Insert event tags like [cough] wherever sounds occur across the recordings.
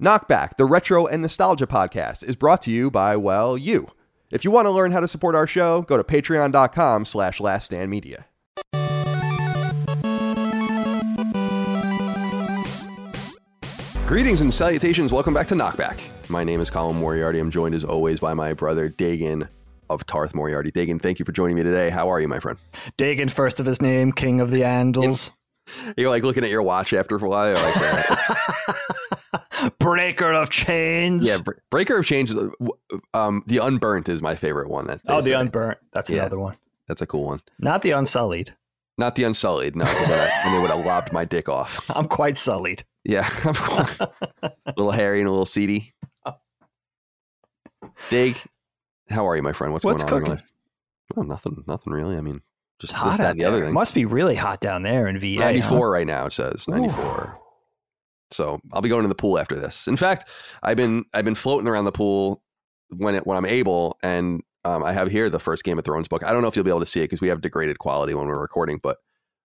Knockback, the retro and nostalgia podcast, is brought to you by, well, you. If you want to learn how to support our show, go to patreon.com slash laststandmedia. Greetings and salutations. Welcome back to Knockback. My name is Colin Moriarty. I'm joined as always by my brother Dagan of Tarth Moriarty. Dagan, thank you for joining me today. How are you, my friend? Dagan, first of his name, King of the Andals. You're like looking at your watch after a while. Like that. [laughs] Breaker of Chains. yeah, Bre- Breaker of chains. uh, Um, the Unburnt is my favorite one. That Oh, the say. Unburnt. That's Yeah. another one. That's a cool one. Not the Unsullied. Not the Unsullied. No, they would have lobbed my dick off. [laughs] I'm quite sullied. Yeah, [laughs] I'm cool. a little hairy and a little seedy. Dig, how are you, my friend? What's, What's going on? in cooking? life? Oh, nothing. Nothing really. I mean, just It's this, hot that, the other there. It must be really hot down there in VA. huh? 94 right now. It says 94. So I'll be going to the pool after this. In fact, I've been I've been floating around the pool when it when I'm able, and um, I have here the first Game of Thrones book. I don't know if you'll be able to see it because we have degraded quality when we're recording, but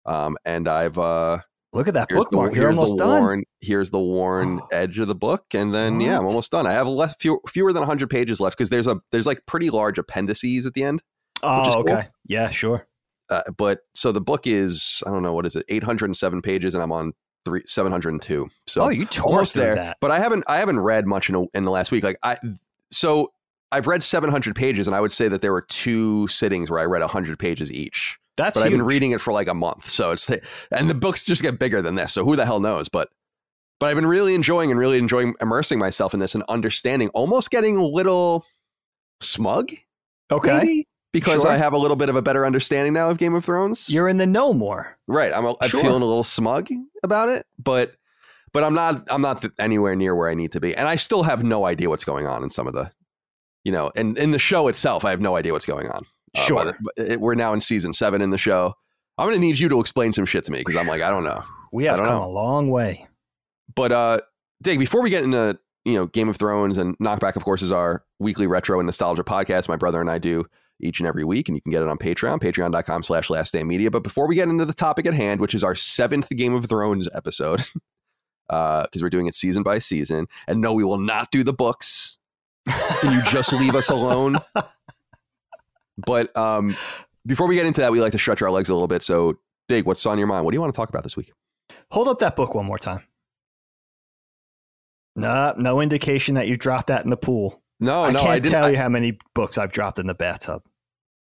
um, and I've uh, Look at that here's the bookmark. You're here's almost the done. worn here's the worn Oh. edge of the book, and then yeah, I'm almost done. I have less few, fewer than 100 pages left because there's a there's like pretty large appendices at the end. Oh, cool. okay. Yeah, sure. Uh, but so the book is I don't know what is it 807 pages, and I'm on three 702. So oh, you almost there. that. But I haven't I haven't read much in, a, in the last week. Like I so I've read 700 pages, and I would say that there were two sittings where I read 100 pages each. That's but I've been reading it for like a month, so it's and the books just get bigger than this. So who the hell knows? But but I've been really enjoying and really enjoying immersing myself in this and understanding, almost getting a little smug, Okay. maybe because Sure. I have a little bit of a better understanding now of Game of Thrones. You're in the know more. Right. I'm, a, I'm Sure. feeling a little smug about it, but but I'm not I'm not anywhere near where I need to be, and I still have no idea what's going on in some of the, you know, and in the show itself, I have no idea what's going on. Uh, Sure. but- but it- we're now in season seven in the show. I'm gonna need you to explain some shit to me because I'm like I don't know. [sighs] We have come know. a long way. But uh, Dig, before we get into you know Game of Thrones and Knockback, of course, is our weekly retro and nostalgia podcast. My brother and I do each and every week, and you can get it on Patreon, patreon.com slash last stand media. But before we get into the topic at hand, which is our seventh Game of Thrones episode, [laughs] because we're doing it season by season. And no, we will not do the books. Can you just leave us alone? [laughs] But um, before we get into that, we like to stretch our legs a little bit. So, Dig, what's on your mind? What do you want to talk about this week? Hold up that book one more time. No, no indication that you dropped that in the pool. No, I no, can't I tell you how many books I've dropped in the bathtub.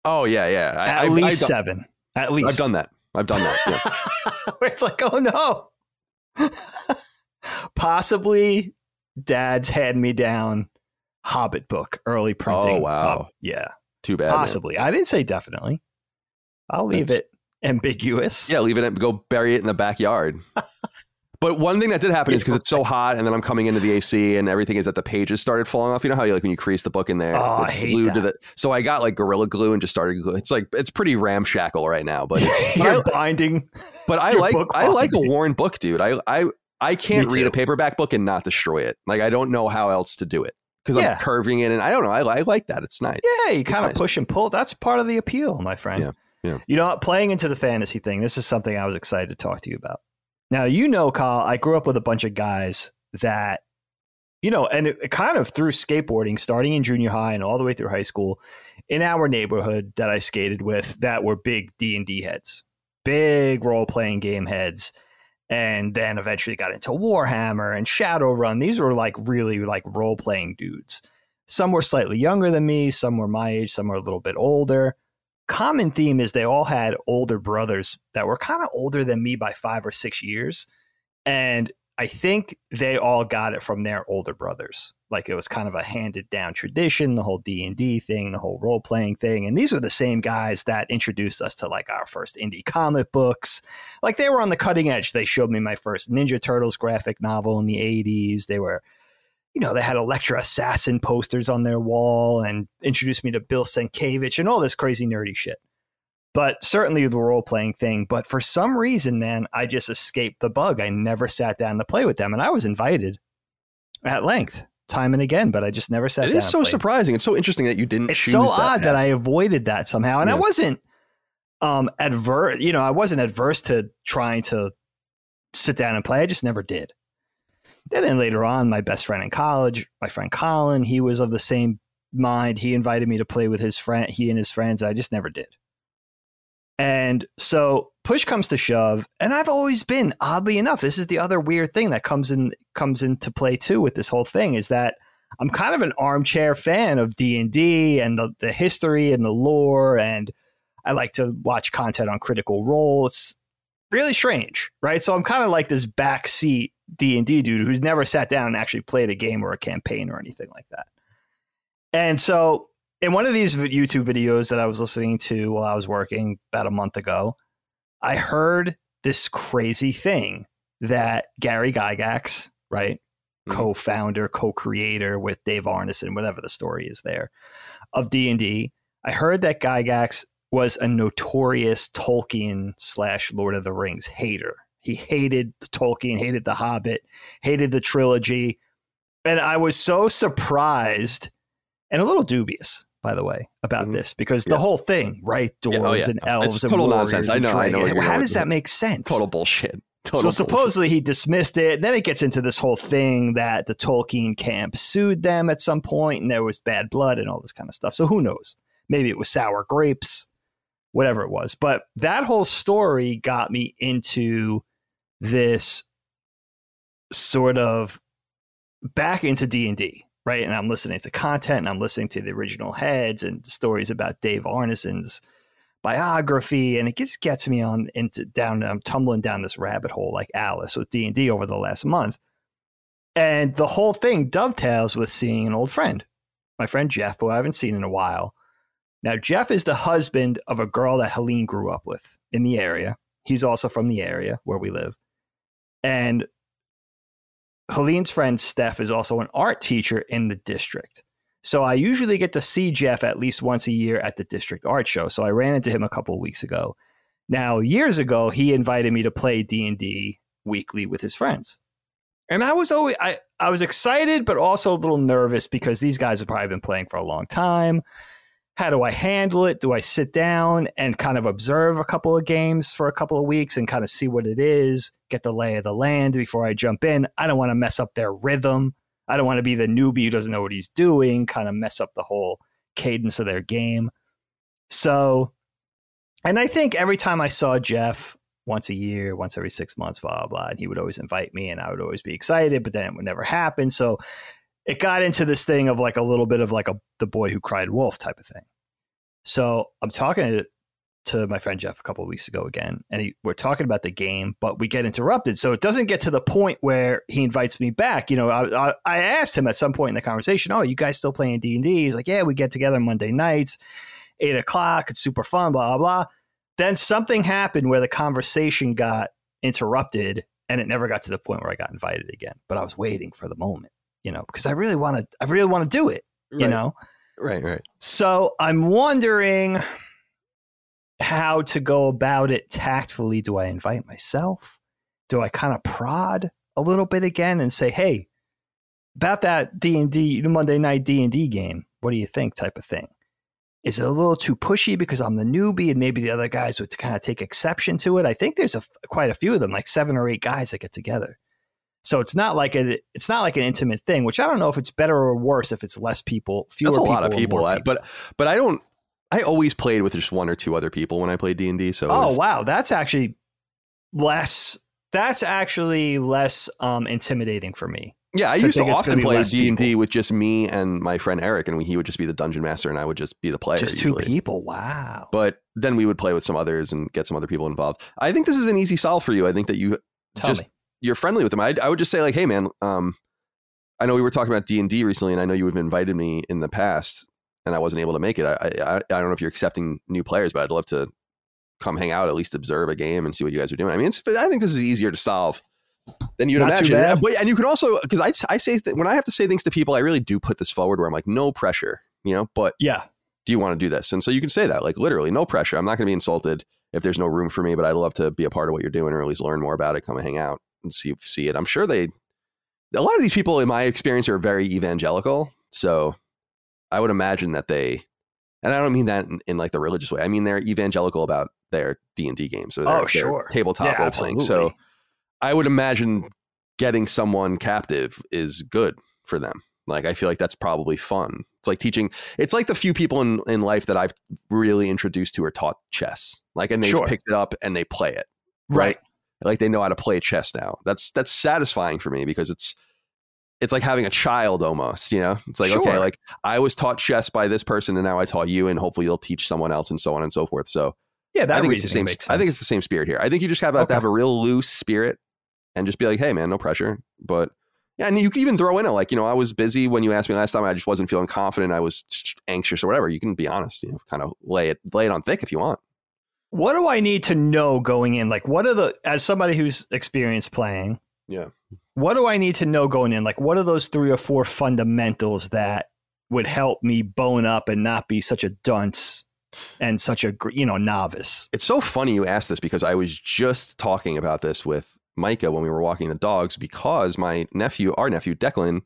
Oh, yeah, yeah. I, At I've- least I've done- seven. At least I've done that. I've done that. Yeah. [laughs] Where it's like, oh no. [laughs] Possibly dad's hand me down Hobbit book, early printing. Oh, wow. Yeah. Too bad. man. Possibly. I didn't say definitely. I'll leave That's- it ambiguous. Yeah, leave it. and Go bury it in the backyard. [laughs] but one thing that did happen is because it's so hot, and then I'm coming into the AC, and everything is that the pages started falling off. You know how you like when you crease the book in there, Oh, I hate glued to the. So I got like gorilla glue and just started. Glue. It's like it's pretty ramshackle right now, but it's. [laughs] You're I, binding. but I like I like a worn book, dude. I I I can't read a paperback book and not destroy it. Like I don't know how else to do it because Yeah. I'm curving it, and I don't know. I, I like that. It's nice. Yeah, you kind of nice. push and pull. That's part of the appeal, my friend. Yeah, yeah. You know, playing into the fantasy thing, this is something I was excited to talk to you about. Now, you know, Kyle, I grew up with a bunch of guys that, you know, and it, it kind of through skateboarding, starting in junior high and all the way through high school, in our neighborhood that I skated with, that were big D and D heads, big role playing game heads, and then eventually got into Warhammer and Shadowrun. These were like really like role playing dudes. Some were slightly younger than me, some were my age, some were a little bit older. Common theme is they all had older brothers that were kind of older than me by five or six years. And I think they all got it from their older brothers. Like it was kind of a handed down tradition, the whole D and D thing, the whole role playing thing. And these were the same guys that introduced us to like our first indie comic books. Like they were on the cutting edge. They showed me my first Ninja Turtles graphic novel in the '80s. They were you know, they had Elektra Assassin posters on their wall and introduced me to Bill Sienkiewicz and all this crazy nerdy shit. But certainly the role playing thing. But for some reason, man, I just escaped the bug. I never sat down to play with them. And I was invited at length, time and again, but I just never sat It down. is and so played. surprising. It's so interesting that you didn't. It's so that odd that. I avoided that somehow. And I wasn't um adverse, you know, I wasn't adverse to trying to sit down and play. I just never did. And then later on, my best friend in college, my friend Colin, he was of the same mind. He invited me to play with his friend, he and his friends. I just never did. And so push comes to shove, and I've always been oddly enough. This is the other weird thing that comes in comes into play too with this whole thing is that I'm kind of an armchair fan of D and D and the the history and the lore, and I like to watch content on Critical Role. It's really strange, right? So I'm kind of like this backseat D and D dude who's never sat down and actually played a game or a campaign or anything like that. And so in one of these YouTube videos that I was listening to while I was working about a month ago, I heard this crazy thing that Gary Gygax, right, Mhm. co-founder, co-creator with Dave Arneson, whatever the story is there, of D and D. I heard that Gygax was a notorious Tolkien slash Lord of the Rings hater. He hated the Tolkien, hated the Hobbit, hated the trilogy, and I was so surprised and a little dubious, by the way, about Mhm. this because the whole thing, right? Dwarves Yeah, oh, yeah. and elves it's and total nonsense. I know, I know where dragons. you're How going does that make sense? total bullshit. Total so bullshit. supposedly he dismissed it. Then it gets into this whole thing that the Tolkien camp sued them at some point, and there was bad blood and all this kind of stuff. So who knows? Maybe it was sour grapes, whatever it was. But that whole story got me into this sort of back into D and D, right? And I'm listening to content, and I'm listening to the original heads and stories about Dave Arneson's biography, and it just gets me on into down. I'm tumbling down this rabbit hole like Alice with D and D over the last month, and the whole thing dovetails with seeing an old friend, my friend Jeff, who I haven't seen in a while. Now Jeff is the husband of a girl that Helene grew up with in the area. He's also from the area where we live, and Helene's friend Steph is also an art teacher in the district. So I usually get to see Jeff at least once a year at the district art show. So I ran into him a couple weeks ago. Now, years ago, he invited me to play D&D weekly with his friends. And I was always I, I was excited but also a little nervous because these guys have probably been playing for a long time. How do I handle it? Do I sit down and kind of observe a couple of games for a couple of weeks and kind of see what it is, get the lay of the land before I jump in? I don't want to mess up their rhythm. I don't want to be the newbie who doesn't know what he's doing, kind of mess up the whole cadence of their game. So, and I think every time I saw Jeff once a year, once every six months, blah, blah, blah, and he would always invite me and I would always be excited, but then it would never happen. So it got into this thing of like a little bit of like a the boy who cried wolf type of thing. So I'm talking to, to my friend Jeff a couple weeks ago again, and he, we're talking about the game, but we get interrupted. So it doesn't get to the point where he invites me back. You know, I, I, I asked him at some point in the conversation, "Oh, you guys still playing D and D?" He's like, "Yeah, we get together Monday nights, eight o'clock. It's super fun." Blah blah blah. Then something happened where the conversation got interrupted, and it never got to the point where I got invited again. But I was waiting for the moment, you know, because I really want to. I really want to do it. You know. Right, right. So I'm wondering how to go about it tactfully. Do I invite myself? Do I kind of prod a little bit again and say, "Hey, about that D and D Monday night D and D game, what do you think?" Type of thing. Is it a little too pushy because I'm the newbie and maybe the other guys would kind of take exception to it? I think there's a, quite a few of them, like seven or eight guys that get together. So it's not like a, it's not like an intimate thing, which I don't know if it's better or worse if it's less people, fewer That's a people, lot of people, I, but but I don't. I always played with just one or two other people when I played D and D. So Oh was- wow, that's actually less. That's actually less um, intimidating for me. yeah, I So used to think it's gonna often play D and D with just me and my friend Eric, and he would just be the dungeon master, and I would just be the player. Just two usually. people. Wow. But then we would play with some others and get some other people involved. I think this is an easy solve for you. I think that you Tell just me. You're friendly with them. I, I would just say like, hey man, um, I know we were talking about D and D recently, and I know you have invited me in the past, and I wasn't able to make it. I, I I don't know if you're accepting new players, but I'd love to come hang out, at least observe a game and see what you guys are doing. I mean, it's, I think this is easier to solve than you'd Not imagine. bad. But, and you can also because I I say that when I have to say things to people, I really do put this forward where I'm like, no pressure, you know, but Yeah. do you want to do this? And so you can say that, like literally, no pressure. I'm not going to be insulted if there's no room for me, but I'd love to be a part of what you're doing or at least learn more about it, come and hang out and see see it. I'm sure they a lot of these people in my experience are very evangelical. So I would imagine that they and I don't mean that in, in like the religious way. I mean they're evangelical about their D and D games or their, Oh, their sure. tabletop Yeah, role playing. So I would imagine getting someone captive is good for them. Like I feel like that's probably fun. It's like teaching. It's like the few people in, in life that I've really introduced to or taught chess. Like and they've Sure. picked it up and they play it. Right. Like they know how to play chess now. That's that's satisfying for me because it's it's like having a child almost, you know? It's like, okay, like I was taught chess by this person and now I taught you and hopefully you'll teach someone else and so on and so forth. So Yeah. That I think it's the same. I think it's the same spirit here. I think you just have, have to have a real loose spirit and just be like, hey man, no pressure. But yeah, and you can even throw in a like, you know, I was busy when you asked me last time. I just wasn't feeling confident. I was anxious or whatever. You can be honest. You know, kind of lay it lay it on thick if you want. What do I need to know going in? Like, what are the, as somebody who's experienced playing, Yeah. what do I need to know going in? Like, what are those three or four fundamentals that would help me bone up and not be such a dunce and such a, you know, novice? It's so funny you asked this because I was just talking about this with Micah when we were walking the dogs because my nephew, our nephew Declan,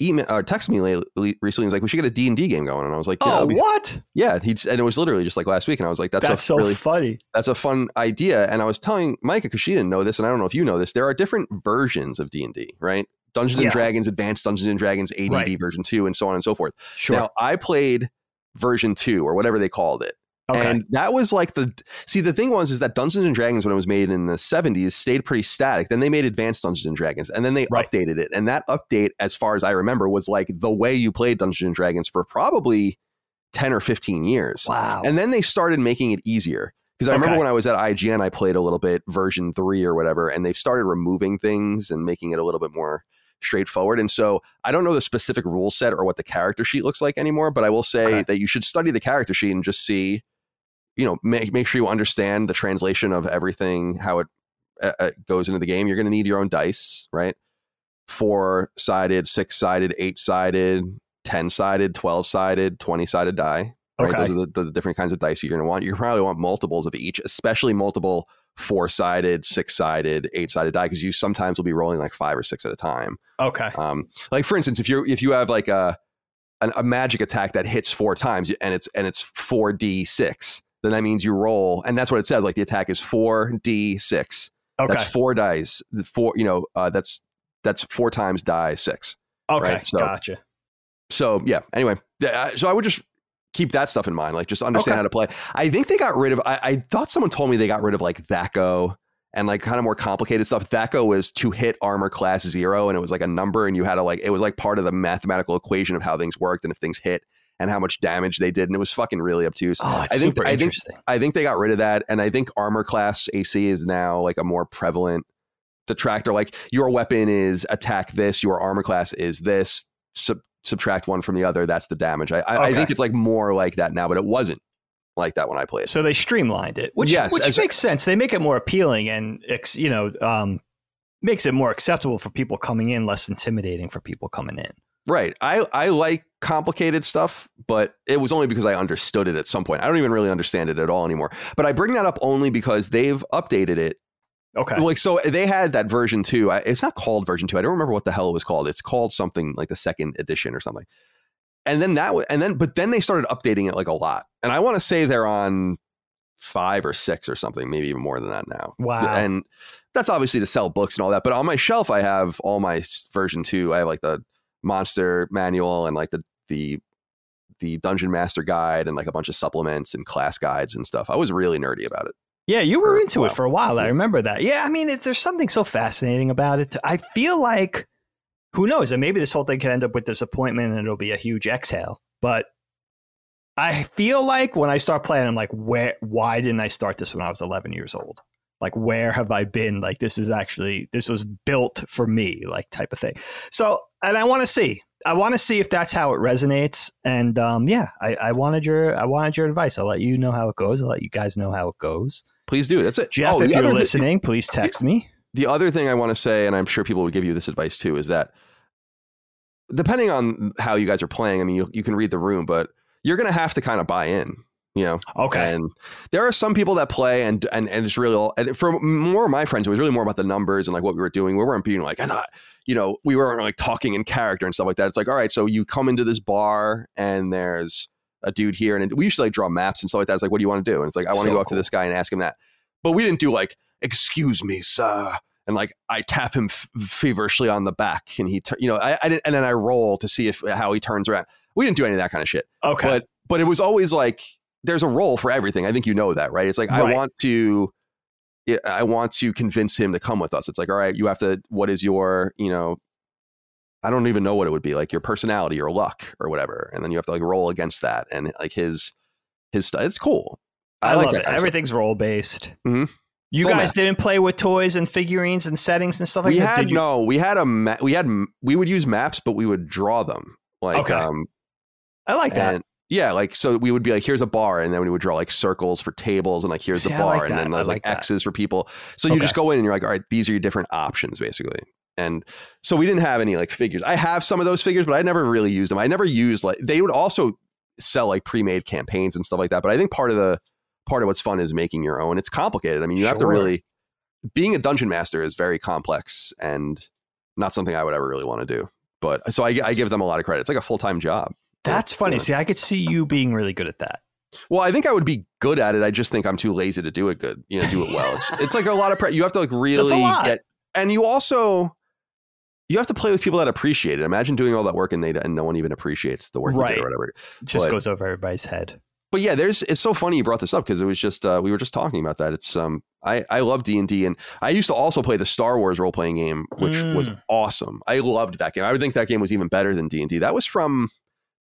email or texted me lately, recently. He was like, "We should get a D and D game going," and I was like, "Yeah, oh, be- what? yeah." He'd, and it was literally just like last week, and I was like, "That's, That's so really funny. that's a fun idea." And I was telling Micah because she didn't know this, and I don't know if you know this. There are different versions of D and D, right? Dungeons Yeah. and Dragons, Advanced Dungeons and Dragons, ADD Right. version two, and so on and so forth. Sure. Now, I played version two or whatever they called it. Okay. And that was like the see the thing was is that Dungeons and Dragons when it was made in the 70s stayed pretty static. Then they made Advanced Dungeons and Dragons and then they Right. updated it. And that update as far as I remember was like the way you played Dungeons and Dragons for probably 10 or 15 years. wow. And then they started making it easier. Because I remember when I was at IGN, I played a little bit version three or whatever, and they've started removing things and making it a little bit more straightforward. And so I don't know the specific rule set or what the character sheet looks like anymore, but I will say Okay. that you should study the character sheet and just see, you know, make, make sure you understand the translation of everything, how it uh, uh, goes into the game. You're going to need your own dice, right? Four sided, six sided, eight sided, 10 sided, 12 sided, 20 sided die. Right. Okay. Those are the, the different kinds of dice you're going to want. You probably want multiples of each, especially multiple four sided, six sided, eight sided die, because you sometimes will be rolling like five or six at a time. okay. Um, like for instance, if you're if you have like a an, a magic attack that hits four times and it's and it's four d six, then that means you roll, and that's what it says. Like the attack is four d six. Okay. That's four dice. Four, you know, uh, that's that's four times die six. okay. right, so- gotcha. So yeah. Anyway, so I would just keep that stuff in mind. Like just understand Okay. how to play. I think they got rid of. I, I thought someone told me they got rid of like Thaco and like kind of more complicated stuff. Thaco was to hit armor class zero, and it was like a number, and you had to like it was like part of the mathematical equation of how things worked and if things hit and how much damage they did, and it was fucking really obtuse. Oh, it's I think super I think interesting. I think they got rid of that, and I think armor class AC is now like a more prevalent detractor. Like your weapon is attack this, your armor class is this. Sub- subtract one from the other. That's the damage. I, I, I think it's like more like that now, but it wasn't like that when I played. So they streamlined it, which Yes, which as- makes sense. They make it more appealing and ex- you know um, makes it more acceptable for people coming in, less intimidating for people coming in. Right. I I like complicated stuff, but it was only because I understood it at some point. I don't even really understand it at all anymore. But I bring that up only because they've updated it Okay. like so they had that version two. I, it's not called version two. I don't remember what the hell it was called. It's called something like the second edition or something. And then that, wa- and then but then they started updating it like a lot. And I want to say they're on five or six or something, maybe even more than that now. Wow. And that's obviously to sell books and all that. But on my shelf, I have all my version two. I have like the monster manual and like the the the dungeon master guide and like a bunch of supplements and class guides and stuff. I was really nerdy about it. Yeah, you were into it for a while. I mm-hmm. remember that. Yeah, I mean, it's, there's something so fascinating about it. I feel like, who knows, and maybe this whole thing could end up with disappointment and it'll be a huge exhale. But I feel like when I start playing, I'm like, where? Why didn't I start this when I was 11 years old? Like, where have I been? Like, this is actually this was built for me, like type of thing. So, and I want to see. I want to see if that's how it resonates. And um, yeah, I, I wanted your I wanted your advice. I'll let you know how it goes. I'll let you guys know how it goes. Please do. That's it. Jeff, Oh, if you're listening, please text me. the other thing I want to say, and I'm sure people would give you this advice too, is that depending on how you guys are playing, I mean, you, you can read the room, but you're going to have to kind of buy in, you know? Okay. And there are some people that play, and and, and it's really all, and for more of my friends, it was really more about the numbers and like what we were doing. We weren't being like, and I, you know, we weren't like talking in character and stuff like that. It's like, all right, so you come into this bar and there's a dude here, and we usually like draw maps and stuff like that. It's like, what do you want to do? And it's like, I want to So go up cool. to this guy and ask him that. But we didn't do like, excuse me, sir. And like I tap him f- feverishly on the back, and he, tur- you know, I, I didn't, and then I roll to see if how he turns around. We didn't do any of that kind of shit. Okay. But but it was always like there's a role for everything. I think you know that, right? It's like I want to I want to convince him to come with us. It's like, all right, you have to what is your, you know, I don't even know what it would be, like your personality or luck or whatever. And then you have to like roll against that. And like his his stuff. It's cool. I, like love it. kind of stuff. Everything's role based. Mhm. You It's guys didn't play with toys and figurines and settings and stuff like we that. had you? no, we had a ma- we had we would use maps, but we would draw them. Like Okay. um I like that. Yeah, like so we would be like, here's a bar, and then we would draw like circles for tables, and like here's See, the bar, like and then there's like, like. X's for people. So you Okay. just go in and you're like, all right, these are your different options, basically. And so we didn't have any like figures. I have some of those figures, but I never really used them. I never used like they would also sell like pre-made campaigns and stuff like that. But I think part of the part of what's fun is making your own. It's complicated. I mean, you have to really being a dungeon master is very complex and not something I would ever really want to do. But so I, I give them a lot of credit. It's like a full time job. That's funny. Yeah. See, I could see you being really good at that. Well, I think I would be good at it. I just think I'm too lazy to do it good. You know, do it well. It's it's like a lot of pre- you have to like really get, and you also you have to play with people that appreciate it. Imagine doing all that work and they and no one even appreciates the work you Right. did or whatever. It just But- goes over everybody's head. But yeah, there's it's so funny you brought this up because it was just uh, we were just talking about that. It's um I I love D and D and I used to also play the Star Wars role playing game, which was Mm. awesome. I loved that game. I would think that game was even better than D and D. That was from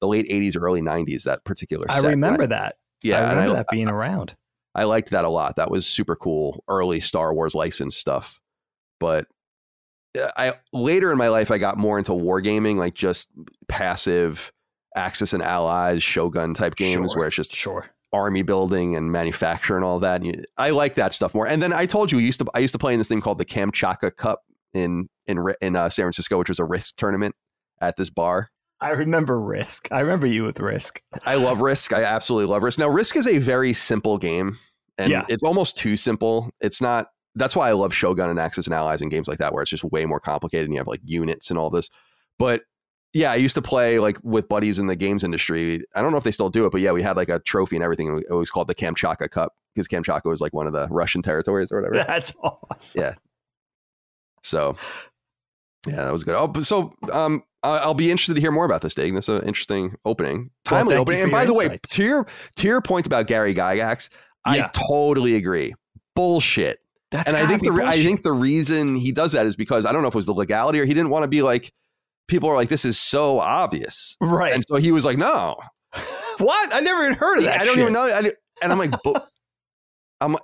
the late '80s or early '90s. That particular. I set. And remember that. Yeah, I remember I, that being around. I liked that a lot. That was super cool, early Star Wars license stuff. But uh, I later in my life, I got more into wargaming, like just passive Axis and Allies, Shogun type games, Sure. where it's just Sure. army building and manufacture and all that. And you- I like that stuff more. And then I told you, we used to I used to play in this thing called the Kamchatka Cup in in in uh, San Francisco, which was a Risk tournament at this bar. I remember Risk. I remember you with Risk. I love Risk. I absolutely love Risk. Now, Risk is a very simple game, and Yeah. it's almost too simple. It's not. That's why I love Shogun and Axis and Allies and games like that, where it's just way more complicated and you have like units and all this. But yeah, I used to play like with buddies in the games industry. I don't know if they still do it, but yeah, we had like a trophy and everything. It was called the Kamchatka Cup because Kamchatka was like one of the Russian territories or whatever. [laughs] That's awesome. Yeah. So, yeah, that was good. Oh, so um, I'll be interested to hear more about this, Dig. That's an interesting opening, timely you opening. And by your the way, to your to your point about Gary Gygax, Yeah. I totally agree. Bullshit. That's and I think the re- I think the reason he does that is because I don't know if it was the legality or he didn't want to be like people are like this is so obvious, right. and so he was like, no, [laughs] what? I never even heard of that. I don't shit. even know. I, and I'm like, "Bu- [laughs] I'm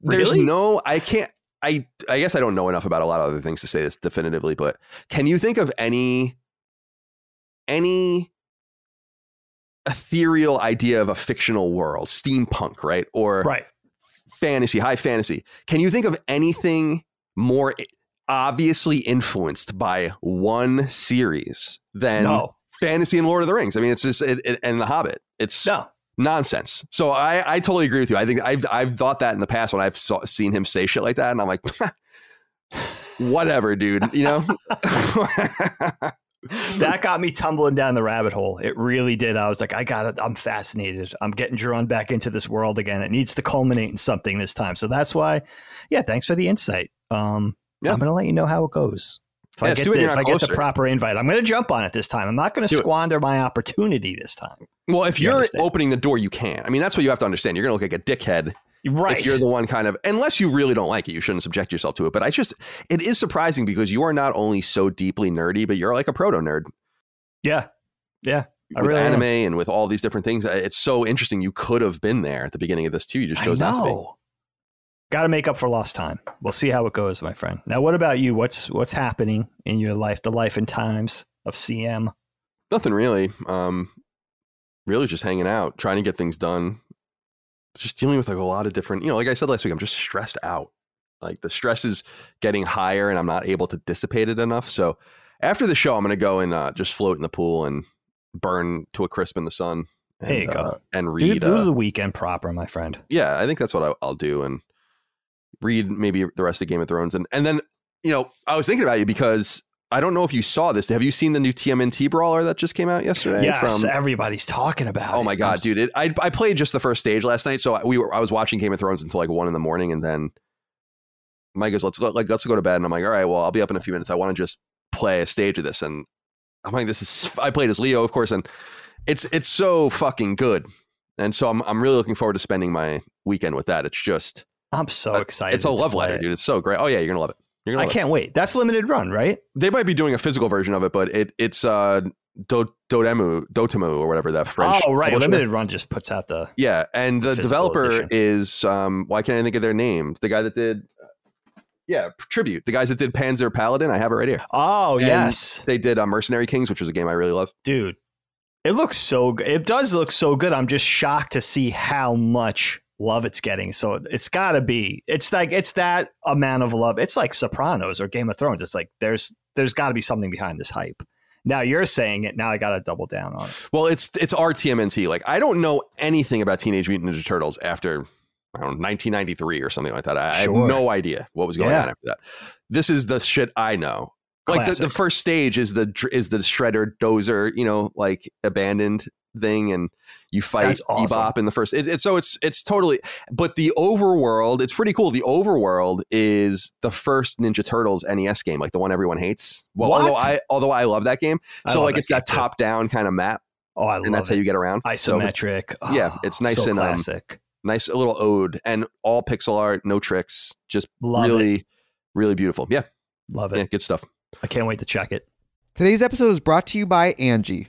there's Really? no, I can't. I I guess I don't know enough about a lot of other things to say this definitively, but can you think of any any ethereal idea of a fictional world, steampunk, right, or Right. fantasy, high fantasy? Can you think of anything more obviously influenced by one series than No. fantasy and Lord of the Rings? I mean, it's just it, it, and The Hobbit. It's No. nonsense. So I, I totally agree with you. I think I've I've thought that in the past when I've saw, seen him say shit like that, and I'm like, [laughs] whatever, dude. You know? [laughs] [laughs] that got me tumbling down the rabbit hole. It really did. I was like, I got it. I'm fascinated. I'm getting drawn back into this world again. It needs to culminate in something this time. So that's why, yeah, thanks for the insight. Um, Yeah. I'm going to let you know how it goes. If Yeah, I get, the, if I get the proper invite, I'm going to jump on it this time. I'm not going to Do it. squander my opportunity this time. well, if You you're understand. opening the door, you can. I mean, that's what you have to understand. You're gonna look like a dickhead Right. if you're the one kind of unless you really don't like it, you shouldn't subject yourself to it. But I just it is surprising because you are not only so deeply nerdy, but you're like a proto nerd. yeah. Yeah. I with really am. anime and with all these different things. It's so interesting. You could have been there at the beginning of this too. You just chose not to be. Got to make up for lost time. We'll see how it goes, my friend. Now, what about you? What's what's happening in your life, the life and times of CM? Nothing really. Um, really just hanging out, trying to get things done. Just dealing with like a lot of different, you know, like I said last week, I'm just stressed out. Like the stress is getting higher and I'm not able to dissipate it enough. So after the show, I'm going to go and uh, just float in the pool and burn to a crisp in the sun. And, There you go. uh, and read. do uh, the weekend proper, my friend. yeah, I think that's what I, I'll do and read maybe the rest of Game of Thrones and and then you know I was thinking about you because I don't know if you saw this. Have you seen the new TMNT brawler that just came out yesterday? Yes, from- everybody's talking about. oh it. my I'm god, dude! It, I I played just the first stage last night, so we were I was watching Game of Thrones until like one in the morning, and then Mike goes, "Let's go, like let's go to bed," and I'm like, "All right, well I'll be up in a few minutes. I want to just play a stage of this," and I'm like, "This is." I played as Leo, of course, and it's it's so fucking good, and so I'm I'm really looking forward to spending my weekend with that. It's just I'm so excited. it's a love letter, it. dude. It's so great. Oh yeah, you're gonna love it. You're gonna I can't wait. That's limited run, right? They might be doing a physical version of it, but it it's uh Do, Dotemu Dotemu or whatever that French. oh, right. publisher. Limited run just puts out the. Yeah, and the developer edition. is um why can't I think of their name? The guy that did yeah, Tribute. The guys that did Panzer Paladin, I have it right here. Oh And- yes, They did uh, Mercenary Kings, which was a game I really love. dude. It looks so. good. It does look so good. I'm just shocked to see how much love it's getting. So it's got to be. It's like it's that amount of love. It's like Sopranos or Game of Thrones. It's like there's there's got to be something behind this hype. Now you're saying it. Now I got to double down on it. Well, it's it's RTMNT. Like I don't know anything about Teenage Mutant Ninja Turtles after I don't know 1993 or something like that. I, I have no idea what was going Yeah. on after that. This is the shit I know. Like the, the first stage is the is the shredder dozer, you know, like abandoned thing, and you fight That's awesome. Bebop in the first. It, it's so it's it's totally. But the overworld, it's pretty cool. The overworld is the first Ninja Turtles NES game, like the one everyone hates. Well, What? although I although I love that game, I so like that it's that game, too. top down kind of map, Oh, I and love that's it. how you get around. So it's Isometric. yeah, it's nice so and, um, classic. nice a little ode and all pixel art, no tricks, just Love really, it. really beautiful. Yeah, Love it. yeah, good stuff. I can't wait to check it. Today's episode is brought to you by Angie.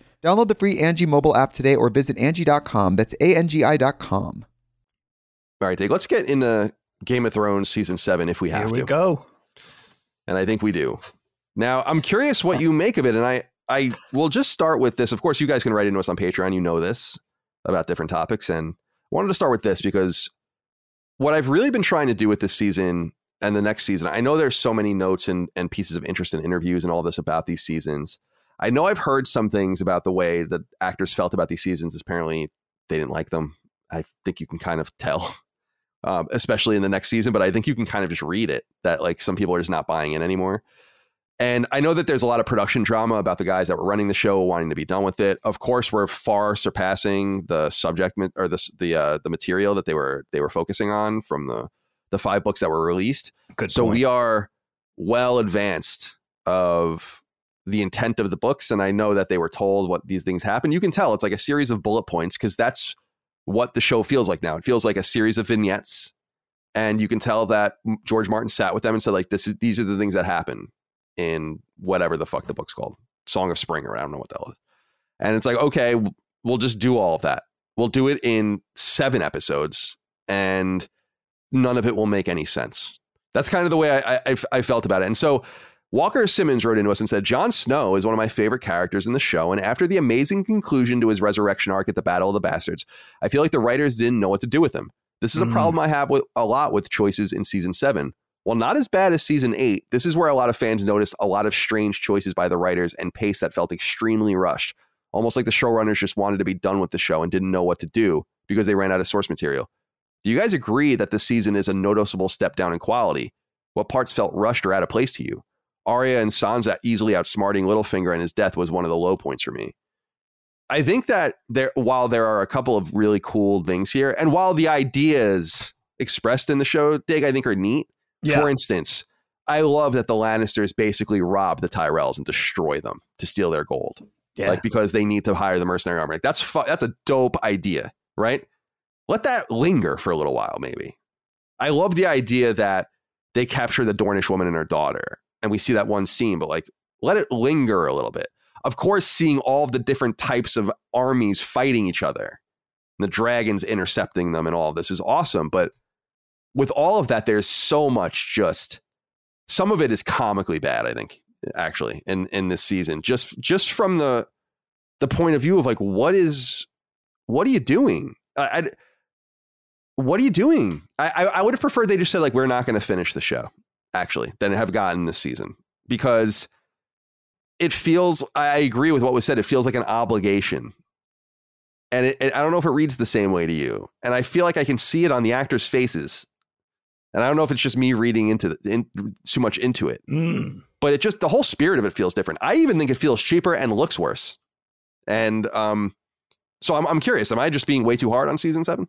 Download the free Angie mobile app today or visit Angie.com. That's A-N-G-I dot com. All right, Dave, let's get into Game of Thrones season seven if we have Here we to. go. And I think we do. Now, I'm curious what you make of it. And I, I will just start with this. Of course, you guys can write into us on Patreon. You know this about different topics. And I wanted to start with this because what I've really been trying to do with this season and the next season, I know there's so many notes and, and pieces of interest and interviews and all this about these seasons. I know I've heard some things about the way the actors felt about these seasons. Apparently, they didn't like them. I think you can kind of tell, [laughs] um, especially in the next season. But I think you can kind of just read it that like some people are just not buying in anymore. And I know that there's a lot of production drama about the guys that were running the show wanting to be done with it. Of course, we're far surpassing the subject or the the uh, the material that they were they were focusing on from the the five books that were released. Good So point. we are well advanced of the intent of the books, and I know that they were told what these things happen. You can tell it's like a series of bullet points because that's what the show feels like now. It feels like a series of vignettes, and you can tell that George Martin sat with them and said, like, this is these are the things that happen in whatever the fuck the book's called, Song of Spring, or I don't know what it is. And it's like, okay, we'll just do all of that. We'll do it in seven episodes, and none of it will make any sense. That's kind of the way I, I, I felt about it. And so Walker Simmons wrote into us and said, Jon Snow is one of my favorite characters in the show. And after the amazing conclusion to his resurrection arc at the Battle of the Bastards, I feel like the writers didn't know what to do with him. This is a Mm. problem I have with a lot with choices in season seven. While not as bad as season eight, this is where a lot of fans noticed a lot of strange choices by the writers and pace that felt extremely rushed. Almost like the showrunners just wanted to be done with the show and didn't know what to do because they ran out of source material. Do you guys agree that this season is a noticeable step down in quality? What parts felt rushed or out of place to you? Arya and Sansa easily outsmarting Littlefinger and his death was one of the low points for me. I think that there, while there are a couple of really cool things here, and while the ideas expressed in the show, Dig, I think are neat. Yeah. For instance, I love that the Lannisters basically rob the Tyrells and destroy them to steal their gold yeah. like because they need to hire the mercenary army. Like, that's fu- that's a dope idea, right? Let that linger for a little while, maybe. I love the idea that they capture the Dornish woman and her daughter, and we see that one scene, but like let it linger a little bit. Of course, seeing all the different types of armies fighting each other, the dragons intercepting them, and all this is awesome. But with all of that, there's so much just some of it is comically bad. I think actually in in this season just just from the the point of view of like what is what are you doing I, I what are you doing I, I I would have preferred they just said like we're not going to finish the show actually than have gotten this season because it feels I agree with what was said it feels like an obligation and it, it- I don't know if it reads the same way to you and I feel like I can see it on the actors faces and I don't know if it's just me reading into the, in, too much into it Mm. but it just the whole spirit of it feels different. I even think it feels cheaper and looks worse. And um, so I'm I'm curious. Am I just being way too hard on season seven?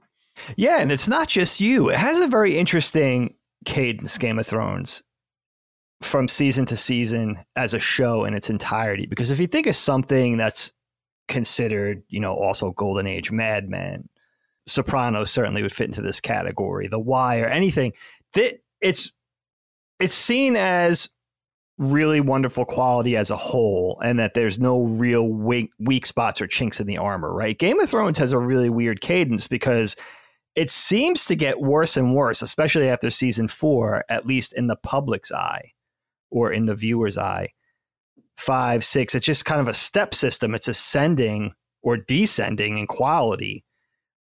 Yeah, and it's not just you. It has a very interesting cadence, Game of Thrones, from season to season as a show in its entirety. Because if you think of something that's considered, you know, also Golden Age, Mad Men, Sopranos certainly would fit into this category. The Wire, anything that it's it's seen as really wonderful quality as a whole and that there's no real weak, weak spots or chinks in the armor right game of thrones has a really weird cadence because it seems to get worse and worse especially after season four at least in the public's eye or in the viewer's eye. Five six it's just kind of a step system. It's ascending or descending in quality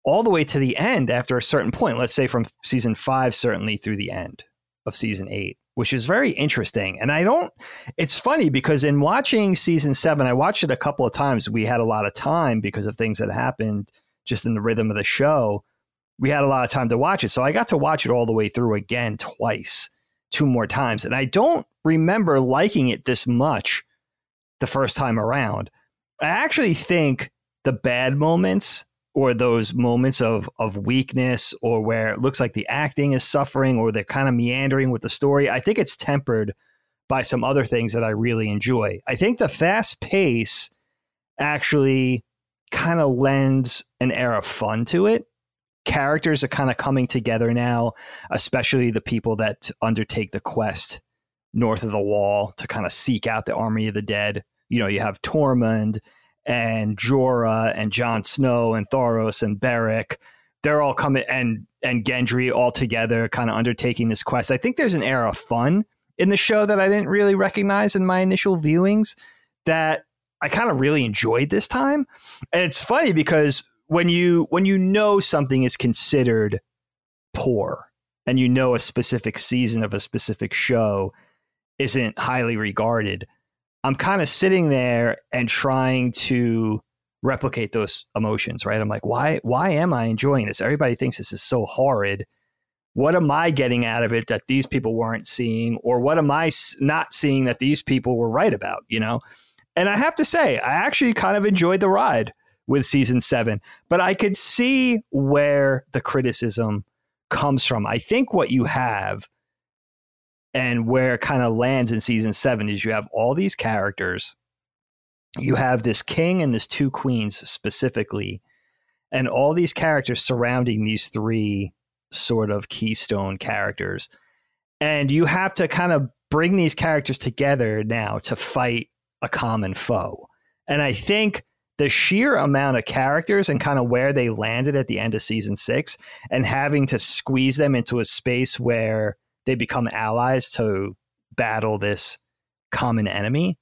all the way to the end after a certain point let's say from season five certainly through the end of season eight which is very interesting. And i don't it's funny because in watching season seven i watched it a couple of times. We had a lot of time because of things that happened just in the rhythm of the show we had a lot of time to watch it. So I got to watch it all the way through again twice, two more times. And I don't remember liking it this much the first time around. I actually think the bad moments or those moments of of weakness or where it looks like the acting is suffering or they're kind of meandering with the story, I think it's tempered by some other things that I really enjoy. I think the fast pace actually kind of lends an air of fun to it. Characters are kind of coming together now, especially the people that undertake the quest north of the wall to kind of seek out the army of the dead. You know, you have Tormund and Jorah and Jon Snow and Thoros and Beric. They're all coming and and Gendry all together, kind of undertaking this quest. I think there's an air of fun in the show that I didn't really recognize in my initial viewings that I kind of really enjoyed this time. And it's funny because when you when you know something is considered poor and you know a specific season of a specific show isn't highly regarded, I'm kind of sitting there and trying to replicate those emotions, right? I'm like, why why am I enjoying this? Everybody thinks this is so horrid. What am I getting out of it that these people weren't seeing or what am I not seeing that these people were right about, you know? And I have to say, I actually kind of enjoyed the ride with season 7, but I could see where the criticism comes from. I think what you have and where it kind of lands in season seven is you have all these characters. You have this king and this two queens specifically, and all these characters surrounding these three sort of keystone characters. And you have to kind of bring these characters together now to fight a common foe. And I think the sheer amount of characters and kind of where they landed at the end of season six and having to squeeze them into a space where they become allies to battle this common enemy.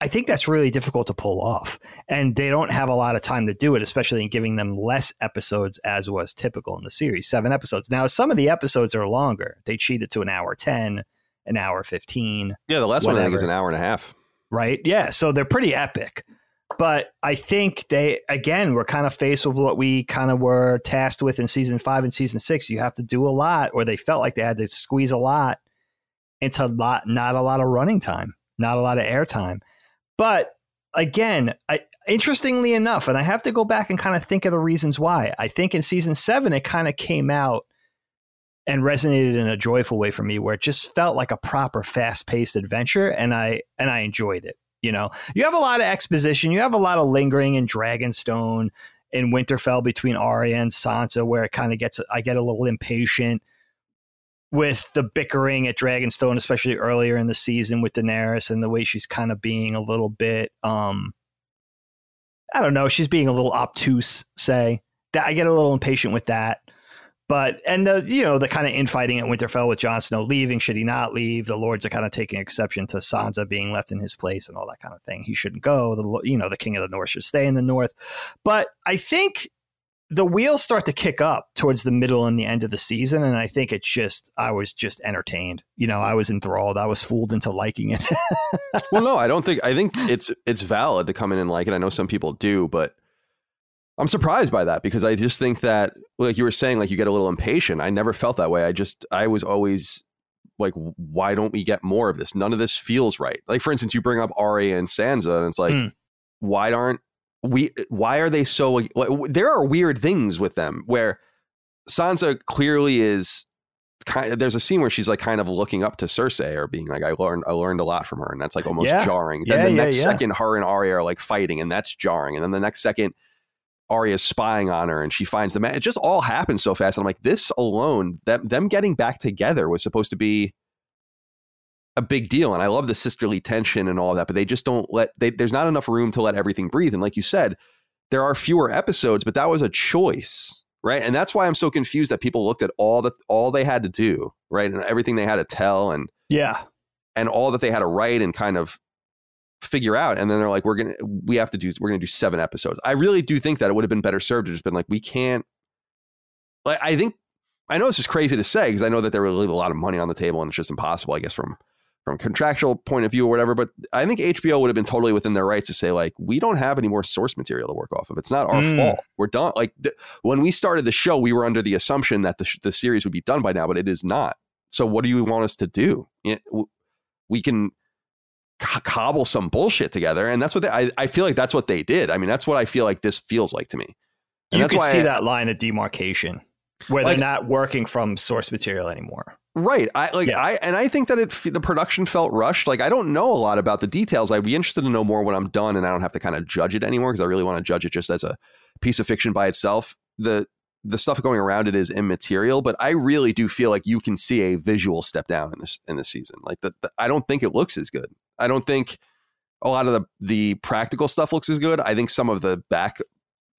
I think that's really difficult to pull off. And they don't have a lot of time to do it, especially in giving them less episodes as was typical in the series. Seven episodes. Now, some of the episodes are longer. They cheated to an hour 10, an hour 15. Yeah, the last whatever. one I think is an hour and a half. Right? Yeah. So they're pretty epic. But I think they, again, were kind of faced with what we kind of were tasked with in season five and season six. You have to do a lot, or they felt like they had to squeeze a lot into lot, not a lot of running time, not a lot of airtime. But again, I, interestingly enough, and I have to go back and kind of think of the reasons why. I think in season seven, it kind of came out and resonated in a joyful way for me, where it just felt like a proper, fast paced adventure, and I and I enjoyed it. You know, you have a lot of exposition, you have a lot of lingering in Dragonstone in Winterfell between Arya and Sansa, where it kind of gets I get a little impatient with the bickering at Dragonstone, especially earlier in the season with Daenerys and the way she's kind of being a little bit um I don't know, she's being a little obtuse, say. That I get a little impatient with that. But and the you know the kind of infighting at Winterfell with Jon Snow leaving, should he not leave? The lords are kind of taking exception to Sansa being left in his place and all that kind of thing. He shouldn't go. The you know the king of the north should stay in the north. But I think the wheels start to kick up towards the middle and the end of the season, and I think it's just I was just entertained. You know, I was enthralled. I was fooled into liking it. [laughs] well, no, I don't think I think it's it's valid to come in and like it. I know some people do, but I'm surprised by that because I just think that, like you were saying, like you get a little impatient. I never felt that way. I just, I was always like, why don't we get more of this? None of this feels right. Like, for instance, you bring up Arya and Sansa, and it's like, mm. why aren't we, why are they so, like, there are weird things with them where Sansa clearly is kind of, there's a scene where she's like kind of looking up to Cersei or being like, I learned, I learned a lot from her. And that's like almost yeah. jarring. Then yeah, the yeah, next second, her and Arya are like fighting, and that's jarring. And then the next second, Arya's spying on her and she finds the man. It just all happens so fast. And I'm like, this alone, that them getting back together was supposed to be a big deal. And I love the sisterly tension and all that, but they just don't let they, there's not enough room to let everything breathe. And like you said, there are fewer episodes, but that was a choice. Right. And that's why I'm so confused that people looked at all that all they had to do, right? And everything they had to tell and yeah. And all that they had to write and kind of figure out and then they're like we're gonna we have to do we're gonna do seven episodes i really do think that it would have been better served to just been like we can't like i think i know this is crazy to say because i know that there would leave a lot of money on the table and it's just impossible i guess from from contractual point of view or whatever. But I think HBO would have been totally within their rights to say like, we don't have any more source material to work off of. It's not our Mm. fault. We're done. Like th- when we started the show, we were under the assumption that the sh- the series would be done by now, but it is not. So what do you want us to do? We can co- cobble some bullshit together, and that's what they, I I feel like that's what they did. I mean, that's what I feel like this feels like to me. And you why see I- that line of demarcation where Like- they're not working from source material anymore. Right. I like Yeah. I and I think that it the production felt rushed. Like I don't know a lot about the details. I'd be interested to know more when I'm done and I don't have to kind of judge it anymore because I really want to judge it just as a piece of fiction by itself. The the stuff going around it is immaterial, but I really do feel like you can see a visual step down in this in this season. Like the, the I don't think it looks as good. I don't think a lot of the the practical stuff looks as good. I think some of the back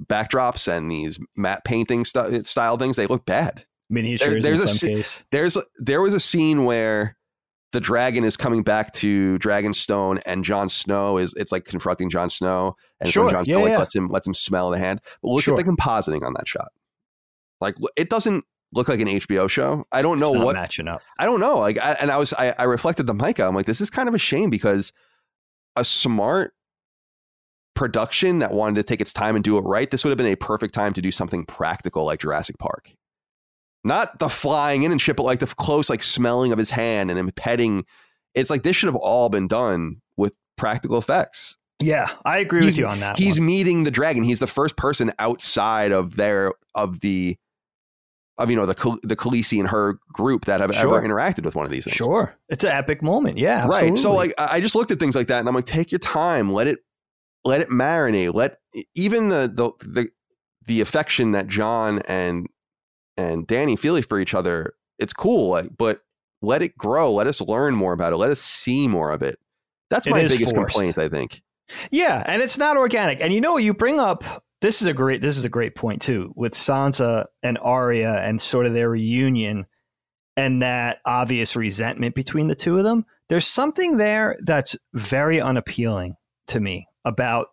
backdrops and these matte painting st- style things they look bad Miniatures there's in a some si- case. there's there was a scene where the dragon is coming back to Dragonstone and Jon Snow is it's like confronting Jon Snow and Sure, Jon yeah, Snow like, yeah. lets him lets him smell the hand. But look Sure. at the compositing on that shot. Like it doesn't look like an HBO show. I don't know what matching up. I don't know. Like I, and I was I, I reflected the Micah. I'm like this is kind of a shame because a smart production that wanted to take its time and do it right, this would have been a perfect time to do something practical like Jurassic Park. Not the flying in and shit, but like the close like smelling of his hand and him petting. It's like this should have all been done with practical effects. Yeah, I agree He's- with you on that. He's one. meeting the dragon. He's the first person outside of their of the of you know the the Khaleesi and her group that have Sure. ever interacted with one of these things. sure. It's an epic moment. Yeah, Right. So like I just looked at things like that and I'm like, take your time, let it let it marinate. Let even the the the the affection that Jon and and Dany feel for each other, it's cool, like, but let it grow. Let us learn more about it. Let us see more of it. That's my is biggest forced. complaint, I think. Yeah, and it's not organic. And you know, you bring up this is a great this is a great point too with Sansa and Arya and sort of their reunion and that obvious resentment between the two of them. There's something there that's very unappealing to me about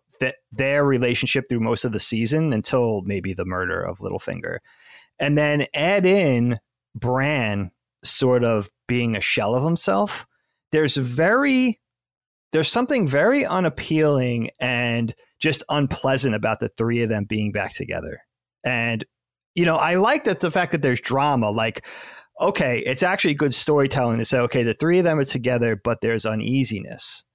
their relationship through most of the season until maybe the murder of Littlefinger. And then add in Bran sort of being a shell of himself. There's very there's something very unappealing and just unpleasant about the three of them being back together. And you know, I like that the fact that there's drama. Like, okay, it's actually good storytelling to say, okay, the three of them are together, but there's uneasiness,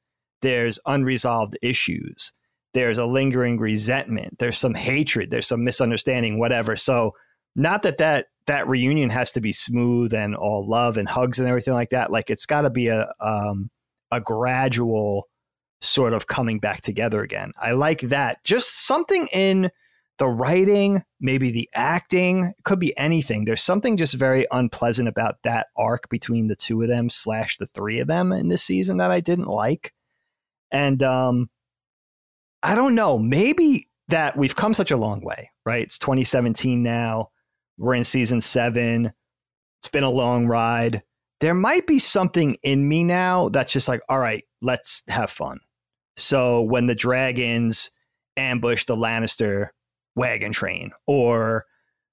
there's unresolved issues, there's a lingering resentment, there's some hatred, there's some misunderstanding, whatever. So, not that that that reunion has to be smooth and all love and hugs and everything like that. Like, it's got to be a um, a gradual sort of coming back together again. I like that. Just something in the writing, maybe the acting, could be anything. There's something just very unpleasant about that arc between the two of them slash the three of them in this season that I didn't like. And um I don't know, maybe that we've come such a long way, right? It's 2017 now. We're in season 7. It's been a long ride there might be something in me now that's just like, all right, let's have fun. So when the dragons ambush the Lannister wagon train, or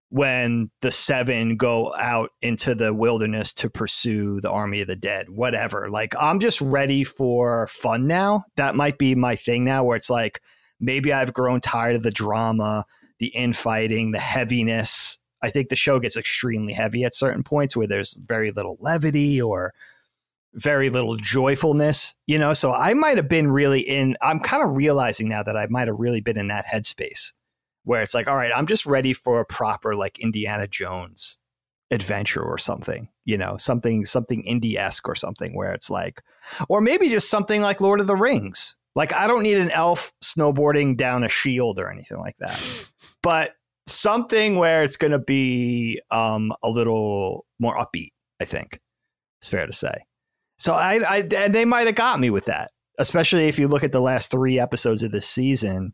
when the seven go out into the wilderness to pursue the army of the dead, whatever. Like, I'm just ready for fun now. That might be my thing now, where it's like, maybe I've grown tired of the drama, the infighting, the heaviness. I think the show gets extremely heavy at certain points where there's very little levity or very little joyfulness, you know. So I might have been really in, I'm kind of realizing now that I might have really been in that headspace where it's like, all right, I'm just ready for a proper like Indiana Jones adventure or something, you know, something, something indie esque or something where it's like, or maybe just something like Lord of the Rings. Like, I don't need an elf snowboarding down a shield or anything like that. But something where it's going to be um, a little more upbeat. I think it's fair to say. So I, I and they might have got me with that, especially if you look at the last three episodes of this season.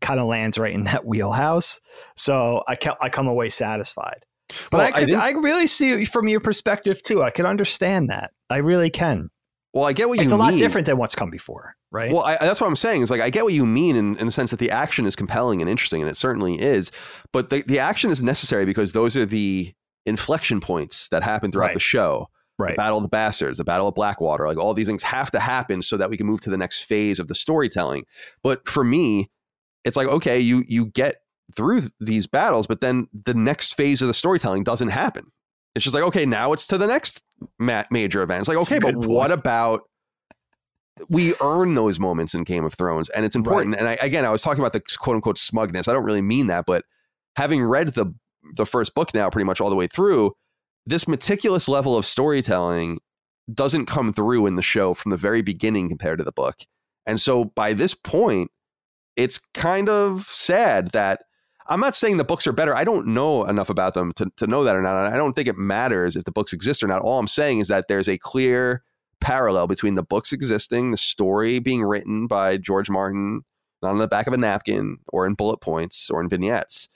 Kind of lands right in that [laughs] wheelhouse. So I ca- I come away satisfied. But Well, I I could, think- I, really see it from your perspective too. I can understand that. I really can. Well, I get what you mean. It's a lot different than what's come before, right? Well, I, that's what I'm saying. Is like I get what you mean in, in the sense that the action is compelling and interesting, and it certainly is. But the, the action is necessary because those are the inflection points that happen throughout Right. the show. Right. The Battle of the Bastards, the Battle of Blackwater, like all these things have to happen so that we can move to the next phase of the storytelling. But for me, it's like okay, you you get through these battles, but then the next phase of the storytelling doesn't happen. It's just like okay, now it's to the next ma- major event. It's like That's okay, but good what about we earn those moments in Game of Thrones, and it's important. And I, again, I was talking about the quote unquote smugness. I don't really mean that, but having read the the first book now, pretty much all the way through, this meticulous level of storytelling doesn't come through in the show from the very beginning compared to the book. And so by this point, it's kind of sad that I'm not saying the books are better. I don't know enough about them to, to know that or not. And I don't think it matters if the books exist or not. All I'm saying is that there's a clear parallel between the books existing, the story being written by George Martin, not on the back of a napkin or in bullet points or in vignettes.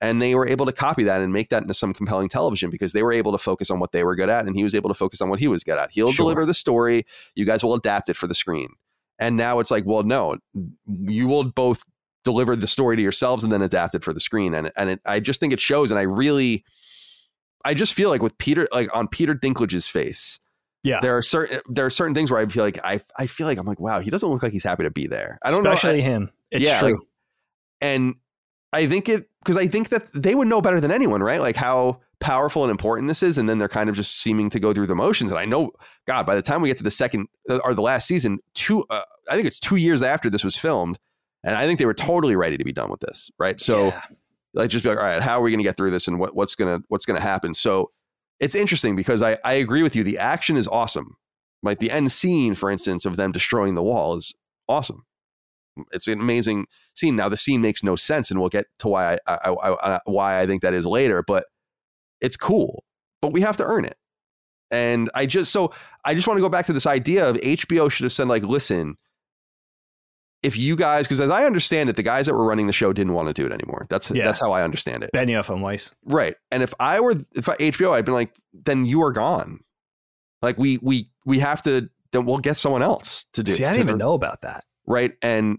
And they were able to copy that and make that into some compelling television because they were able to focus on what they were good at and he was able to focus on what he was good at. He'll Sure. deliver the story. You guys will adapt it for the screen. And now it's like, well, no, you will both deliver the story to yourselves and then adapt it for the screen. And and it, I just think it shows. And I really, I just feel like with Peter, like on Peter Dinklage's face, Yeah. there are certain there are certain things where I feel like I I feel like I'm like, wow, he doesn't look like he's happy to be there. I don't Especially know. him. It's Yeah, true. like- and I think it because I think that they would know better than anyone, right? Like how powerful and important this is, and then they're kind of just seeming to go through the motions. And I know, God, by the time we get to the second uh, or the last season, two, uh, I think it's two years after this was filmed, and I think they were totally ready to be done with this, right? So Yeah. like just be like, all right, how are we going to get through this, and what, what's gonna what's gonna happen? So it's interesting because I I agree with you. The action is awesome. Like the end scene, for instance, of them destroying the wall is awesome. It's an amazing scene. Now the scene makes no sense, and we'll get to why I, I, I, I uh, why I think that is later. But it's cool. But we have to earn it. And I just so I just want to go back to this idea of HBO should have said like, listen, if you guys, because as I understand it, the guys that were running the show didn't want to do it anymore. That's Yeah. that's how I understand it. Benioff and Weiss. Right. And if I were if I, HBO, I'd been like, then you are gone. Like we we we have to then we'll get someone else to do. It. See, I didn't even know about that. Right. And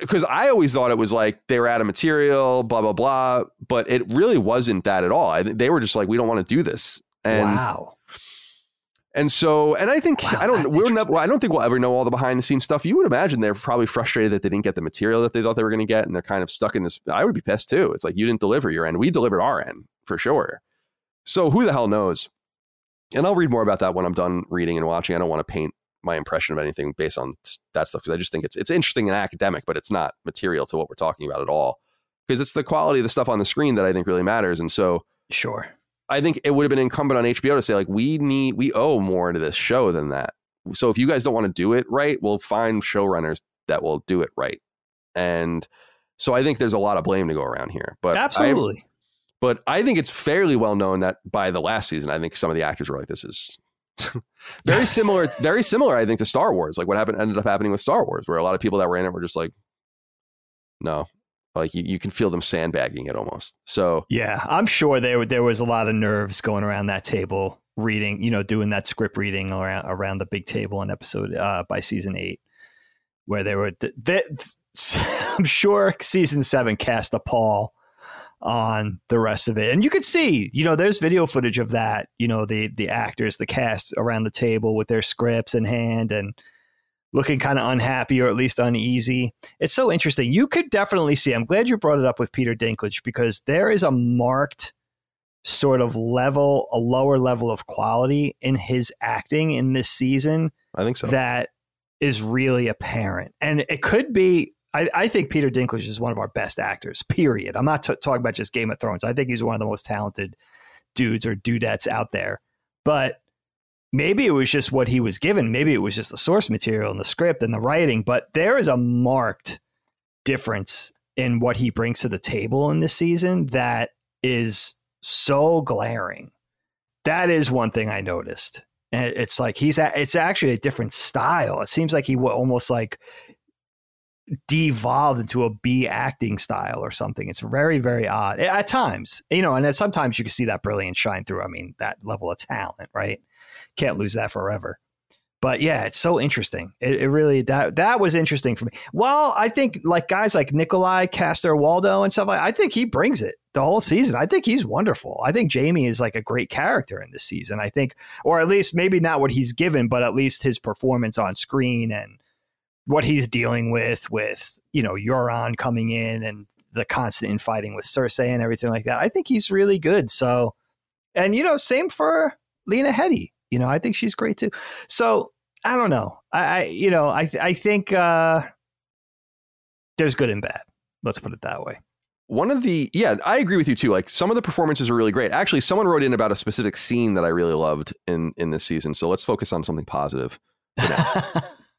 because I always thought it was like they were out of material, blah blah blah, but it really wasn't that at all. I, they were just like, we don't want to do this. And wow. And so, and I think Wow, I don't. We're never, interesting. I don't think we'll ever know all the behind the scenes stuff. You would imagine they're probably frustrated that they didn't get the material that they thought they were going to get, and they're kind of stuck in this. I would be pissed too. It's like you didn't deliver your end. We delivered our end for sure. So who the hell knows? And I'll read more about that when I'm done reading and watching. I don't want to paint my impression of anything based on that stuff because I just think it's it's interesting and academic, but it's not material to what we're talking about at all. Because it's the quality of the stuff on the screen that I think really matters. And so Sure. I think it would have been incumbent on HBO to say like we need we owe more to this show than that. So if you guys don't want to do it right, we'll find showrunners that will do it right. And so I think there's a lot of blame to go around here. But I, Absolutely. but I think it's fairly well known that by the last season, I think some of the actors were like, "This is [laughs] very similar." very similar, I think, to Star Wars. Like what happened ended up happening with Star Wars, where a lot of people that were in it were just like, "No." Like you, you can feel them sandbagging it almost. So Yeah, I'm sure there there was a lot of nerves going around that table, reading, you know, doing that script reading around around the big table in episode uh, by season eight, where they were. Th- [laughs] I'm sure season seven cast a pall on the rest of it, and you could see, you know, there's video footage of that. You know, the the actors, the cast around the table with their scripts in hand and looking kind of unhappy or at least uneasy. It's so interesting. You could definitely see. I'm glad you brought it up with Peter Dinklage because there is a marked sort of level, a lower level of quality in his acting in this season I think so. that is really apparent. And it could be. I, I think Peter Dinklage is one of our best actors. Period. I'm not t- talking about just Game of Thrones. I think he's one of the most talented dudes or dudettes out there. But maybe it was just what he was given. Maybe it was just the source material and the script and the writing. But there is a marked difference in what he brings to the table in this season that is so glaring. That is one thing I noticed. And it's like he's a, it's actually a different style. It seems like he almost like devolved into a B acting style or something. It's very, very odd at times, you know, and sometimes you can see that brilliance shine through. I mean, that level of talent, right? Can't lose that forever. But yeah, it's so interesting. It, it, really that that was interesting for me. Well, I think like guys like Nikolaj Coster-Waldau and stuff like I think he brings it the whole season. I think he's wonderful. I think Jaime is like a great character in this season. I think, or at least maybe not what he's given, but at least his performance on screen and what he's dealing with with you know Euron coming in and the constant infighting with Cersei and everything like that. I think he's really good. So, and you know, same for Lena Headey. You know, I think she's great too. So I don't know. I, I you know, I I think uh, there's good and bad. Let's put it that way. One of the yeah, I agree with you too. Like some of the performances are really great. Actually, someone wrote in about a specific scene that I really loved in in this season. So let's focus on something positive. [laughs]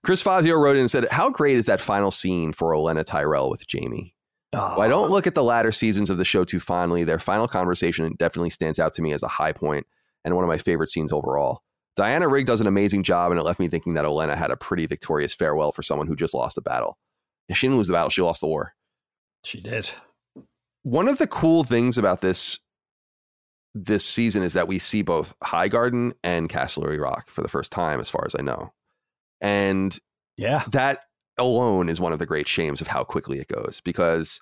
Chris Fazio wrote in and said, "How great is that final scene for Olenna Tyrell with Jaime? Oh. I don't look at the latter seasons of the show too fondly. Their final conversation definitely stands out to me as a high point and one of my favorite scenes overall. Diana Rigg does an amazing job, and it left me thinking that Olenna had a pretty victorious farewell for someone who just lost a battle. She didn't lose the battle; she lost the war. She did. One of the cool things about this this season is that we see both Highgarden and Casterly Rock for the first time, as far as I know. And yeah, that alone is one of the great shames of how quickly it goes because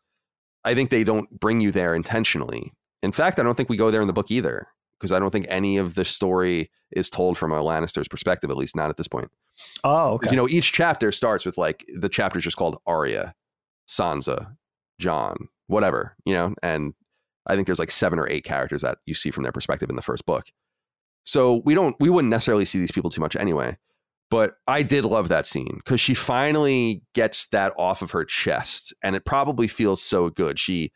I think they don't bring you there intentionally. In fact, I don't think we go there in the book either because I don't think any of the story is told from a Lannister's perspective, at least not at this point. Oh, okay. Because you know, each chapter starts with like the chapter's just called Arya, Sansa, Jon, whatever, you know, and I think there's like seven or eight characters that you see from their perspective in the first book. So we don't, we wouldn't necessarily see these people too much anyway. But I did love that scene because she finally gets that off of her chest, and it probably feels so good. She,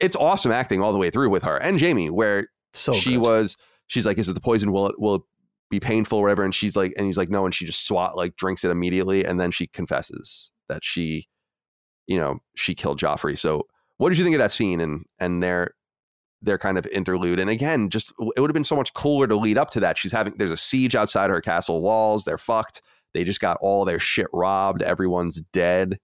it's awesome acting all the way through with her and Jaime, where so she good. was. She's like, "Is it the poison? Will it will it be painful or whatever?" And she's like, and he's like, "No," and she just swat like drinks it immediately, and then she confesses that she, you know, she killed Joffrey. So, what did you think of that scene and and their their kind of interlude. And again, just it would have been so much cooler to lead up to that. She's having there's a siege outside her castle walls. They're fucked. They just got all their shit robbed. Everyone's dead.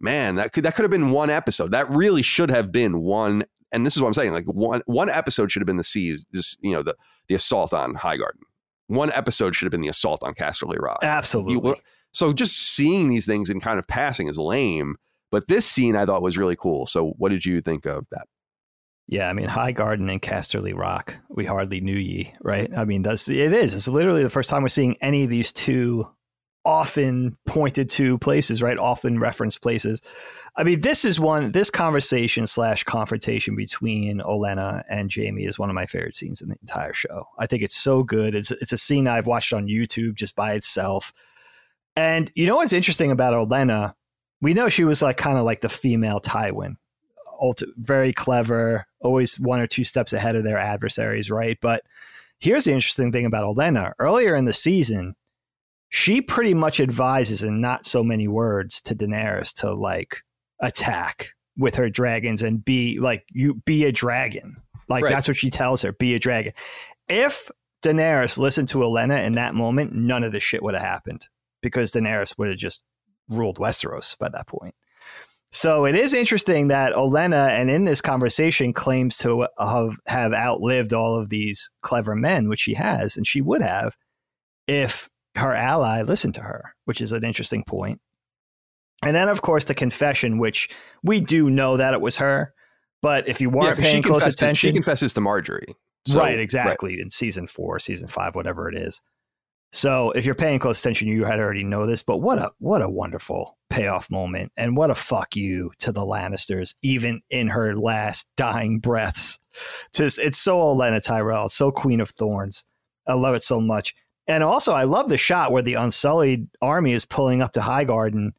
Man, that could that could have been one episode. That really should have been one. And this is what I'm saying. Like one one episode should have been the siege, just you know the the assault on Highgarden. One episode should have been the assault on Casterly Rock. Absolutely. You, so just seeing these things and kind of passing is lame. But this scene I thought was really cool. So what did you think of that? Yeah, I mean, Highgarden and Casterly Rock, we hardly knew ye, right? I mean, that's it is. It's literally the first time we're seeing any of these two often pointed to places, right? Often referenced places. I mean, this is one. This conversation slash confrontation between Olenna and Jaime is one of my favorite scenes in the entire show. I think it's so good. It's it's a scene I've watched on YouTube just by itself. And you know what's interesting about Olenna? We know she was like kind of like the female Tywin, very clever, always one or two steps ahead of their adversaries, right? But here's the interesting thing about Olenna. Earlier in the season, she pretty much advises in not so many words to Daenerys to like attack with her dragons and be like you be a dragon. Like right. that's what she tells her, be a dragon. If Daenerys listened to Olenna in that moment, none of this shit would have happened because Daenerys would have just ruled Westeros by that point. So it is interesting that Olenna, and in this conversation, claims to have, have outlived all of these clever men, which she has, and she would have if her ally listened to her, which is an interesting point. And then, of course, the confession, which we do know that it was her, but if you weren't yeah, paying close attention, she confesses to Margaery. So, right, exactly. Right. In season four, season five, whatever it is. So if you're paying close attention, you had already know this, but what a what a wonderful payoff moment, and what a fuck you to the Lannisters, even in her last dying breaths. Just it's so Olenna Tyrell, it's so Queen of Thorns. I love it so much, and also I love the shot where the Unsullied army is pulling up to Highgarden,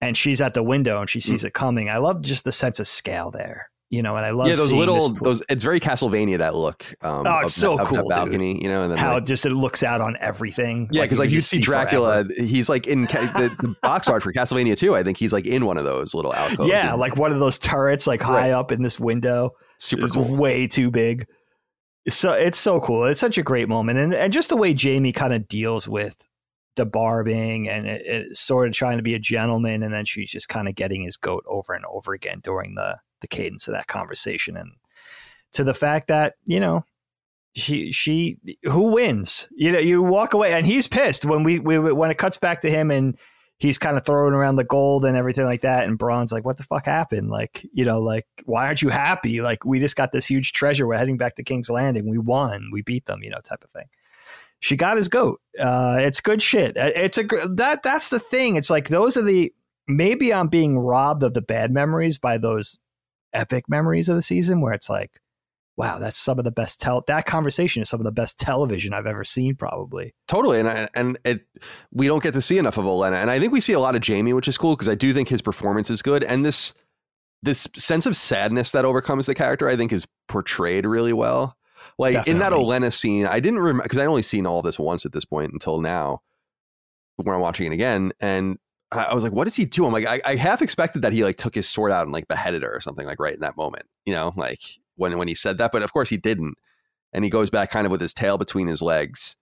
and she's at the window and she sees mm. it coming. I love just the sense of scale there you know, and I love yeah those little those. It's very Castlevania that look. Um, oh, it's so of, cool, balcony, dude. you know, and then how like, just it looks out on everything. Yeah, because like, like, you see Dracula, forever. he's like in the, the, [laughs] box art for Castlevania too. I think he's like in one of those little alcoves. Yeah, and, like one of those turrets, like high right. up in this window. Super cool. Way too big. So it's so cool. It's such a great moment, and and just the way Jaime kind of deals with the barbing and it, it, sort of trying to be a gentleman, and then she's just kind of getting his goat over and over again during the the cadence of that conversation and to the fact that you know she she who wins? You know, you walk away and he's pissed when we, we when it cuts back to him and he's kind of throwing around the gold and everything like that. And Bronn's like, what the fuck happened? Like, you know, like, why aren't you happy? Like, we just got this huge treasure. We're heading back to King's Landing. We won. We beat them, you know, type of thing. She got his goat. Uh, it's good shit. Uh, it's a that that's the thing. It's like those are the maybe I'm being robbed of the bad memories by those epic memories of the season where it's like, wow, that's some of the best tel that conversation is some of the best television I've ever seen, probably. Totally. And and it we don't get to see enough of Olenna, And I think we see a lot of Jaime, which is cool because I do think his performance is good. And this this sense of sadness that overcomes the character, I think, is portrayed really well. Like Definitely. in that Olenna scene, I didn't remember because I only seen all of this once at this point until now when I'm watching it again. And I was like, what does he do? I'm like, I, I half expected that he like took his sword out and like beheaded her or something like right in that moment, you know, like when when he said that, but of course he didn't. And he goes back kind of with his tail between his legs.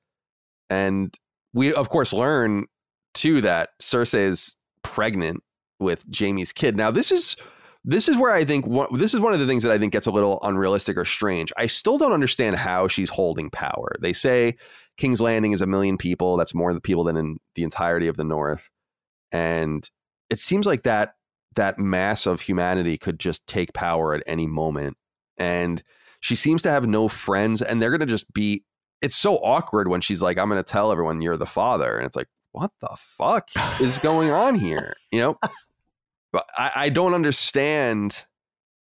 And we of course learn too that Cersei is pregnant with Jaime's kid. Now this is this is where I think this is one of the things that I think gets a little unrealistic or strange. I still don't understand how she's holding power. They say King's Landing is a million people. That's more the people than in the entirety of the North, and it seems like that that mass of humanity could just take power at any moment and she seems to have no friends and they're going to just be it's so awkward when she's like i'm going to tell everyone you're the father and it's like what the fuck is going on here? [laughs] You know? But I, I, don't understand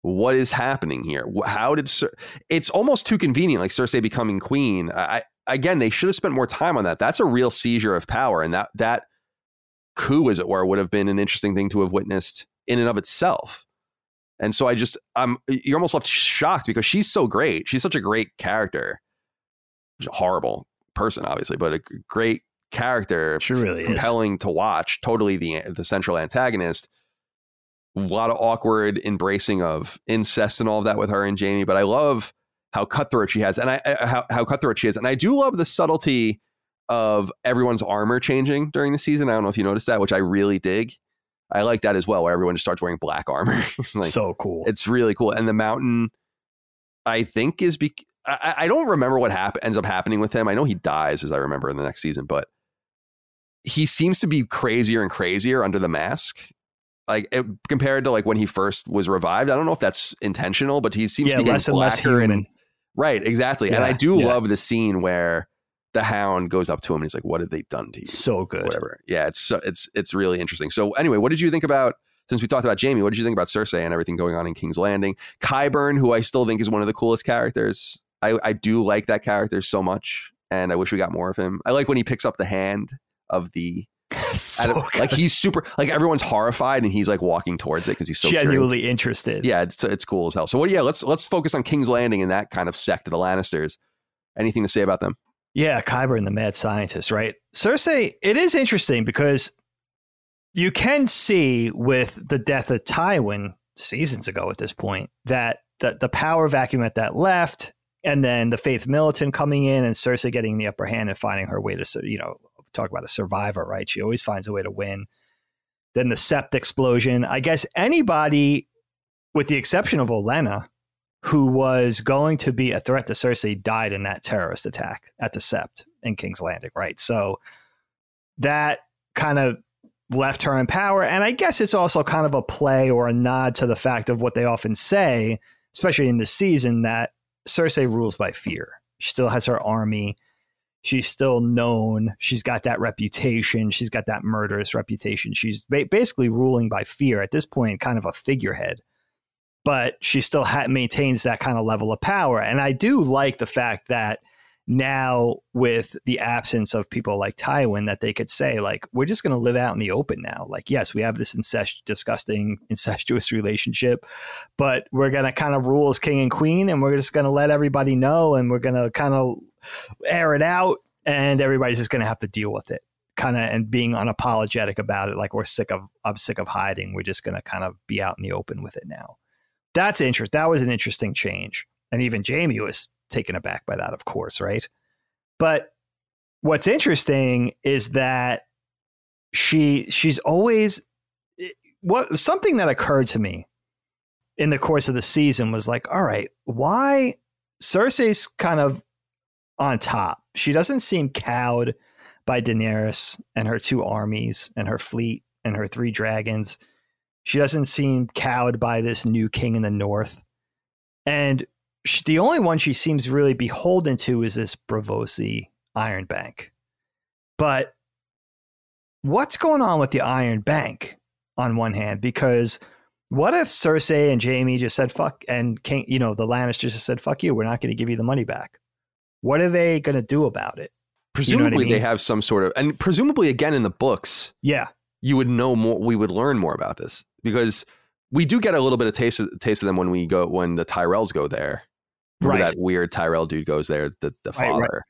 what is happening here. How did Cer- it's almost too convenient like cersei becoming queen. I, again they should have spent more time on that. That's a real seizure of power and that that coup as it were would have been an interesting thing to have witnessed in and of itself and so I just, I'm, you're almost left shocked because she's so great. She's such a great character. She's a horrible person, obviously, but a great character. She really compelling is. to watch. Totally the the central antagonist. A lot of awkward embracing of incest and all of that with her and Jaime, But I love how cutthroat she has, and I how, how cutthroat she is, and I do love the subtlety of everyone's armor changing during the season. I don't know if you noticed that, which I really dig. I like that as well, where everyone just starts wearing black armor. [laughs] like, so cool. It's really cool. And the mountain, I think, is be. I, I don't remember what hap- ends up happening with him. I know he dies, as I remember in the next season, but he seems to be crazier and crazier under the mask. Like it, compared to like when he first was revived. I don't know if that's intentional, but he seems yeah, to be less and less human. And, right, exactly. Yeah, and I do yeah. love the scene where the hound goes up to him and he's like, "What have they done to you?" So good. Whatever. Yeah, it's it's it's really interesting. So anyway, what did you think about? Since we talked about Jaime, what did you think about Cersei and everything going on in King's Landing? Qyburn, who I still think is one of the coolest characters. I, I do like that character so much, and I wish we got more of him. I like when he picks up the hand of the [laughs] so of, like he's super like everyone's horrified and he's like walking towards it because he's so genuinely curious. interested. Yeah, it's it's cool as hell. So what? Yeah, let's let's focus on King's Landing and that kind of sect of the Lannisters. Anything to say about them? Yeah, Qyburn and the mad scientist, right? Cersei, it is interesting because you can see with the death of Tywin seasons ago at this point that the, the power vacuum at that left, and then the Faith Militant coming in and Cersei getting the upper hand and finding her way to, you know, talk about a survivor, right? She always finds a way to win. Then the Sept explosion. I guess anybody, with the exception of Olenna, who was going to be a threat to Cersei, died in that terrorist attack at the Sept in King's Landing, right? So that kind of left her in power. And I guess it's also kind of a play or a nod to the fact of what they often say, especially in this season, that Cersei rules by fear. She still has her army. She's still known. She's got that reputation. She's got that murderous reputation. She's ba- basically ruling by fear at this point, kind of a figurehead but she still ha- maintains that kind of level of power. And I do like the fact that now with the absence of people like Tywin that they could say like we're just going to live out in the open now. Like yes we have this incest disgusting [laughs] incestuous relationship but we're going to kind of rule as king and queen and we're just going to let everybody know and we're going to kind of air it out and everybody's just going to have to deal with it kind of and being unapologetic about it like we're sick of I'm sick of hiding. We're just going to kind of be out in the open with it now that's interest. That was an interesting change. And even Jaime was taken aback by that, of course, right? But what's interesting is that she she's always eh, what something that occurred to me in the course of the season was like, all right, why Cersei's kind of on top. She doesn't seem cowed by Daenerys and her two armies and her fleet and her three dragons. She doesn't seem cowed by this new king in the north. And she, the only one she seems really beholden to is this Braavosi Iron Bank. But what's going on with the Iron Bank on one hand? Because what if Cersei and Jaime just said fuck and King, you know, the Lannisters just said fuck you, we're not going to give you the money back. What are they going to do about it? Presumably you know I mean? they have some sort of and presumably again in the books, Yeah. You would know more we would learn more about this because we do get a little bit of taste of, taste of them when we go when the Tyrells go there. Remember Right. that weird Tyrell dude goes there, the, the Right, right. father.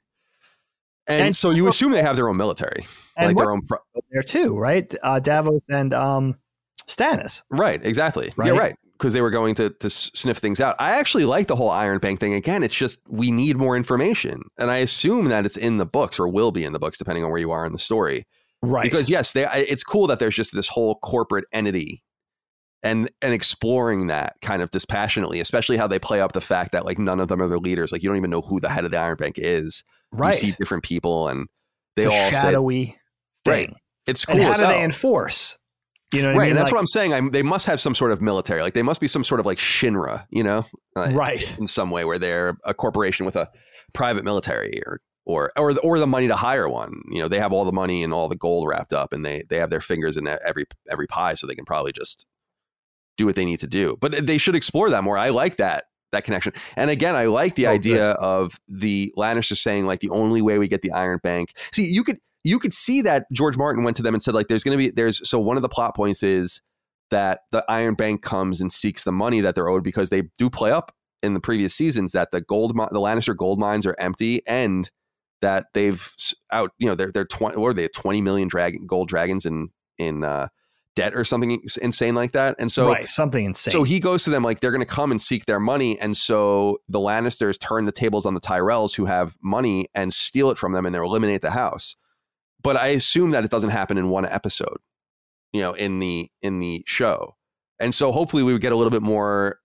And, And- so you assume they have their own military, like their own pro- there too, right? Uh, Davos and um, Stannis. Right, exactly. Right? Yeah, right. Because they were going to to sniff things out. I actually like the whole Iron Bank thing. Again, it's just we need more information, and I assume that it's in the books or will be in the books, depending on where you are in the story. Right. Because yes, they, it's cool that there's just this whole corporate entity, and and exploring that kind of dispassionately, especially how they play up the fact that like none of them are the leaders. Like you don't even know who the head of the Iron Bank is. right. You see different people, and they it's a all say shadowy Right. it's cool. And how do they enforce? You know what right, I mean? and that's Like- what I'm saying. I'm, they must have some sort of military, like they must be some sort of like Shinra, you know, uh, Right. in some way where they're a corporation with a private military, or or or the, or the money to hire one. You know, they have all the money and all the gold wrapped up, and they they have their fingers in every every pie, so they can probably just do what they need to do. But they should explore that more. I like that that connection. And again, I like the So idea of the Lannisters saying like the only way we get the Iron Bank. See, you could you could see that George Martin went to them and said like there's going to be there's so one of the plot points is that the Iron Bank comes and seeks the money that they're owed because they do play up in the previous seasons that the gold the Lannister gold mines are empty and that they've out you know they're they're 20 what are they 20 million dragon gold dragons in in uh debt or something insane like that and so right. Something insane. so he goes to them like they're going to come and seek their money, and so the Lannisters turn the tables on the Tyrells who have money and steal it from them, and they eliminate the house. But I assume that it doesn't happen in one episode, you know, in the in the show, and so hopefully we would get a little bit more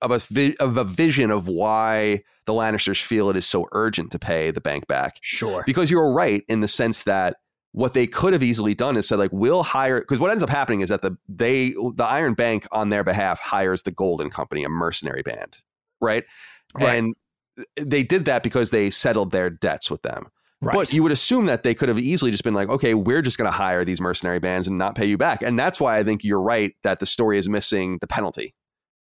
of a of a vision of why the Lannisters feel it is so urgent to pay the bank back sure. because you're right in the sense that what they could have easily done is said like we'll hire because what ends up happening is that the they the Iron Bank on their behalf hires the Golden Company, a mercenary band, right? Right. And they did that because they settled their debts with them. Right. But you would assume that they could have easily just been like, okay, we're just going to hire these mercenary bands and not pay you back. And that's why I think you're right that the story is missing the penalty.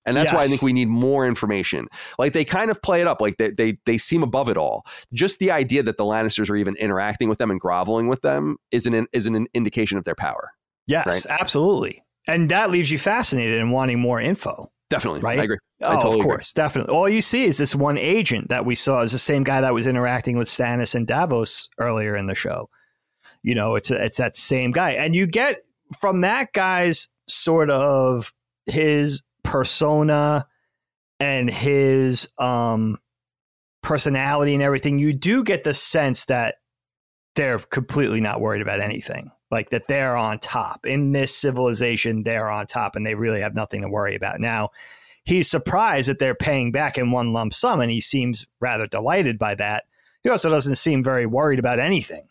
And that's why I think we need more information. Like they kind of play it up, like they, they they seem above it all. Just the idea that the Lannisters are even interacting with them and groveling with them is an is an indication of their power. yes, right. absolutely. And that leaves you fascinated and wanting more info. Definitely, Right? I agree. Oh, I totally of agree. course, definitely. All you see is this one agent that we saw is the same guy that was interacting with Stannis and Davos earlier in the show. You know, it's it's that same guy, and you get from that guy's sort of his persona and his um personality and everything. You do get the sense that they're completely not worried about anything. Like that they're on top in this civilization, they're on top, and they really have nothing to worry about now he's surprised that they're paying back in one lump sum and he seems rather delighted by that. He also doesn't seem very worried about anything.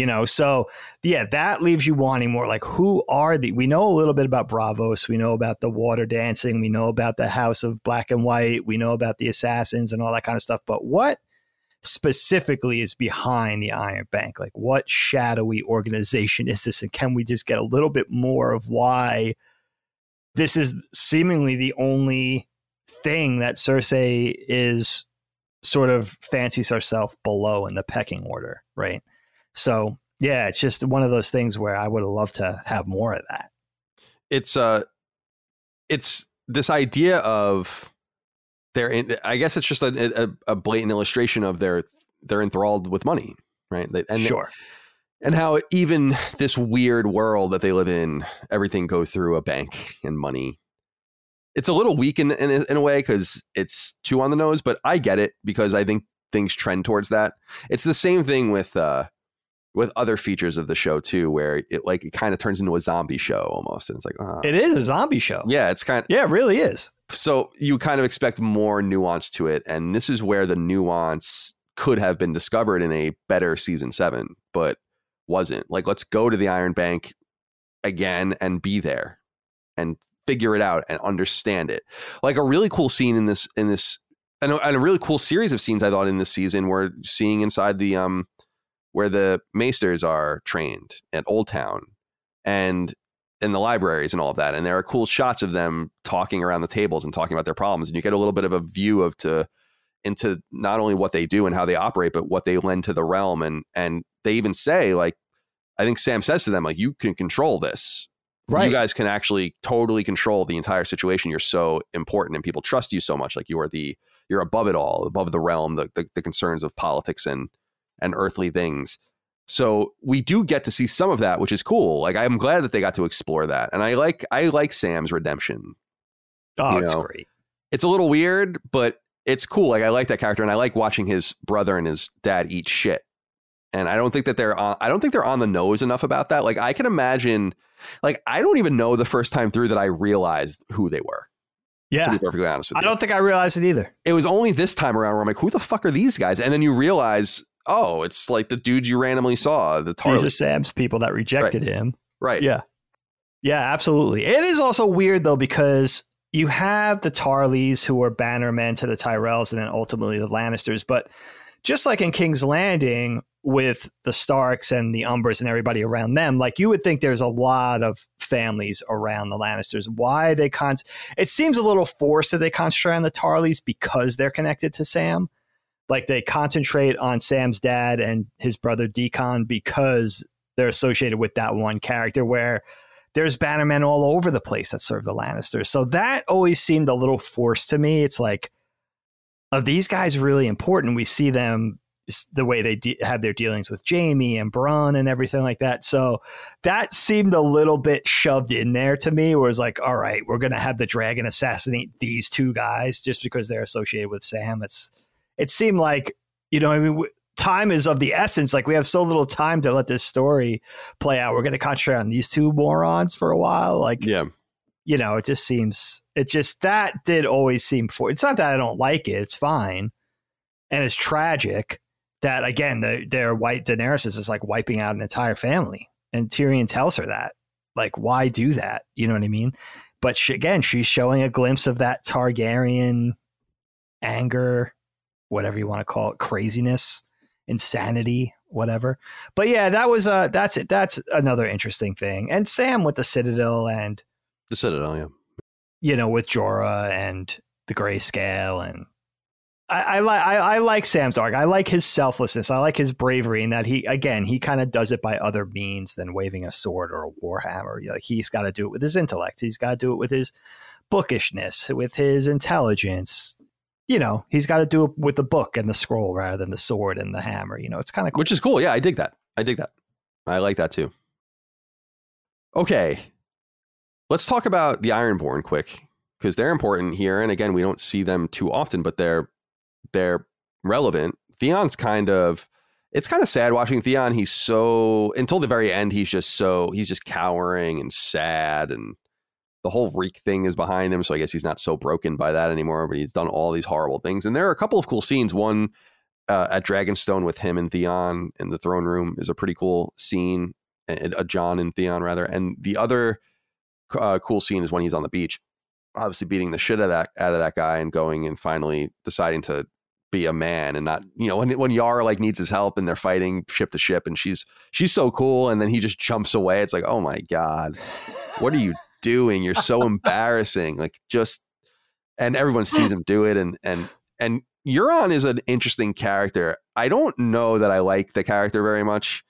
You know, so yeah, that leaves you wanting more. Like, who are the? We know a little bit about Braavos. We know about the water dancing. We know about the House of Black and White. We know about the assassins and all that kind of stuff. But what specifically is behind the Iron Bank? Like, what shadowy organization is this? And can we just get a little bit more of why this is seemingly the only thing that Cersei is sort of fancies herself below in the pecking order, right? So yeah, it's just one of those things where I would have loved to have more of that. It's uh it's this idea of they're in, I guess it's just a, a, a blatant illustration of their they're enthralled with money, right? They- And sure. and how even this weird world that they live in, everything goes through a bank and money. It's a little weak in in, a- in a way because it's too on the nose, but I get it because I think things trend towards that. It's the same thing with uh with other features of the show too, where it like it kind of turns into a zombie show almost, and it's like, uh, It is a zombie show. yeah, it's kind. of Yeah, it really is. so you kind of expect more nuance to it, and this is where the nuance could have been discovered in a better season seven, but wasn't. Like, let's go to the Iron Bank again and be there and figure it out and understand it. Like a really cool scene in this in this and a, and a really cool series of scenes I thought in this season were seeing inside the um where the maesters are trained at Oldtown and in the libraries and all of that. And there are cool shots of them talking around the tables and talking about their problems. And you get a little bit of a view of to into not only what they do and how they operate, but what they lend to the realm. And and they even say, like, I think Sam says to them, like, you can control this. Right. You guys can actually totally control the entire situation. You're so important and people trust you so much. Like you are the you're above it all, above the realm, the, the, the concerns of politics and and earthly things. So we do get to see some of that, which is cool. Like I'm glad that they got to explore that, and I like I like Sam's redemption. Oh, You it's know, great. It's a little weird, but it's cool. Like I like that character, and I like watching his brother and his dad eat shit. And I don't think that they're on. I don't think they're on the nose enough about that. Like I can imagine. Like I don't even know the first time through that I realized who they were. Yeah, to be perfectly honest with I you, don't think I realized it either. it was only this time around where I'm like, who the fuck are these guys? And then you realize, oh, it's like the dudes you randomly saw. The These are Sam's people that rejected him. right. Yeah. Yeah, absolutely. It is also weird though because you have the Tarlys who are bannermen to the Tyrells and then ultimately the Lannisters, but just like in King's Landing with the Starks and the Umbers and everybody around them, like you would think there's a lot of families around the Lannisters. Why they con it seems a little forced that they concentrate on the Tarlys because they're connected to Sam. Like they concentrate on Sam's dad and his brother Deacon because they're associated with that one character where there's bannermen all over the place that serve the Lannisters. So that always seemed a little forced to me. It's like, are these guys really important? We see them the way they de- have their dealings with Jaime and Bronn and everything like that. So that seemed a little bit shoved in there to me, where it's like, all right, we're going to have the dragon assassinate these two guys just because they're associated with Sam. It's, it seemed like, you know, I mean, w- time is of the essence. Like we have so little time to let this story play out. We're going to concentrate on these two morons for a while. Like, Yeah. you know, it just seems, it just, that did always seem for, it's not that I don't like it. It's fine. And it's tragic that, again, the, their white Daenerys is like wiping out an entire family. And Tyrion tells her that. Like, why do that? You know what I mean? But she, again, she's showing a glimpse of that Targaryen anger, whatever you want to call it, craziness, insanity, whatever. But yeah, that was uh that's it. That's another interesting thing. And Sam with the Citadel and The Citadel, yeah. you know with Jorah and the grayscale and I, I like I, I like Sam's arc. I like his selflessness. I like his bravery and that he again he kind of does it by other means than waving a sword or a warhammer. Like he's got to do it with his intellect. He's got to do it with his bookishness, with his intelligence. You know, he's got to do it with the book and the scroll rather than the sword and the hammer. You know, it's kind of cool. Which is cool. Yeah, I dig that. I dig that. I like that too. Okay. Let's talk about the Ironborn quick because they're important here. And again, we don't see them too often, but they're they're relevant. Theon's kind of it's kind of sad watching Theon. He's so until the very end, he's just so he's just cowering and sad and the whole reek thing is behind him. So I guess he's not so broken by that anymore, but he's done all these horrible things. And there are a couple of cool scenes. One uh, at Dragonstone with him and Theon in the throne room is a pretty cool scene. A, Jon and Theon rather, and the other uh, cool scene is when he's on the beach, obviously beating the shit out of that out of that guy and going and finally deciding to be a man and not you know when when Yara like needs his help and they're fighting ship to ship and she's she's so cool and then he just jumps away. It's like oh my god, what are you doing? You're so embarrassing. Like just and everyone sees [laughs] him do it and and and Euron is an interesting character. I don't know that I like the character very much.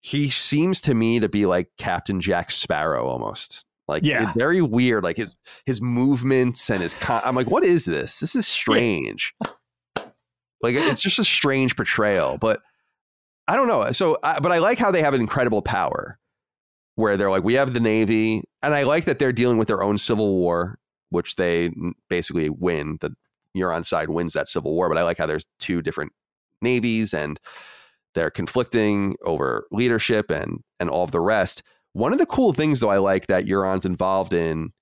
He seems to me to be like Captain Jack Sparrow almost. Like Yeah. it's very weird. Like his his movements and his con- I'm like, what is this? This is strange. like it's just a strange portrayal, but I don't know. So, I, but I like how they have an incredible power, where they're like, we have the navy, and I like that they're dealing with their own civil war, which they basically win. The Euron side wins that civil war, but I like how there's two different navies and they're conflicting over leadership and and all of the rest. One of the cool things, though, I like that Euron's involved in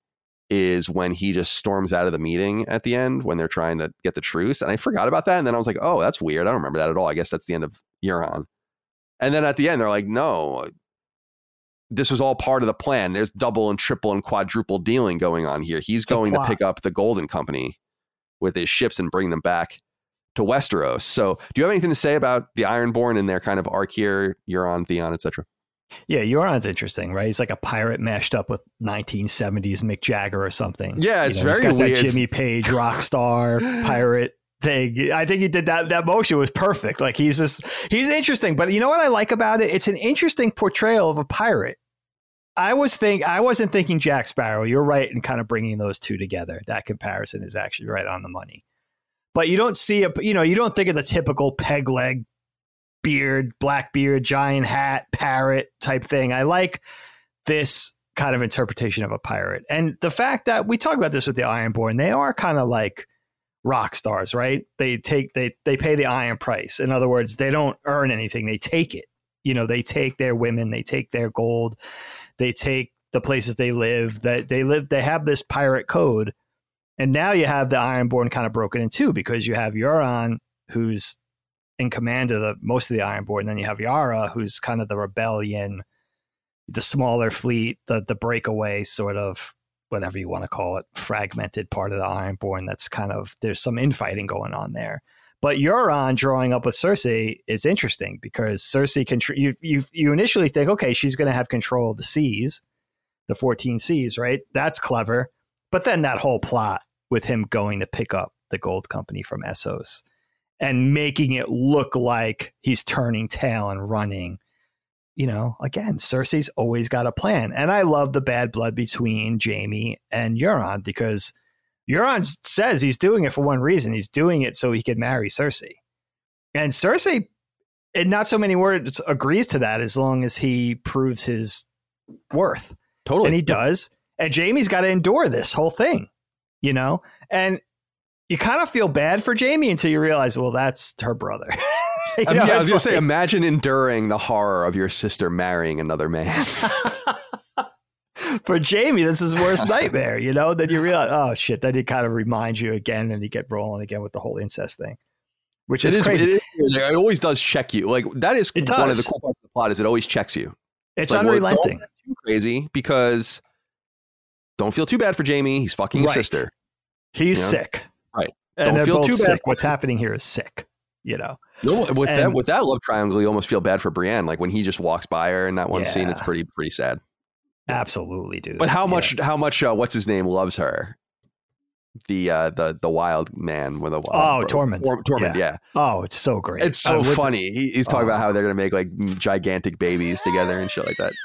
is when he just storms out of the meeting at the end when they're trying to get the truce. And I forgot about that. And then I was like, oh, that's weird. I don't remember that at all. I guess that's the end of Euron. And then at the end, they're like, no, this was all part of the plan. There's double and triple and quadruple dealing going on here. He's It's going to pick up the Golden Company with his ships and bring them back to Westeros. So, do you have anything to say about the Ironborn and their kind of arc here, Euron, Theon, etc.? Yeah, Euron's interesting, right? He's like a pirate mashed up with 1970s Mick Jagger or something. Yeah, You it's know, he's very got weird. That Jimmy Page rock star [laughs] pirate thing. I think he did that. That motion was perfect. Like he's just he's interesting. But you know what I like about it? It's an interesting portrayal of a pirate. I was think I wasn't thinking Jack Sparrow. You're right in kind of bringing those two together. That comparison is actually right on the money. But you don't see a you know you don't think of the typical peg leg beard, black beard, giant hat, parrot type thing. I like this kind of interpretation of a pirate. And the fact that we talk about this with the Ironborn, they are kind of like rock stars, right? They take they they pay the iron price. In other words, they don't earn anything, they take it. You know, they take their women, they take their gold, they take the places they live, that they live they have this pirate code. And now you have the Ironborn kind of broken in two because you have Euron who's in command of the most of the Ironborn, and then you have Yara who's kind of the rebellion the smaller fleet, the the breakaway sort of whatever you want to call it, fragmented part of the Ironborn. That's kind of there's some infighting going on there. But Euron drawing up with Cersei is interesting because Cersei can you you you initially think okay she's going to have control of the seas, the fourteen seas, right? That's clever. But then that whole plot with him going to pick up the gold company from Essos and making it look like he's turning tail and running you know, again, Cersei's always got a plan. And I love the bad blood between Jaime and Euron because Euron says he's doing it for one reason. He's doing it so he can marry Cersei. And Cersei, in not so many words, agrees to that as long as he proves his worth. Totally. And he does. And Jaime's got to endure this whole thing, you know? And you kind of feel bad for Jaime until you realize, well, that's her brother. [laughs] [laughs] You I, know, yeah, I was to say, imagine enduring the horror of your sister marrying another man. [laughs] for Jaime, this is worst nightmare, you know? Then you realize, oh shit, then it kind of reminds you again, and you get rolling again with the whole incest thing, which It is, is, crazy. it, is, it always does check you. Like that is It one of the cool parts of the plot is it always checks you. it's like, unrelenting. don't too crazy because don't feel too bad for Jaime. He's fucking his Right. sister. He's Yeah. sick. Right. And Don't they're feel too bad sick. What's happening here is sick, you know? No, with that with that love triangle, you almost feel bad for Brienne. Like when he just walks by her in that one scene, it's pretty pretty sad. Absolutely, dude. But how Yeah. much how much uh, what's his name loves her? The uh the the wild man with a Oh, wild Tormund. Tor- Tormund, yeah. Oh, it's so great. It's so would- funny. He, he's talking Oh. about how they're gonna make like gigantic babies together and shit like that. [laughs]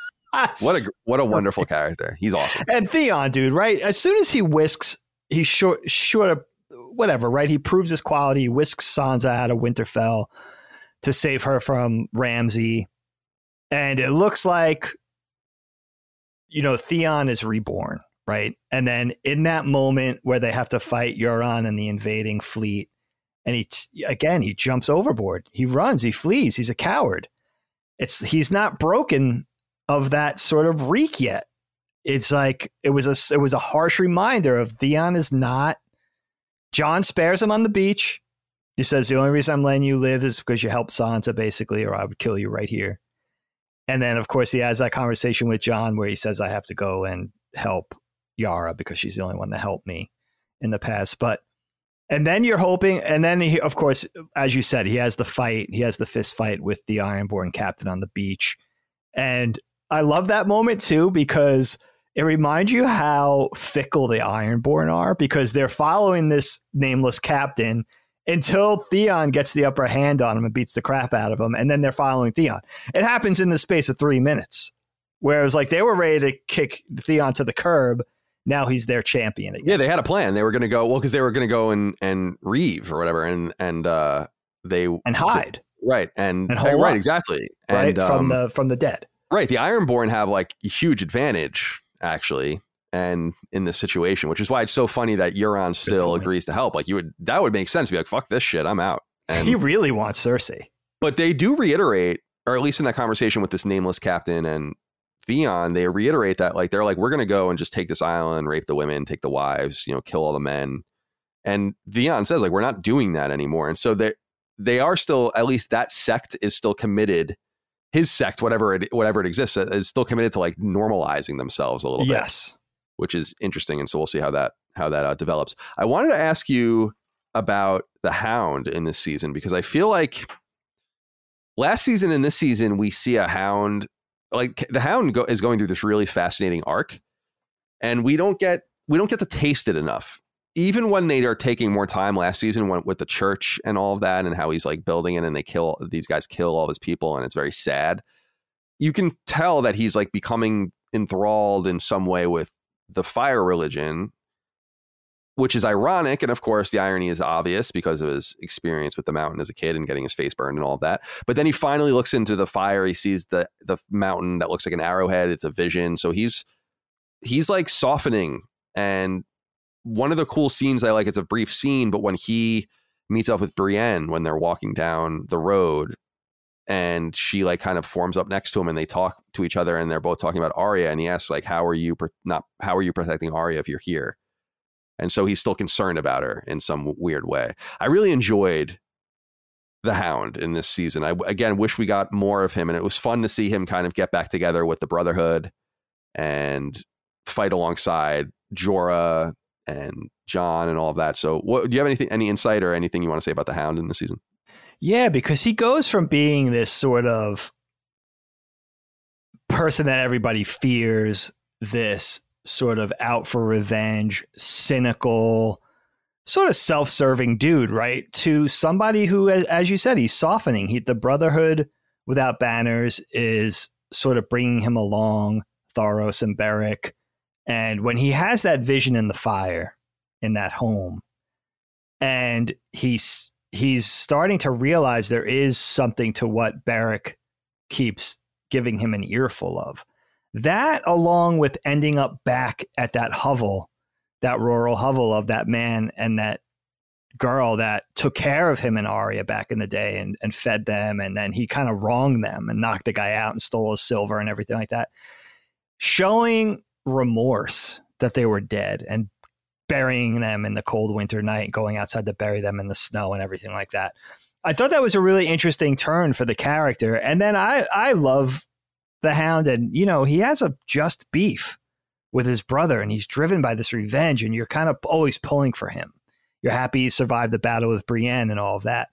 What a what a wonderful [laughs] character. He's awesome. And Theon, dude, right? As soon as he whisks, he short, short of whatever, right? He proves his quality. Whisks Sansa out of Winterfell to save her from Ramsay. And it looks like, you know, Theon is reborn, right? And then in that moment where they have to fight Euron and the invading fleet, and he, again, he jumps overboard. He runs, he flees. He's a coward. It's, he's not broken of that sort of reek yet it's like it was a it was a harsh reminder of Theon is not. Jon spares him on the beach. He says the only reason I'm letting you live is because you helped Sansa, basically, or I would kill you right here. And then, of course, he has that conversation with Jon where he says, "I have to go and help Yara because she's the only one that helped me in the past." But and then you're hoping, and then he, of course, as you said, he has the fight. He has the fist fight with the Ironborn captain on the beach, and I love that moment too because it reminds you how fickle the Ironborn are because they're following this nameless captain until Theon gets the upper hand on him and beats the crap out of him, and then they're following Theon. It happens in the space of three minutes. Whereas, like, they were ready to kick Theon to the curb. Now he's their champion again. Yeah, they had a plan. They were going to go well because they were going to go and and reave or whatever, and and uh, they and hide right and, And right up. exactly right and, from um, the from the dead. right. The Ironborn have like a huge advantage actually, and in this situation, which is why it's so funny that Euron still agrees to help. Like you would that would make sense. to Be like, fuck this shit, I'm out. And he really wants Cersei. But they do reiterate, or at least in that conversation with this nameless captain and Theon, they reiterate that like they're like we're gonna go and just take this island, rape the women, take the wives, you know, kill all the men. And Theon says like we're not doing that anymore. And so they they are still at least that sect is still committed. His sect, whatever it whatever it exists, is still committed to like normalizing themselves a little bit. Yes. which is interesting. And so we'll see how that how that uh, develops. I wanted to ask you about the Hound in this season because I feel like last season and this season we see a Hound like the Hound go, is going through this really fascinating arc, and we don't get we don't get to taste it enough. Even when they are taking more time last season when, with the church and all of that, and how he's like building it, and they kill these guys kill all his people, and it's very sad. You can tell that he's like becoming enthralled in some way with the fire religion which is ironic. And of course, the irony is obvious because of his experience with the mountain as a kid and getting his face burned and all of that. But then he finally looks into the fire. He sees the the mountain that looks like an arrowhead. It's a vision. So he's he's like softening. And one of the cool scenes I like, it's a brief scene, but when he meets up with Brienne when they're walking down the road and she like kind of forms up next to him and they talk to each other and they're both talking about Arya and he asks like how are you pro- not how are you protecting Arya if you're here and so he's still concerned about her in some weird way. I really enjoyed the Hound in this season. I again wish we got more of him, and it was fun to see him kind of get back together with the Brotherhood and fight alongside Jorah and Jon and all of that. So, what do you have anything, any insight or anything you want to say about the Hound in the season? Yeah, because he goes from being this sort of person that everybody fears, this sort of out for revenge, cynical, sort of self-serving dude, right? To somebody who, as you said, he's softening. He, the Brotherhood without banners is sort of bringing him along. Thoros and Beric, and when he has that vision in the fire in that home, and he's he's starting to realize there is something to what Beric keeps giving him an earful of. That, along with ending up back at that hovel, that rural hovel of that man and that girl that took care of him and Arya back in the day and, and fed them. And then he kind of wronged them and knocked the guy out and stole his silver and everything like that. Showing remorse that they were dead and burying them in the cold winter night, going outside to bury them in the snow and everything like that. I thought that was a really interesting turn for the character. And then I, I love the hound and you know he has a just beef with his brother and he's driven by this revenge and you're kind of always pulling for him you're happy he survived the battle with brienne and all of that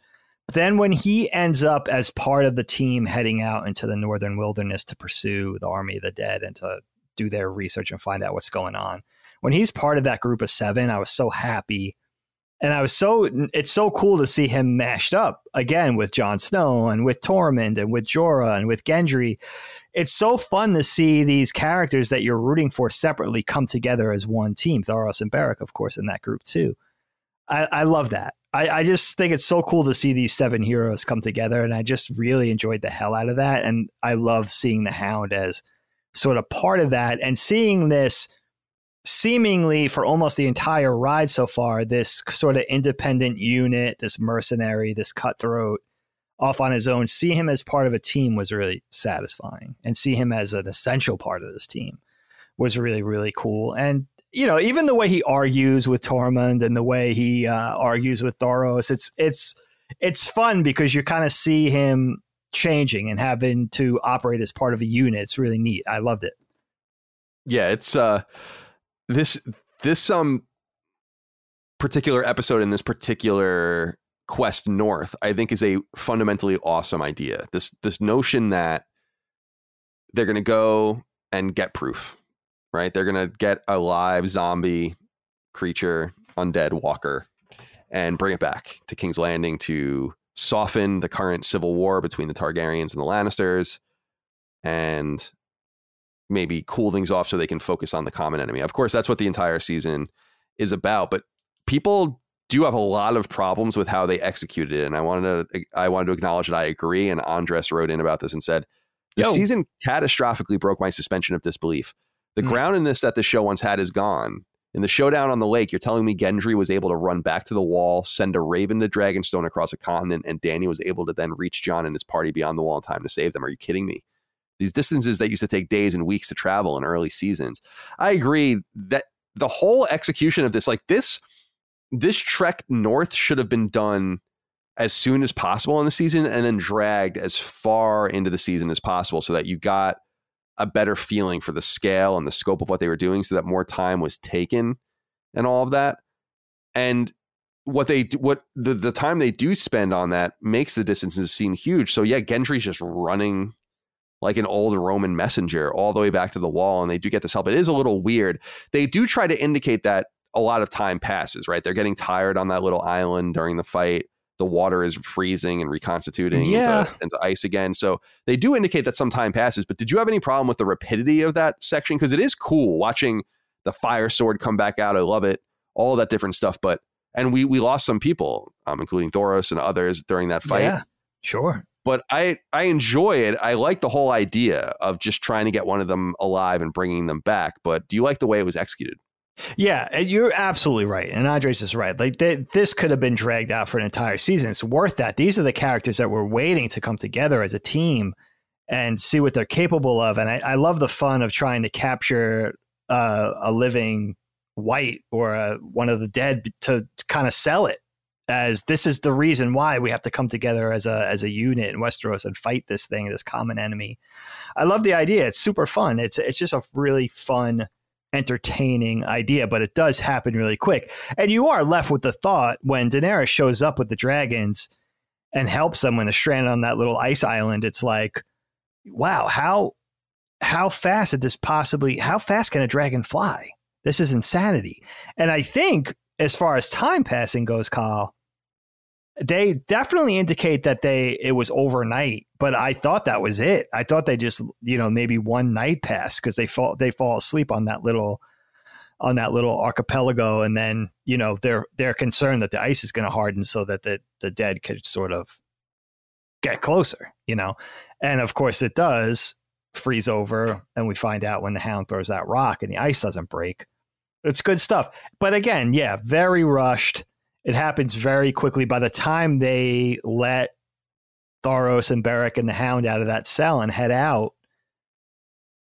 but then when he ends up as part of the team heading out into the northern wilderness to pursue the army of the dead and to do their research and find out what's going on when he's part of that group of seven i was so happy and I was so it's so cool to see him mashed up again with Jon Snow and with Tormund and with Jorah and with Gendry. It's so fun to see these characters that you're rooting for separately come together as one team. Thoros and Beric, of course, in that group too. I, I love that. I, I just think it's so cool to see these seven heroes come together, and I just really enjoyed the hell out of that. And I love seeing the Hound as sort of part of that, and seeing this seemingly for almost the entire ride so far, this sort of independent unit, this mercenary, this cutthroat off on his own, see him as part of a team was really satisfying. And see him as an essential part of this team was really, really cool. And, you know, even the way he argues with Tormund and the way he uh, argues with Thoros, it's, it's, it's fun because you kind of see him changing and having to operate as part of a unit. It's really neat. I loved it. Yeah, it's uh this this um particular episode in this particular quest north i think is a fundamentally awesome idea this this notion that they're going to go and get proof right they're going to get a live zombie creature undead walker and bring it back to king's landing to soften the current civil war between the targaryens and the lannisters and maybe cool things off so they can focus on the common enemy. Of course, that's what the entire season is about, but people do have a lot of problems with how they executed it and I wanted to I wanted to acknowledge that I agree and Andres wrote in about this and said the season catastrophically broke my suspension of disbelief. The Mm. groundedness that the show once had is gone. In the showdown on the lake, you're telling me Gendry was able to run back to the wall, send a raven to Dragonstone across a continent, and Dany was able to then reach Jon and his party beyond the wall in time to save them. Are you kidding me? these distances that used to take days and weeks to travel in early seasons. I agree that the whole execution of this, like this, this trek north should have been done as soon as possible in the season and then dragged as far into the season as possible so that you got a better feeling for the scale and the scope of what they were doing so that more time was taken and all of that. And what they what the the time they do spend on that makes the distances seem huge. So yeah, Gendry's just running like an old Roman messenger all the way back to the wall, and they do get this help. It is a little weird. They do try to indicate that a lot of time passes, right? They're getting tired on that little island during the fight. The water is freezing and reconstituting Yeah. into, into ice again. So they do indicate that some time passes. But did you have any problem with the rapidity of that section? Because it is cool watching the fire sword come back out. I love it. All that different stuff. But and we we lost some people, um, including Thoros and others during that fight Yeah, sure. but I I enjoy it. I like the whole idea of just trying to get one of them alive and bringing them back. But do you like the way it was executed? Yeah, you're absolutely right. And Andres is right. Like th- this could have been dragged out for an entire season. It's worth that. These are the characters that we're waiting to come together as a team and see what they're capable of. And I, I love the fun of trying to capture uh, a living white or a, one of the dead to, to kind of sell it as this is the reason why we have to come together as a as a unit in Westeros and fight this thing, this common enemy. I love the idea. It's super fun. It's it's just a really fun entertaining idea, but it does happen really quick. And you are left with the thought when Daenerys shows up with the dragons and helps them when they're stranded on that little ice island. It's like, wow, how how fast did this possibly? How fast can a dragon fly? This is insanity. And I think, as far as time passing goes, Kyle, they definitely indicate that they it was overnight but i thought that was it. I thought they just you know maybe one night passed because they fall they fall asleep on that little on that little archipelago. And then you know they're they're concerned that the ice is going to harden so that the the dead could sort of get closer you know? And of course it does freeze over and we find out when the hound throws that rock and the ice doesn't break. It's good stuff. But again yeah very rushed it happens very quickly. By the time they let Thoros and Beric and the Hound out of that cell and head out,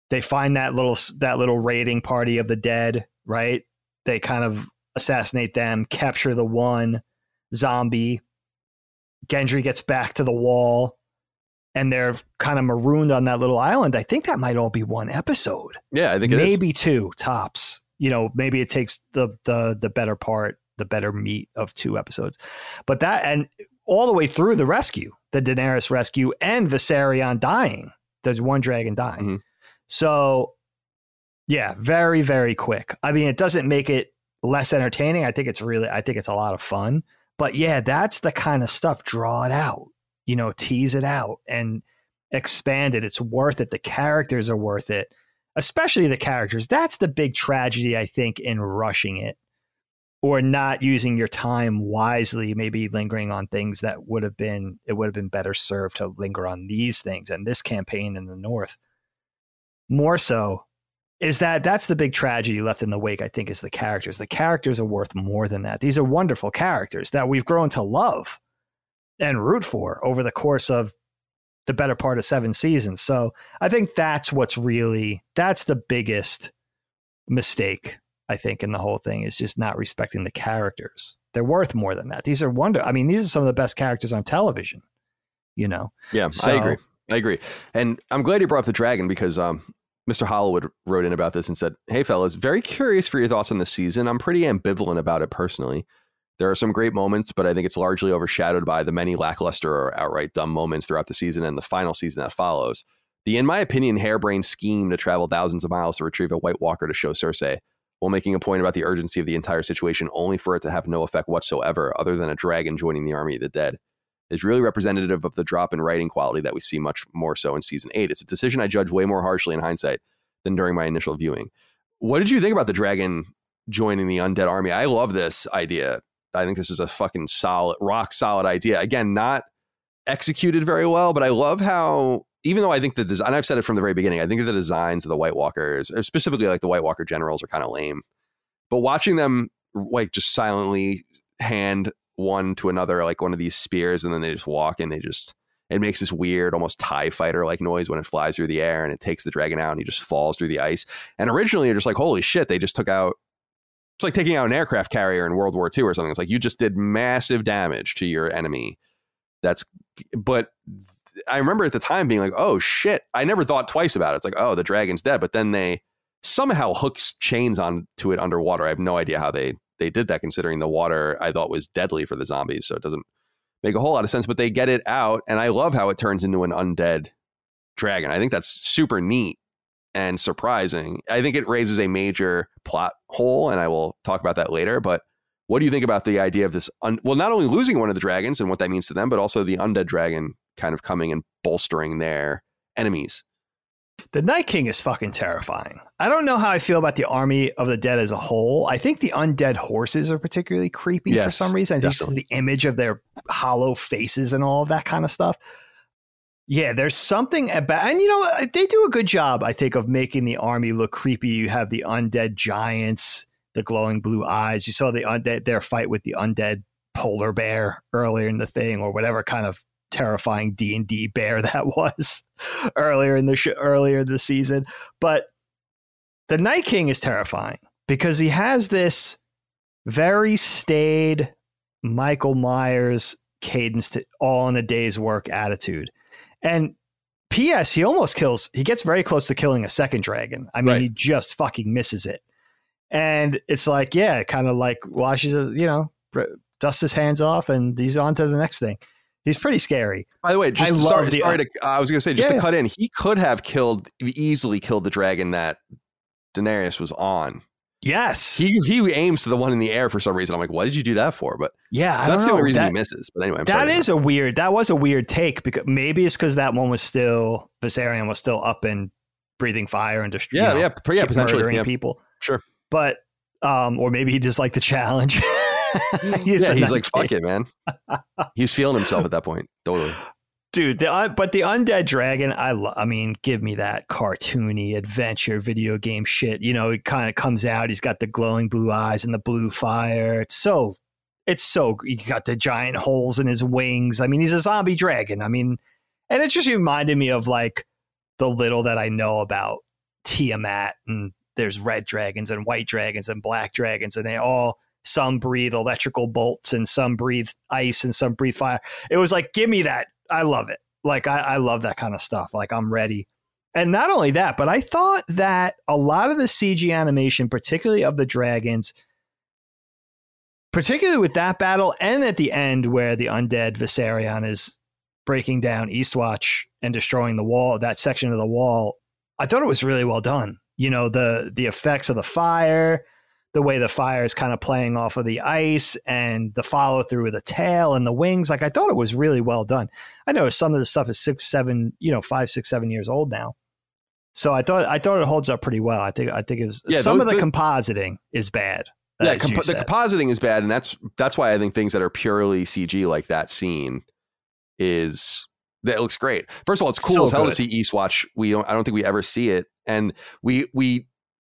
they find that little that little raiding party of the dead. Right? They kind of assassinate them, capture the one zombie. Gendry gets back to the wall, and they're kind of marooned on that little island. I think that might all be one episode Yeah, I think it is. maybe two tops. You know, maybe it takes the the the better part, the better meat of two episodes. But that and all the way through the rescue, the Daenerys rescue and Viserion dying. There's one dragon dying. Mhm. So yeah, very very quick. I mean, it doesn't make it less entertaining. I think it's really I think it's a lot of fun. But yeah, that's the kind of stuff draw it out. You know, tease it out and expand it. It's worth it. The characters are worth it especially the characters. That's the big tragedy, I think, in rushing it or not using your time wisely, maybe lingering on things that would have been, it would have been better served to linger on these things and this campaign in the North. More so is that that's the big tragedy left in the wake, I think, is the characters. The characters are worth more than that. These are wonderful characters that we've grown to love and root for over the course of the better part of seven seasons. So I think that's what's really that's the biggest mistake I think in the whole thing is just not respecting the characters. They're worth more than that. These are wonder. I mean, these are some of the best characters on television. You know, Yeah, I agree. I agree. And I'm glad you brought up the dragon because um, Mr. Hollywood wrote in about this and said, Hey, fellas, very curious for your thoughts on the season. I'm pretty ambivalent about it personally. There are some great moments, but I think it's largely overshadowed by the many lackluster or outright dumb moments throughout the season and the final season that follows. The, in my opinion, harebrained scheme to travel thousands of miles to retrieve a White Walker to show Cersei, while making a point about the urgency of the entire situation only for it to have no effect whatsoever other than a dragon joining the army of the dead is really representative of the drop in writing quality that we see much more so in season eight. It's a decision I judge way more harshly in hindsight than during my initial viewing. What did you think about the dragon joining the undead army? I love this idea. I think this is a fucking solid, rock solid idea. Again, not executed very well, but I love how, even though I think the design, and I've said it from the very beginning, I think the designs of the White Walkers, specifically like the White Walker generals, are kind of lame. But watching them like just silently hand one to another like one of these spears and then they just walk and they just It makes this weird, almost TIE fighter like noise when it flies through the air and it takes the dragon out and he just falls through the ice. And originally you're just like, holy shit, they just took out it's like taking out an aircraft carrier in World War II or something. It's like you just did massive damage to your enemy. That's but I remember at the time being like, oh shit. I never thought twice about it. It's like, oh, the dragon's dead. But then they somehow hooks chains onto it underwater. I have no idea how they they did that considering the water I thought was deadly for the zombies. So it doesn't make a whole lot of sense. But they get it out, and I love how it turns into an undead dragon. I think that's super neat and surprising. I think it raises a major plot hole, and I will talk about that later. But what do you think about the idea of this? Un- well, not only losing one of the dragons and what that means to them, but also the undead dragon kind of coming and bolstering their enemies. The Night King is fucking terrifying. I don't know how I feel about the Army of the Dead as a whole. I think the undead horses are particularly creepy Yes, for some reason. I think just the image of their hollow faces and all of that kind of stuff. Yeah, there's something about, and you know, uh, they do a good job, I think, of making the army look creepy. You have the undead giants, the glowing blue eyes. You saw the undead their fight with the undead polar bear earlier in the thing, or whatever kind of terrifying D and D bear [laughs] that was earlier in the sh- earlier the season. But the Night King is terrifying because he has this very staid Michael Myers cadence to all in a day's work attitude. And P.S. He almost kills. He gets very close to killing a second dragon. I mean, Right. he just fucking misses it. And it's like, yeah, kind of like washes, you know, dusts his hands off, and he's on to the next thing. He's pretty scary. By the way, just I sorry, the- sorry to, I was going to say, just Yeah, to cut in, he could have killed, easily killed the dragon that Daenerys was on. Yes. He he aims to the one in the air for some reason. I'm like, what did you do that for? But yeah. so that's the only reason That- he misses. But anyway, I'm That is a weird. That was a weird take because maybe it's because that one was still Viserion was still up and breathing fire and just yeah, know, yeah, yeah, potentially. murdering Yeah. people. Sure. But um, or maybe he just liked the challenge. [laughs] [laughs] yeah, he's like, fuck it, man. [laughs] He's feeling himself at that point. Totally. dude. The, uh, but the undead dragon, I lo- I mean, give me that cartoony adventure video game shit. You know, it kind of comes out. He's got the glowing blue eyes and the blue fire. It's so, it's so. He got the giant holes in his wings. I mean, he's a zombie dragon. I mean, and it just reminded me of like the little that I know about Tiamat and there's red dragons and white dragons and black dragons and they all some breathe electrical bolts and some breathe ice and some breathe fire. It was like, give me that. I love it. Like I, I love that kind of stuff. Like I'm ready. And not only that, but I thought that a lot of the CG animation, particularly of the dragons, particularly with that battle and at the end where the undead Viserion is breaking down Eastwatch and destroying the wall, that section of the wall, I thought it was really well done. You know, the the effects of the fire, the way the fire is kind of playing off of the ice and the follow through with the tail and the wings. Like I thought it was really well done. I know some of the stuff is six, seven, you know, five, six, seven years old now. So I thought I thought it holds up pretty well. I think I think it was Yeah, some those- of the the- compositing is bad. Yeah, compo- the compositing is bad, and that's that's why I think things that are purely CG like that scene is that looks great. First of all, it's cool So as hell good. to see Eastwatch. We don't. I don't think we ever see it, and we we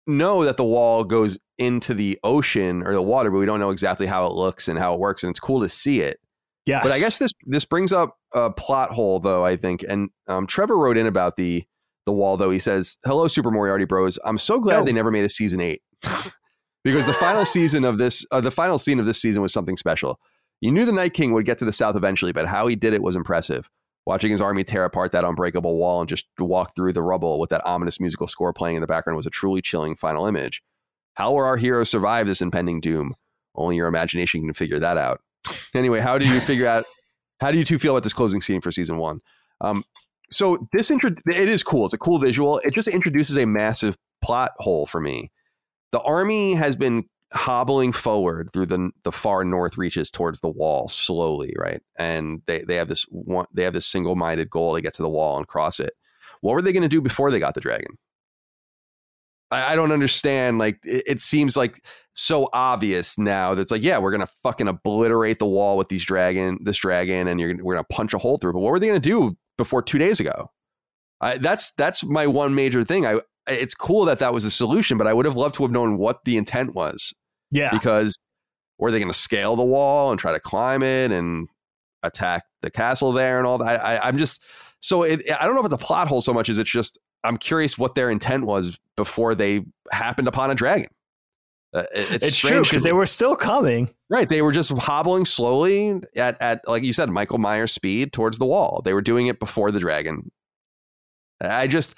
know that the wall goes into the ocean or the water, but we don't know exactly how it looks and how it works, and it's cool to see it. yes. But I guess this this brings up a plot hole, though. I think, and um, Trevor wrote in about the the wall, though. He says, "Hello, Super Moriarty Bros. I'm so glad Yo. they never made a season eight [laughs] because the final [laughs] season of this, uh, the final scene of this season was something special. You knew the Night King would get to the south eventually, but how he did it was impressive. Watching his army tear apart that unbreakable wall and just walk through the rubble with that ominous musical score playing in the background was a truly chilling final image. How will our heroes survive this impending doom? Only your imagination can figure that out. Anyway, how do you figure out? [laughs] How do you two feel about this closing scene for season one? Um, so this intro, it is cool. It's a cool visual. It just introduces a massive plot hole for me. The army has been hobbling forward through the the far north reaches towards the wall slowly, right? And they they have this one they have this single minded goal to get to the wall and cross it. What were they going to do before they got the dragon? I, I don't understand. Like it, it seems like so obvious now that it's like, yeah, we're gonna fucking obliterate the wall with these dragon, this dragon, and you're gonna, we're gonna punch a hole through. But what were they gonna do before two days ago? I, that's that's my one major thing. I it's cool that that was the solution, but I would have loved to have known what the intent was yeah. because were they going to scale the wall and try to climb it? And attack the castle there and all that. I, am just so it, I don't know if it's a plot hole so much as it's just I'm curious what their intent was before they happened upon a dragon. Uh, it's, it's true because they were still coming. Right, they were just hobbling slowly at at like you said, Michael Myers speed towards the wall. They were doing it before the dragon. I just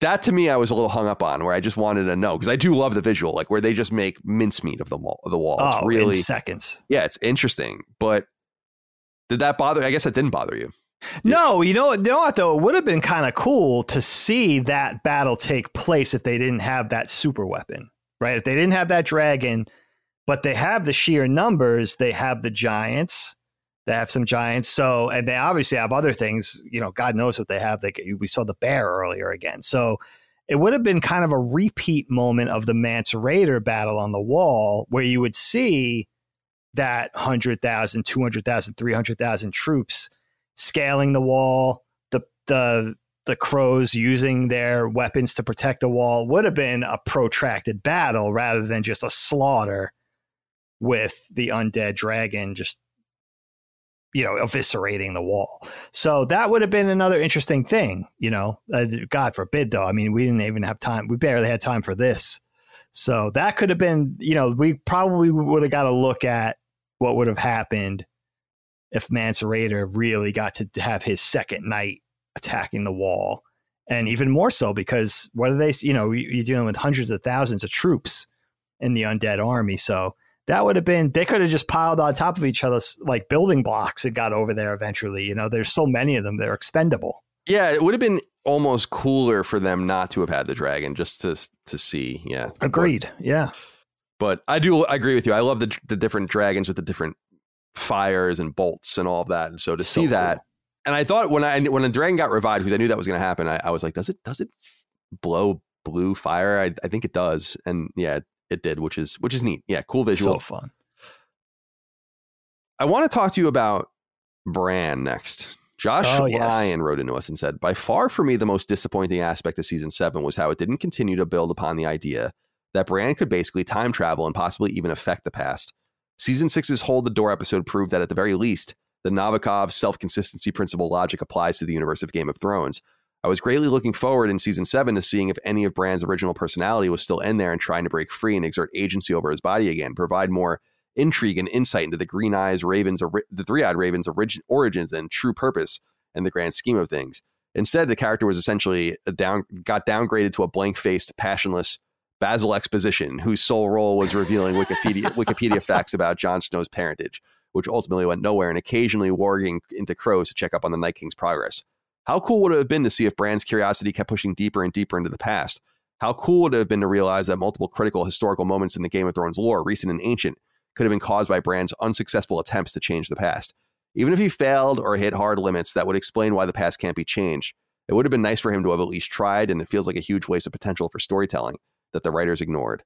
that to me, I was a little hung up on where I just wanted to know because I do love the visual, like where they just make mincemeat of the wall. Of the wall, it's oh, really seconds. Yeah, it's interesting. But did that bother? I guess that didn't bother you. No, you know, you know what though? It would have been kind of cool to see that battle take place if they didn't have that super weapon, right? If they didn't have that dragon, but they have the sheer numbers, they have the giants, they have some giants. So, and they obviously have other things. You know, God knows what they have. They we saw the bear earlier again. So, it would have been kind of a repeat moment of the Mance Rayder battle on the wall, where you would see that 100,000, 200,000, 300,000 troops scaling the wall, the the the crows using their weapons to protect the wall would have been a protracted battle rather than just a slaughter with the undead dragon just you know eviscerating the wall. So that would have been another interesting thing you know? Uh, god forbid though. I mean we didn't even have time. We barely had time for this. So that could have been you know we probably would have got to look at what would have happened if Mance Rayder really got to have his second night attacking the wall. And even more so because what are they, you know, you're dealing with hundreds of thousands of troops in the undead army. So that would have been, they could have just piled on top of each other like building blocks and got over there eventually. You know, there's so many of them, they're expendable. Yeah, it would have been almost cooler for them not to have had the dragon just to to see. Yeah. Agreed. But, yeah. But I do I agree with you. I love the the different dragons with the different fires and bolts and all of that. And so to so see that, and I thought when I when dragon got revived, because I knew that was going to happen, I, I, was like, does it does it blow blue fire? I, I think it does, and yeah, it, it did, which is which is neat. Yeah, cool visual, so fun. I want to talk to you about Bran next. Josh oh, Lyon yes. wrote into us and said, By far for me, the most disappointing aspect of season seven was how it didn't continue to build upon the idea that Bran could basically time travel and possibly even affect the past. Season six's Hold the Door episode proved that at the very least, the Novikov self consistency principle logic applies to the universe of Game of Thrones. I was greatly looking forward in season seven to seeing if any of Bran's original personality was still in there and trying to break free and exert agency over his body again, provide more intrigue and insight into the Green Eyes Ravens, the Three Eyed Ravens' origin, origins and true purpose in the grand scheme of things. Instead, the character was essentially down, got downgraded to a blank faced, passionless Basil Exposition, whose sole role was revealing Wikipedia, [laughs] Wikipedia facts about Jon Snow's parentage, which ultimately went nowhere, and occasionally warging into crows to check up on the Night King's progress. How cool would it have been to see if Bran's curiosity kept pushing deeper and deeper into the past? How cool would it have been to realize that multiple critical historical moments in the Game of Thrones lore, recent and ancient, could have been caused by Bran's unsuccessful attempts to change the past? Even if he failed or hit hard limits that would explain why the past can't be changed, it would have been nice for him to have at least tried, and it feels like a huge waste of potential for storytelling that the writers ignored.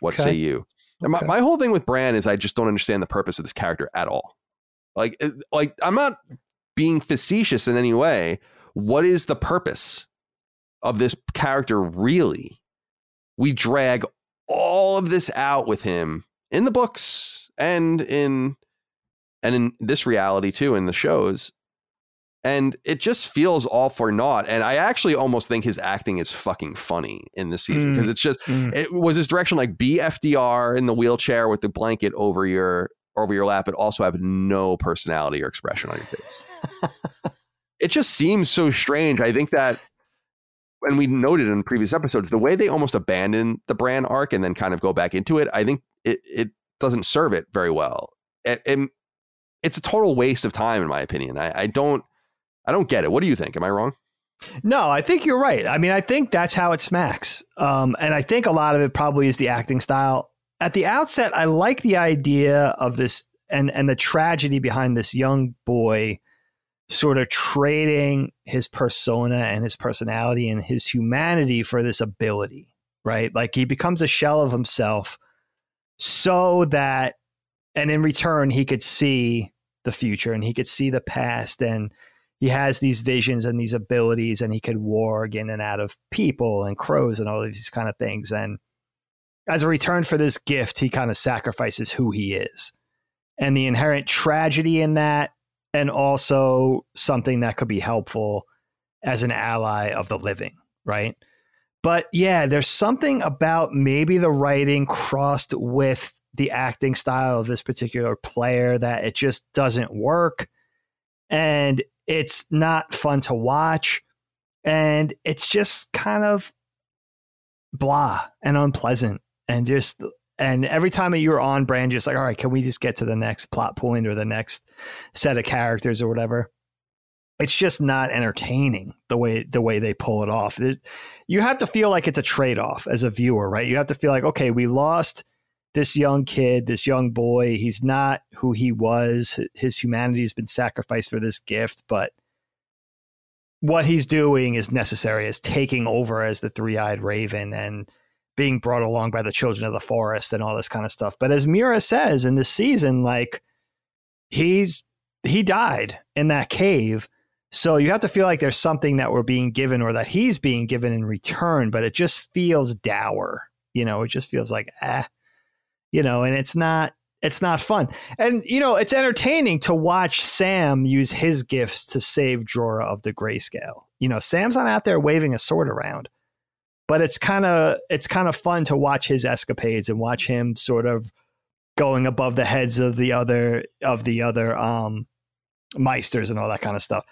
What okay. say you? Okay. My, my whole thing with Bran is I just don't understand the purpose of this character at all. Like, like I'm not being facetious in any way. What is the purpose of this character really? We drag all of this out with him in the books and in and in this reality too in the shows and it just feels all for naught. And I actually almost think his acting is fucking funny in this season because mm. it's just mm. it was his direction like be FDR in the wheelchair with the blanket over your over your lap, but also have no personality or expression on your face. [laughs] it just seems so strange. I think that and we noted in previous episodes the way they almost abandon the Bran arc and then kind of go back into it. I think it it doesn't serve it very well. It, it, it's a total waste of time, in my opinion. I, I don't I don't get it. What do you think? Am I wrong? No, I think you're right. I mean, I think that's how it smacks. Um, and I think a lot of it probably is the acting style. At the outset, I like the idea of this and and the tragedy behind this young boy sort of trading his persona and his personality and his humanity for this ability, right? Like he becomes a shell of himself so that and in return he could see the future and he could see the past and he has these visions and these abilities and he could warg in and out of people and crows and all of these kind of things and as a return for this gift he kind of sacrifices who he is and the inherent tragedy in that and also something that could be helpful as an ally of the living, right? But yeah, there's something about maybe the writing crossed with the acting style of this particular player that it just doesn't work. And it's not fun to watch. And it's just kind of blah and unpleasant. And just, and every time that you're on brand, you're just like, all right, can we just get to the next plot point or the next set of characters or whatever? it's just not entertaining the way the way they pull it off. There's, you have to feel like it's a trade off as a viewer, right? You have to feel like, okay, we lost this young kid, this young boy. He's not who he was. His humanity has been sacrificed for this gift, but what he's doing is necessary as taking over as the three eyed raven and being brought along by the children of the forest and all this kind of stuff. But as Meera says in this season, like he's he died in that cave so you have to feel like there's something that we're being given or that he's being given in return, but it just feels dour. You know, it just feels like ah, you know, and it's not it's not fun. And you know, it's entertaining to watch Sam use his gifts to save Jorah of the grayscale. You know, Sam's not out there waving a sword around, but it's kind of it's kind of fun to watch his escapades and watch him sort of going above the heads of the other of the other um maesters and all that kind of stuff.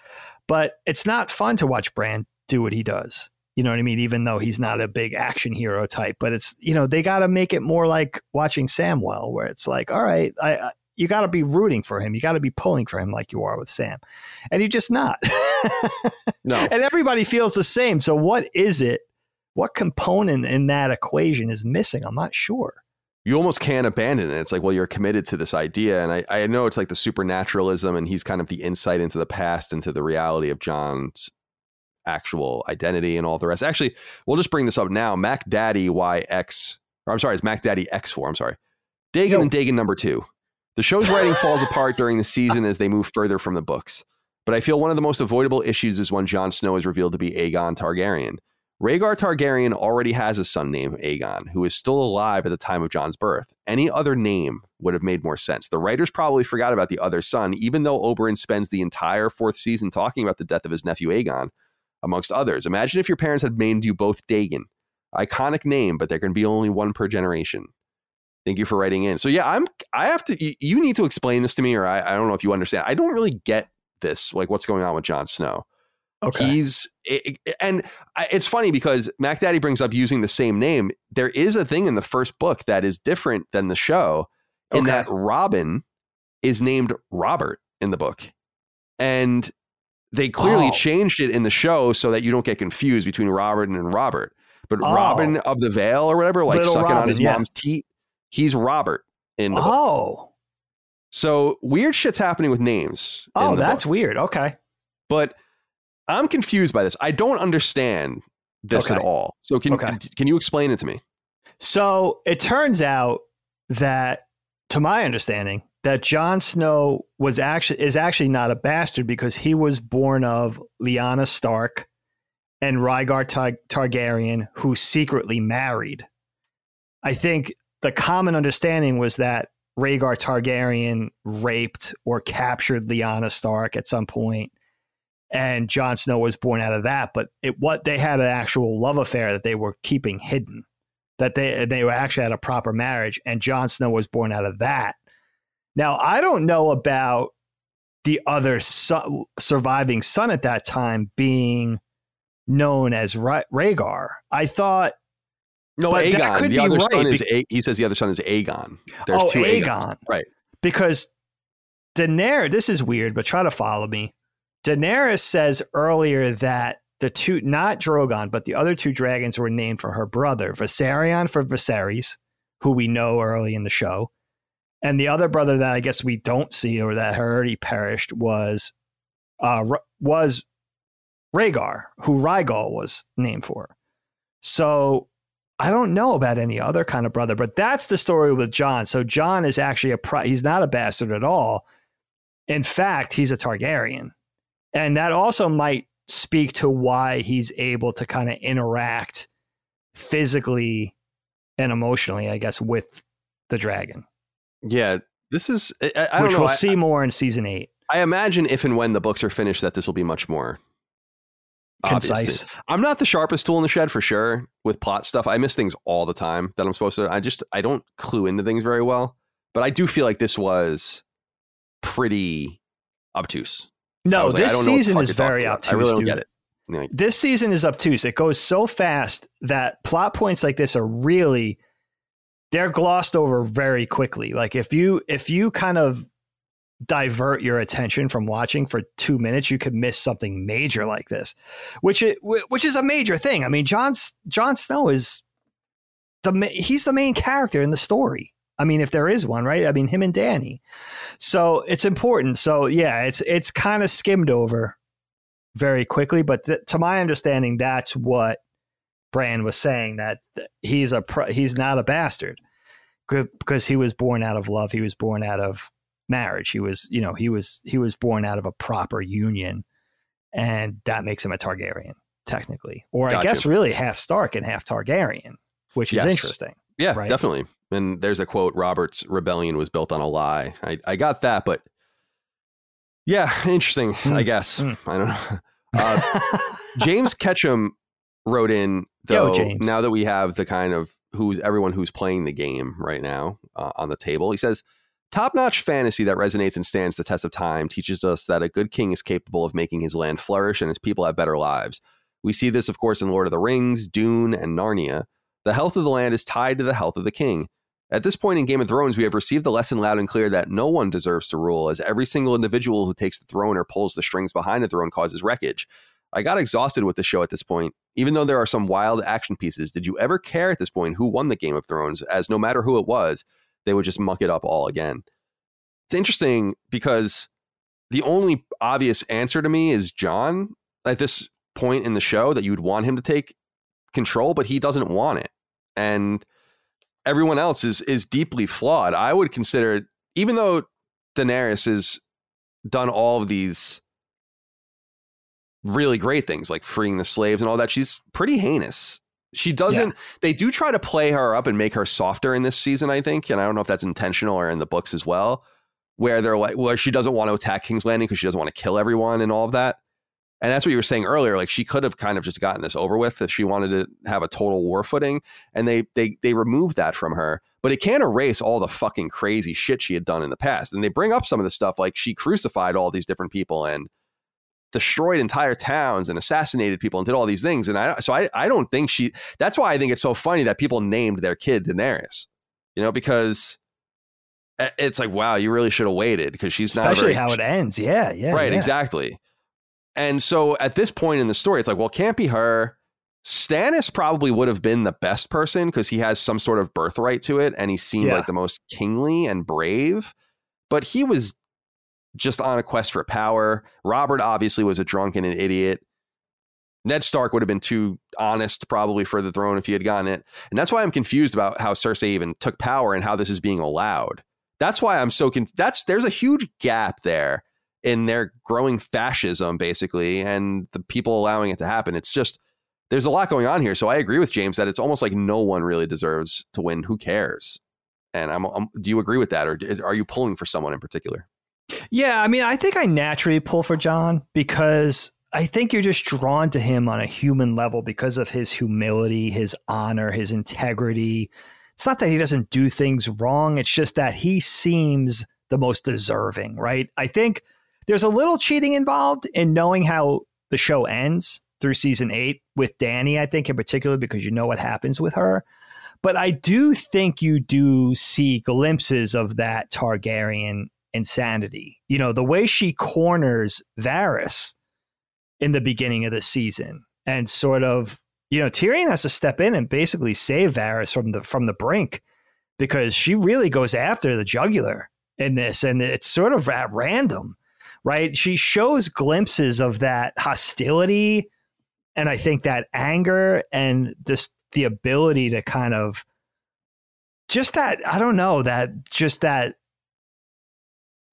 But it's not fun to watch Bran do what he does. You know what I mean? Even though he's not a big action hero type, but it's you know they got to make it more like watching Samwell, where it's like, all right, I, I you got to be rooting for him, you got to be pulling for him like you are with Sam, and you're just not. [laughs] no, and everybody feels the same. So what is it? What component in that equation is missing? I'm not sure you almost can't abandon it. It's like, well, you're committed to this idea. And I, I know it's like the supernaturalism, and he's kind of the insight into the past, into the reality of Jon's actual identity and all the rest. Actually, we'll just bring this up now. Mac Daddy YX, or I'm sorry, it's Mac Daddy X4. I'm sorry. Dagan and Dagan number two. The show's writing falls apart during the season as they move further from the books. But I feel one of the most avoidable issues is when Jon Snow is revealed to be Aegon Targaryen. Rhaegar Targaryen already has a son named Aegon, who is still alive at the time of Jon's birth. Any other name would have made more sense. The writers probably forgot about the other son, even though Oberyn spends the entire fourth season talking about the death of his nephew Aegon, amongst others. Imagine if your parents had named you both Dagan. Iconic name, but there can be only one per generation. Thank you for writing in. So yeah, I'm. I have to. You need to explain this to me, or I, I don't know if you understand. I don't really get this, like what's going on with Jon Snow. Okay. He's and it's funny because Mac Daddy brings up using the same name. There is a thing in the first book that is different than the show, in okay. that Robin is named Robert in the book, and they clearly oh. changed it in the show so that you don't get confused between Robert and Robert. But oh. Robin of the Vale or whatever, like Little sucking Robin, on his yeah. mom's teeth, he's Robert in the oh. Book. So weird shit's happening with names. Oh, that's book. weird. Okay. But I'm confused by this. I don't understand this okay. at all. So can okay. can you explain it to me? So it turns out that, to my understanding, that Jon Snow was actually is actually not a bastard because he was born of Lyanna Stark and Rhaegar Tar- Targaryen, who secretly married. I think the common understanding was that Rhaegar Targaryen raped or captured Lyanna Stark at some point and Jon Snow was born out of that. But it what they had an actual love affair that they were keeping hidden, that they they were actually had a proper marriage, and Jon Snow was born out of that. Now I don't know about the other su- surviving son at that time being known as Ra- Rhaegar. I thought. No, but Aegon. could the other right son is a- he says the other son is Aegon. There's oh, two Aegon. Aegons. Right. Because Daenerys, this is weird, but try to follow me. Daenerys says earlier that the two, not Drogon, but the other two dragons were named for her brother, Viserion for Viserys, who we know early in the show. And the other brother that I guess we don't see or that already perished was uh, was Rhaegar, who Rhaegal was named for. So I don't know about any other kind of brother, but that's the story with Jon. So Jon is actually a he's not a bastard at all. In fact, he's a Targaryen. And that also might speak to why he's able to kind of interact physically and emotionally, I guess, with the dragon. Yeah, this is I, I which we'll see more in season eight. I imagine if and when the books are finished, that this will be much more. Concise. I'm not the sharpest tool in the shed for sure with plot stuff. I miss things all the time that I'm supposed to. I just I don't clue into things very well. But I do feel like this was pretty obtuse. No, like, this know the season is very obtuse. I really don't dude. get it. Like, This season is obtuse. It goes so fast that plot points like this are really they're glossed over very quickly. Like if you if you kind of divert your attention from watching for 2 minutes, you could miss something major like this. Which it, which is a major thing. I mean, Jon Jon Snow is the he's the main character in the story. I mean, if there is one, right? I mean, him and Dany. So it's important. So yeah, it's it's kind of skimmed over very quickly. But th- to my understanding, that's what Bran was saying that he's a pro- he's not a bastard because he was born out of love. He was born out of marriage. He was you know he was he was born out of a proper union, and that makes him a Targaryen technically, or I Gotcha. guess really half Stark and half Targaryen, which is interesting. yeah, Right. definitely. And there's a quote: "Robert's rebellion was built on a lie." I I got that, but yeah, interesting. Hmm. I guess Hmm. I don't know. Uh, [laughs] James Ketchum wrote in Yo, though. James. Now that we have the kind of who's everyone who's playing the game right now uh, on the table, he says, "Top-notch fantasy that resonates and stands the test of time teaches us that a good king is capable of making his land flourish and his people have better lives. We see this, of course, in Lord of the Rings, Dune, and Narnia. The health of the land is tied to the health of the king." At this point in Game of Thrones, we have received the lesson loud and clear that no one deserves to rule, as every single individual who takes the throne or pulls the strings behind the throne causes wreckage. I got exhausted with the show at this point. Even though there are some wild action pieces, did you ever care at this point who won the Game of Thrones? As no matter who it was, they would just muck it up all again. It's interesting because the only obvious answer to me is Jon at this point in the show that you would want him to take control, but he doesn't want it. And everyone else is is deeply flawed. I would consider even though Daenerys has done all of these really great things like freeing the slaves and all that, she's pretty heinous. She doesn't they do try to play her up and make her softer in this season, I think, and I don't know if that's intentional or in the books as well, where they're like, well, she doesn't want to attack King's Landing because she doesn't want to kill everyone and all of that. And that's what you were saying earlier. Like she could have kind of just gotten this over with if she wanted to have a total war footing. And they they they removed that from her. But it can't erase all the fucking crazy shit she had done in the past. And they bring up some of the stuff like she crucified all these different people and destroyed entire towns and assassinated people and did all these things. And I so I I don't think she that's why I think it's so funny that people named their kid Daenerys. You know, because it's like, wow, you really should have waited because she's not a Especially how it ends. Yeah, yeah. right, yeah. exactly. And so at this point in the story, it's like, well, can't be her. Stannis probably would have been the best person because he has some sort of birthright to it and he seemed Yeah. like the most kingly and brave. But he was just on a quest for power. Robert obviously was a drunk and an idiot. Ned Stark would have been too honest probably for the throne if he had gotten it. And that's why I'm confused about how Cersei even took power and how this is being allowed. That's why I'm so conf- that's there's a huge gap there in their growing fascism basically and the people allowing it to happen. It's just there's a lot going on here. So I agree with James that it's almost like no one really deserves to win. Who cares? And I'm, I'm do you agree with that or is, are you pulling for someone in particular? Yeah, I mean, I think I naturally pull for Jon because I think you're just drawn to him on a human level because of his humility, his honor, his integrity. It's not that he doesn't do things wrong, it's just that he seems the most deserving, right? I think there's a little cheating involved in knowing how the show ends through season eight with Dany, I think, in particular, because you know what happens with her. But I do think you do see glimpses of that Targaryen insanity. You know, the way she corners Varys in the beginning of the season and sort of, you know, Tyrion has to step in and basically save Varys from the from the brink because she really goes after the jugular in this and it's sort of at random, right? She shows glimpses of that hostility and I think that anger and this the ability to kind of just that I don't know that just that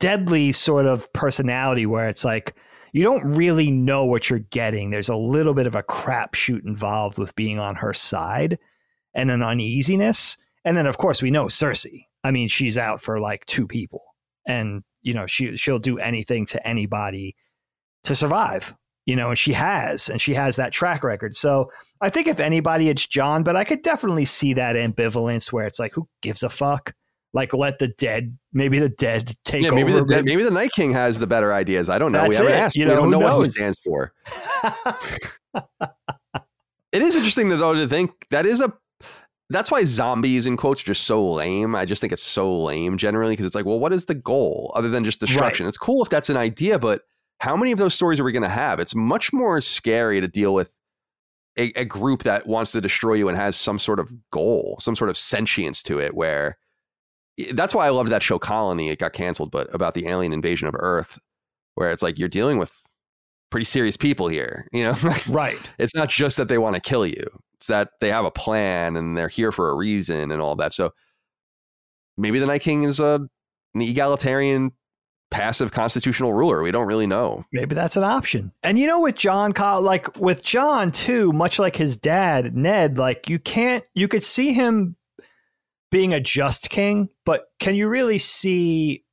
deadly sort of personality where it's like you don't really know what you're getting. There's a little bit of a crapshoot involved with being on her side and an uneasiness. And then, of course, we know Cersei. I mean, she's out for like two people. And you know she she'll do anything to anybody to survive you know and she has and she has that track record so i think if anybody it's Jon. but i could definitely see that ambivalence where it's like who gives a fuck like let the dead maybe the dead take yeah, maybe over the dead, maybe the Night King has the better ideas. I don't know. That's we haven't it. asked. You we don't know what he stands for. [laughs] It is interesting though to think that is a that's why zombies in quotes are just so lame. I just think it's so lame generally because it's like, well, what is the goal other than just destruction? It's cool if that's an idea, but how many of those stories are we going to have? It's much more scary to deal with a, a group that wants to destroy you and has some sort of goal, some sort of sentience to it. Where that's why I loved that show Colony. It got canceled, but about the alien invasion of Earth, where it's like you're dealing with pretty serious people here. You know, [laughs] right it's not just that they want to kill you it's that they have a plan and they're here for a reason and all that so maybe the night king is a, an egalitarian passive constitutional ruler we don't really know maybe that's an option and you know with Jon, like with Jon too much like his dad ned like you can't you could see him being a just king but can you really see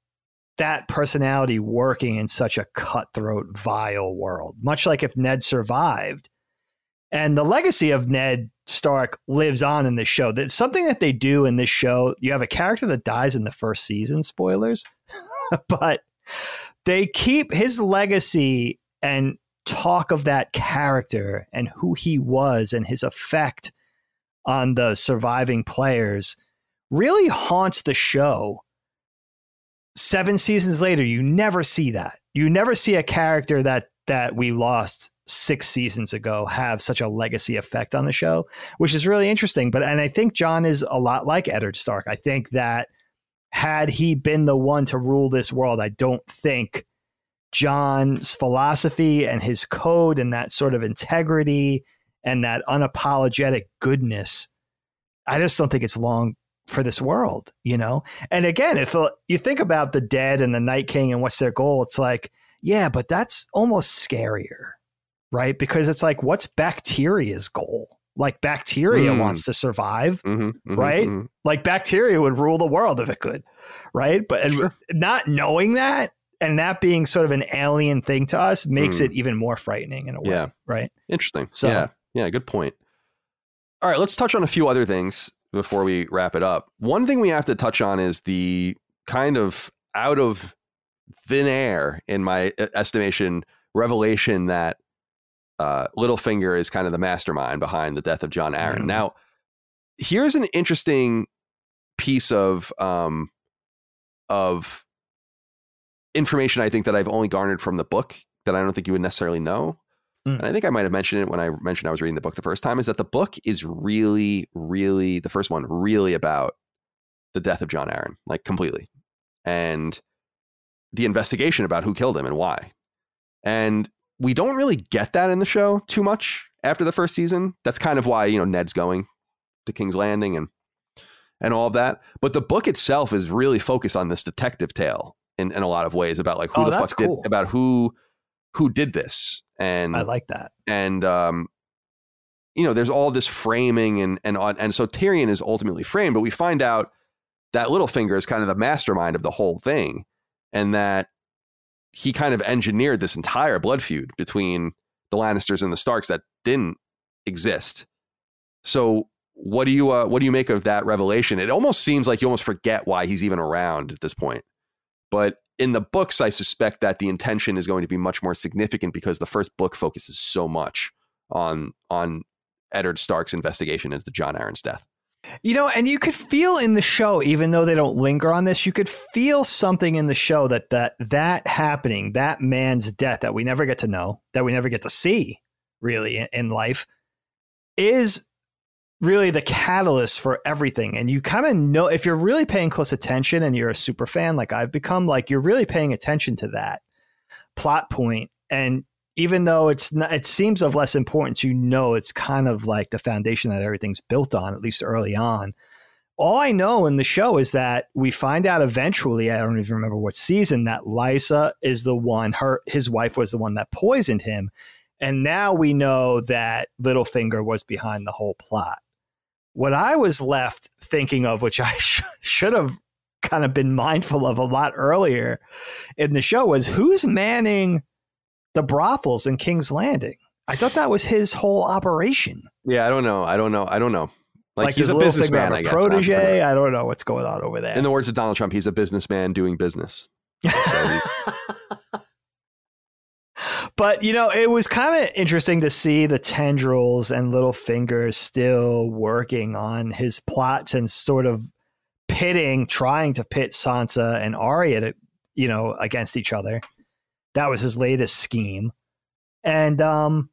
that personality working in such a cutthroat, vile world. Much like if Ned survived. And the legacy of Ned Stark lives on in this show. That's something that they do in this show. You have a character that dies in the first season, spoilers, [laughs] but they keep his legacy and talk of that character and who he was and his effect on the surviving players really haunts the show seven seasons later, you never see that. You never see a character that that we lost six seasons ago have such a legacy effect on the show, which is really interesting. But and I think Jon is a lot like Eddard Stark. I think that had he been the one to rule this world, I don't think Jon's philosophy and his code and that sort of integrity and that unapologetic goodness, I just don't think it's long for this world, you know? And again, if you think about the dead and the Night King and what's their goal, it's like, yeah, but that's almost scarier, right? Because it's like, what's bacteria's goal? Like bacteria Mm. wants to survive, Mhm, mhm, Right? mhm. like bacteria would rule the world if it could, right? But Sure. not knowing that and that being sort of an alien thing to us makes Mm. it even more frightening in a way, Yeah. right? Interesting. So- yeah, yeah, good point. All right, let's touch on a few other things before we wrap it up. One thing we have to touch on is the kind of out of thin air, in my e- estimation, revelation that uh, Littlefinger is kind of the mastermind behind the death of Jon Arryn. Mhm. Now, here's an interesting piece of um, of information I think that I've only garnered from the book that I don't think you would necessarily know. Mm. And I think I might have mentioned it when I mentioned I was reading the book the first time is that the book is really, really, the first one, really about the death of Jon Arryn, like completely. And the investigation about who killed him and why. And we don't really get that in the show too much after the first season. That's kind of why, you know, Ned's going to King's Landing and and all of that. But the book itself is really focused on this detective tale in, in a lot of ways about like who Oh, the fuck cool. did about who who did this. And I like that. and um, you know, there's all this framing and and on and so Tyrion is ultimately framed, but we find out that Littlefinger is kind of the mastermind of the whole thing, and that he kind of engineered this entire blood feud between the Lannisters and the Starks that didn't exist. So what do you uh, what do you make of that revelation? It almost seems like you almost forget why he's even around at this point. But in the books, I suspect that the intention is going to be much more significant because the first book focuses so much on on Eddard Stark's investigation into Jon Arryn's death. You know, and you could feel in the show, even though they don't linger on this, you could feel something in the show that that that happening, that man's death that we never get to know, that we never get to see, really in, in life, is really the catalyst for everything. And you kind of know if you're really paying close attention and you're a super fan like I've become, like you're really paying attention to that plot point. And even though it's not, it seems of less importance, you know it's kind of like the foundation that everything's built on, at least early on. All I know in the show is that we find out eventually, I don't even remember what season, that Lysa is the one, her his wife was the one that poisoned him. And now we know that Littlefinger was behind the whole plot. What I was left thinking of, which I [laughs] sh- should have kind of been mindful of a lot earlier in the show was who's manning the brothels in King's Landing. I thought that was his whole operation. Yeah, I don't know. I don't know. I don't know. Like, like he's a businessman, I guess. Protege. I don't know what's going on over there. In the words of Donald Trump, he's a businessman doing business. So [laughs] but you know, it was kind of interesting to see the tendrils and Littlefinger's still working on his plots and sort of pitting, trying to pit Sansa and Arya to, you know, against each other. That was his latest scheme. And um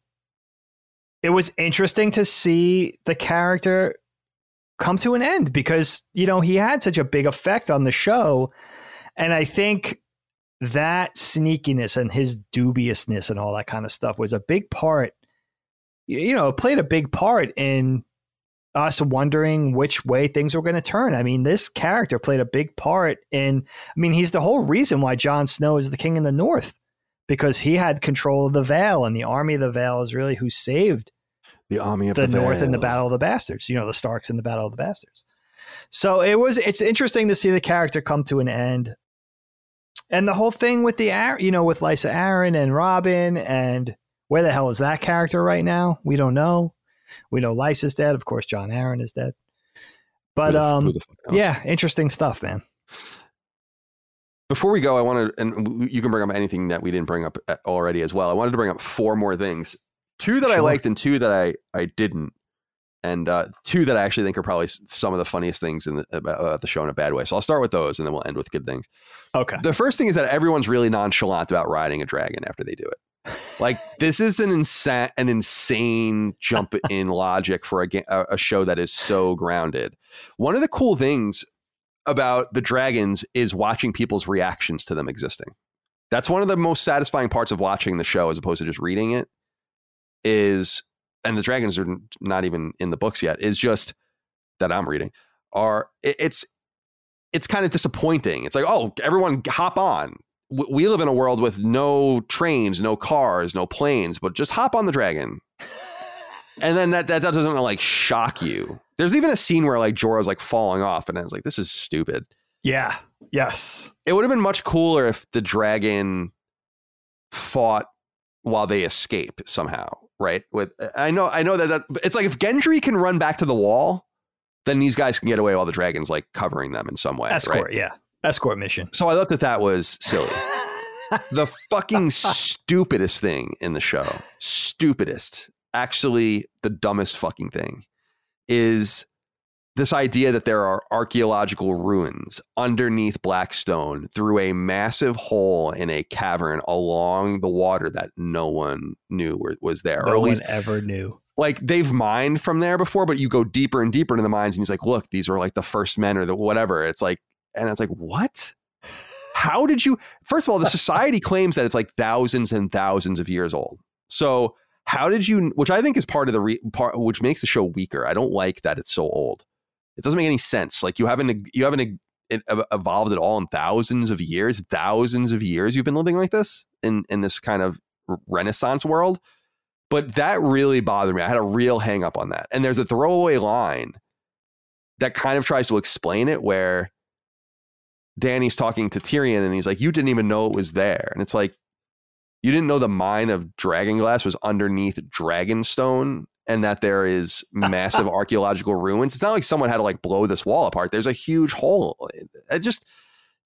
it was interesting to see the character come to an end because, you know, he had such a big effect on the show. And I think that sneakiness and his dubiousness and all that kind of stuff was a big part, you know, played a big part in us wondering which way things were going to turn. I mean, this character played a big part in, I mean, he's the whole reason why Jon Snow is the king in the North because he had control of the Vale and the army of the Vale is really who saved the army of the, the North in the Battle of the Bastards. You know, the Starks in the Battle of the Bastards. So it was. It's interesting to see the character come to an end, and the whole thing with the you know with Lysa Arryn and Robin and where the hell is that character right now? We don't know. We know Lysa's dead. Of course, Jon Arryn is dead. But um, yeah, interesting stuff, man. Before we go, I wanted, and you can bring up anything that we didn't bring up uh, already as well. I wanted to bring up four more things two that sure. I liked and two that I I didn't, and uh, two that I actually think are probably some of the funniest things in the, about the show in a bad way. So I'll start with those, and then we'll end with good things. Okay. The first thing is that everyone's really nonchalant about riding a dragon after they do it. Like [laughs] this is an insane, an insane jump in logic for a, a show that is so grounded. One of the cool things about the dragons is watching people's reactions to them existing. That's one of the most satisfying parts of watching the show as opposed to just reading it is, and the dragons are not even in the books yet, is just that I'm reading are it, it's it's kind of disappointing. It's like, oh, everyone hop on. We live in a world with no trains, no cars, no planes, but just hop on the dragon. [laughs] and then that, that that doesn't like shock you. There's even a scene where like Jorah's like falling off, and I was like, this is stupid. Yeah. Yes. It would have been much cooler if the dragon fought while they escape somehow right? With uh, I know I know that, that it's like if Gendry can run back to the wall, then these guys can get away while the dragon's like covering them in some way. Escort, right? yeah, escort mission. So I thought that that was silly. [laughs] the fucking stupidest thing in the show, stupidest, actually the dumbest fucking thing, is this idea that there are archaeological ruins underneath Blackstone through a massive hole in a cavern along the water that no one knew was there. No or at least, one ever knew. Like they've mined from there before, but you go deeper and deeper into the mines, and he's like, "Look, these are like the first men or the whatever." It's like, and it's like, what? How did you? First of all, the society claims that it's like thousands and thousands of years old. So how did you? Which I think is part of the re, part, which makes the show weaker. I don't like that it's so old. It doesn't make any sense. Like you haven't you haven't evolved at all in thousands of years, thousands of years you've been living like this in in this kind of renaissance world. But that really bothered me. I had a real hang up on that. And there's a throwaway line that kind of tries to explain it where Dany's talking to Tyrion and he's like, You didn't even know it was there. And it's like, you didn't know the mine of Dragonglass was underneath Dragonstone and that there is massive [laughs] archaeological ruins. It's not like someone had to like blow this wall apart. There's a huge hole. I just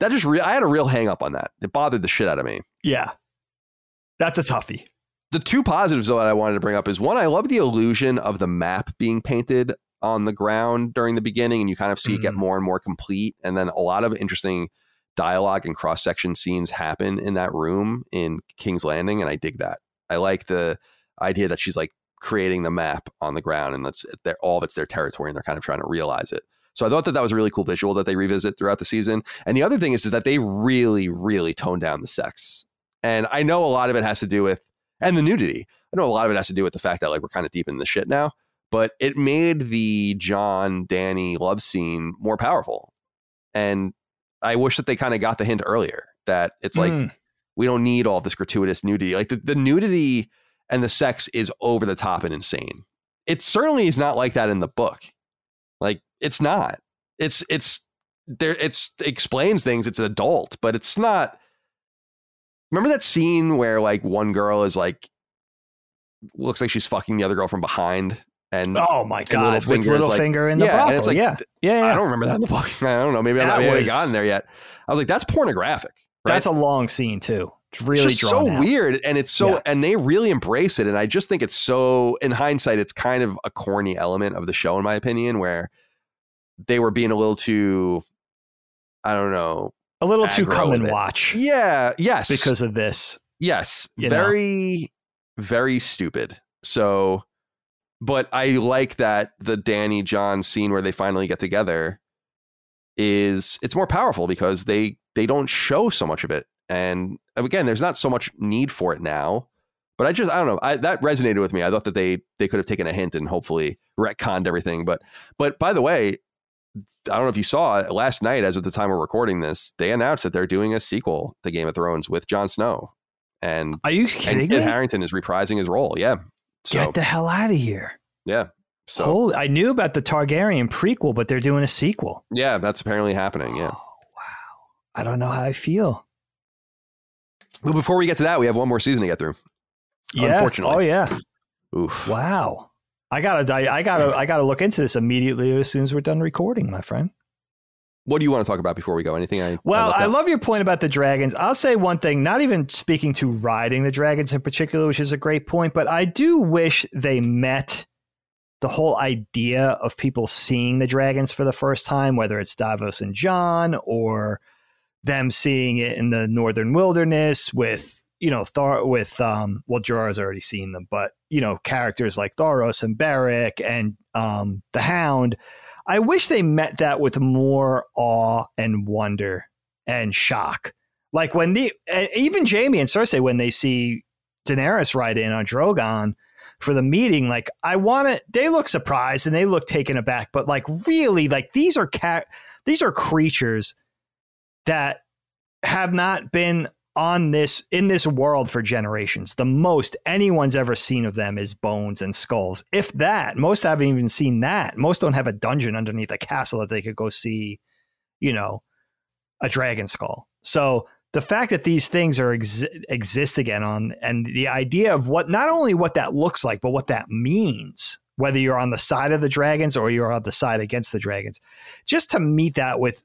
that just re- I had a real hang up on that. It bothered the shit out of me. Yeah. That's a toughie. The two positives though that I wanted to bring up is one, I love the illusion of the map being painted on the ground during the beginning and you kind of see mm. it get mm. more and more complete and then a lot of interesting dialogue and cross section scenes happen in that room in King's Landing and I dig that. I like the idea that she's like creating the map on the ground and that's all of it's their territory and they're kind of trying to realize it. So I thought that that was a really cool visual that they revisit throughout the season. And the other thing is that they really, really tone down the sex. And I know a lot of it has to do with, and the nudity. I know a lot of it has to do with the fact that like we're kind of deep in the shit now, but it made the Jon Dany love scene more powerful. And I wish that they kind of got the hint earlier that it's like mm. we don't need all this gratuitous nudity. Like the, the nudity and the sex is over the top and insane. It certainly is not like that in the book. Like it's not. It's it's there it's it explains things. It's adult, but it's not. Remember that scene where like one girl is like looks like she's fucking the other girl from behind, and Oh my god, with Littlefinger is like- Littlefinger in the Yeah, and it's like- yeah, yeah, yeah. I don't remember that in the book. [laughs] I don't know. Maybe I'm not That maybe I was- haven't gotten there yet. I was like, that's pornographic. Right? That's a long scene too. It's really it's just so out. weird and it's so Yeah. and they really embrace it and i just think it's so in hindsight it's kind of a corny element of the show in my opinion where they were being a little too i don't know A little too come and watch yeah yes because of this. yes you know. very very stupid so but i like that the Dany Jon scene where they finally get together is it's more powerful because they they don't show so much of it and again there's not so much need for it now but i just i don't know I, that resonated with me i thought that they they could have taken a hint and hopefully retconned everything but but by the way i don't know if you saw it last night as of the time we're recording this they announced that they're doing a sequel to game of thrones with Jon snow and Are you and kidding Kit me? Harington is reprising his role. Yeah. So Get the hell out of here! yeah. So Holy, I knew about the Targaryen prequel, but they're doing a sequel. yeah, that's apparently happening. Yeah. Oh, wow. I don't know how I feel. But before we get to that, we have one more season to get through. Yeah. Oh, unfortunately. Oh yeah. Oof. Wow. I gotta. I, I gotta. I gotta look into this immediately as soon as we're done recording, my friend. What do you want to talk about before we go? Anything I Well, left I love your point about the dragons. I'll say one thing, not even speaking to riding the dragons in particular, which is a great point, but I do wish they met the whole idea of people seeing the dragons for the first time, whether it's Davos and Jon or them seeing it in the northern wilderness with you know Thor with um well Jorah's already seen them, but you know characters like Thoros and Beric and um the Hound. I wish they met that with more awe and wonder and shock. Like when the even Jaime and Cersei when they see Daenerys ride in on Drogon for the meeting, like I want to. They look surprised and they look taken aback, but like really, like these are cat, these are creatures that have not been on this in this world for generations. The most anyone's ever seen of them is bones and skulls. If that, most haven't even seen that. Most don't have a dungeon underneath a castle that they could go see, you know, a dragon skull. So the fact that these things are ex- exist again on and the idea of what not only what that looks like but what that means whether you're on the side of the dragons or you're on the side against the dragons just to meet that with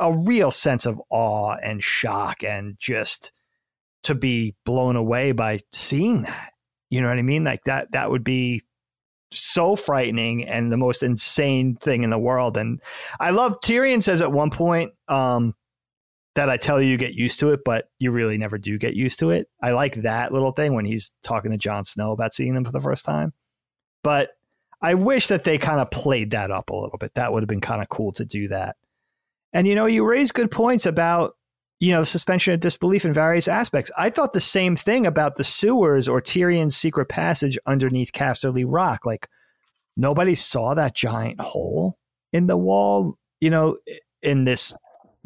a real sense of awe and shock and just to be blown away by seeing that you know what i mean like that that would be so frightening and the most insane thing in the world and i love tyrion says at one point um that I tell you, you get used to it, but you really never do get used to it. I like that little thing when he's talking to Jon Snow about seeing them for the first time. But I wish that they kind of played that up a little bit. That would have been kind of cool to do that. And you know, you raise good points about you know suspension of disbelief in various aspects. I thought the same thing about the sewers or Tyrion's secret passage underneath Casterly Rock. Like nobody saw that giant hole in the wall. You know, in this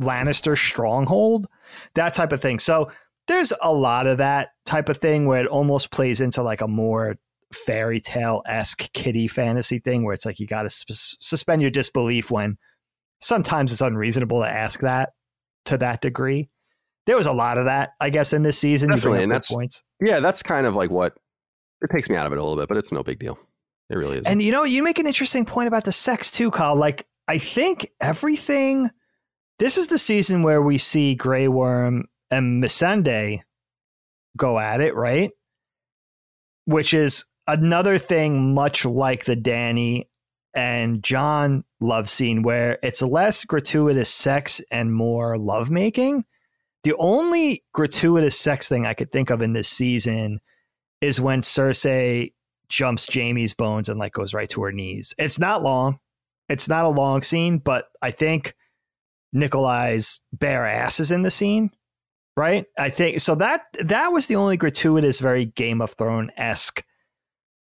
Lannister stronghold, that type of thing. So there's a lot of that type of thing where it almost plays into like a more fairy tale esque kitty fantasy thing where it's like you got to sus- suspend your disbelief when sometimes it's unreasonable to ask that to that degree. There was a lot of that, I guess, in this season. Definitely, and that's- points. Yeah, that's kind of like what it takes me out of it a little bit, but it's no big deal. It really is. And you know, you make an interesting point about the sex too, Kyle. Like, I think everything. This is the season where we see Grey Worm and Missandei go at it, right? Which is another thing, much like the Dany and Jon love scene, where it's less gratuitous sex and more lovemaking. The only gratuitous sex thing I could think of in this season is when Cersei jumps Jaime's bones and like goes right to her knees. It's not long. It's not a long scene, but I think Nikolaj's bare ass is in the scene, right? I think so. That that was the only gratuitous, very Game of Thrones esque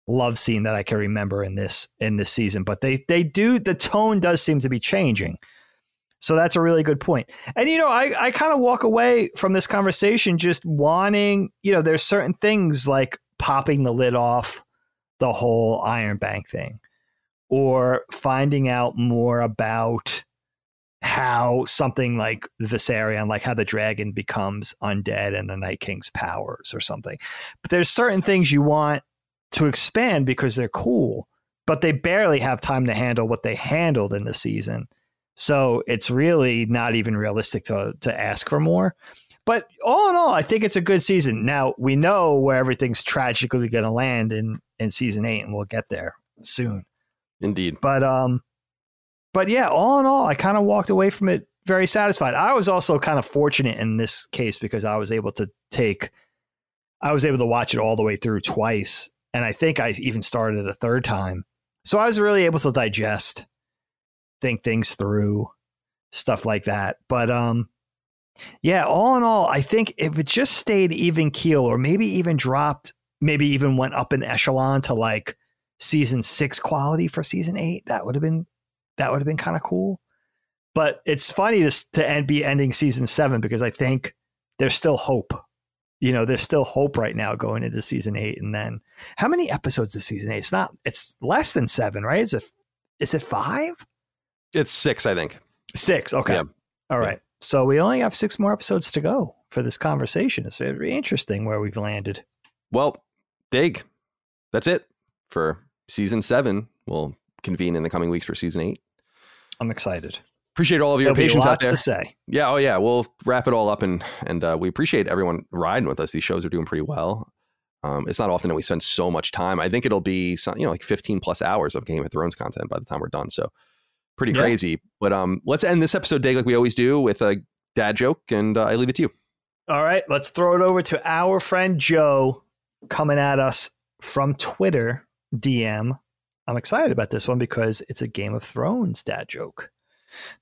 love scene that I can remember in this in this season. But they they do the tone does seem to be changing. So that's a really good point. And you know, I, I kind of walk away from this conversation just wanting, you know, there's certain things like popping the lid off the whole Iron Bank thing or finding out more about how something like Viserion, like how the dragon becomes undead and the Night King's powers or something. But there's certain things you want to expand because they're cool, but they barely have time to handle what they handled in the season. So it's really not even realistic to to ask for more. But all in all, I think it's a good season. Now we know where everything's tragically going to land in in season eight, and we'll get there soon. Indeed. But um, but yeah, all in all, I kind of walked away from it very satisfied. I was also kind of fortunate in this case because I was able to take, I was able to watch it all the way through twice, and I think I even started a third time. So I was really able to digest, think things through, stuff like that. But um, yeah, all in all, I think if it just stayed even keel, or maybe even dropped, maybe even went up an echelon to like season six quality for season eight, that would have been that would have been kind of cool. But it's funny to to end, be ending season seven because I think there's still hope. You know, there's still hope right now going into season eight. And then how many episodes is season eight? It's not. It's less than seven, right? Is it? Is it five? It's six, I think. Six. Okay. Yeah. All right. So we only have six more episodes to go for this conversation. It's very interesting where we've landed. Well, Dig, that's it for season seven. We'll convene in the coming weeks for season eight. I'm excited. Appreciate all of your There'll patience out there. to say. Yeah, oh yeah, we'll wrap it all up and and uh, we appreciate everyone riding with us. These shows are doing pretty well. Um, it's not often that we spend so much time. I think it'll be some, you know like 15 plus hours of Game of Thrones content by the time we're done. So pretty Yeah. crazy. But um, let's end this episode, Dig, like we always do, with a dad joke, and uh, I leave it to you. All right, let's throw it over to our friend Joe coming at us from Twitter DM. I'm excited about this one because it's a Game of Thrones dad joke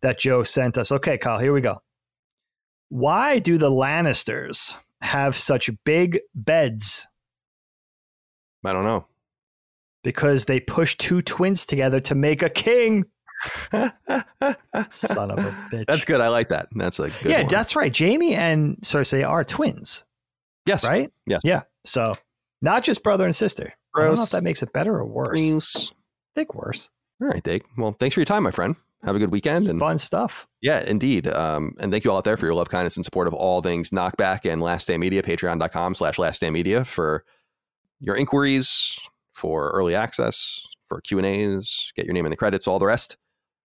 that Joe sent us. Okay, Kyle, here we go. Why do the Lannisters have such big beds? I don't know. Because they push two twins together to make a king. [laughs] Son of a bitch. That's good. I like that. That's a good yeah, one. that's right. Jaime and Cersei are twins. yes, right? Yes. Yeah. So not just brother and sister. I don't know if that makes it better or worse. Gross. I think worse. All right, Dig. Well, thanks for your time, my friend. Have a good weekend. And fun stuff. yeah, indeed. Um, and thank you all out there for your love, kindness, and support of all things Knockback and Last Stand Media. Patreon.com slash Last Stand Media for your inquiries, for early access, for Q and A's. Get your name in the credits, all the rest.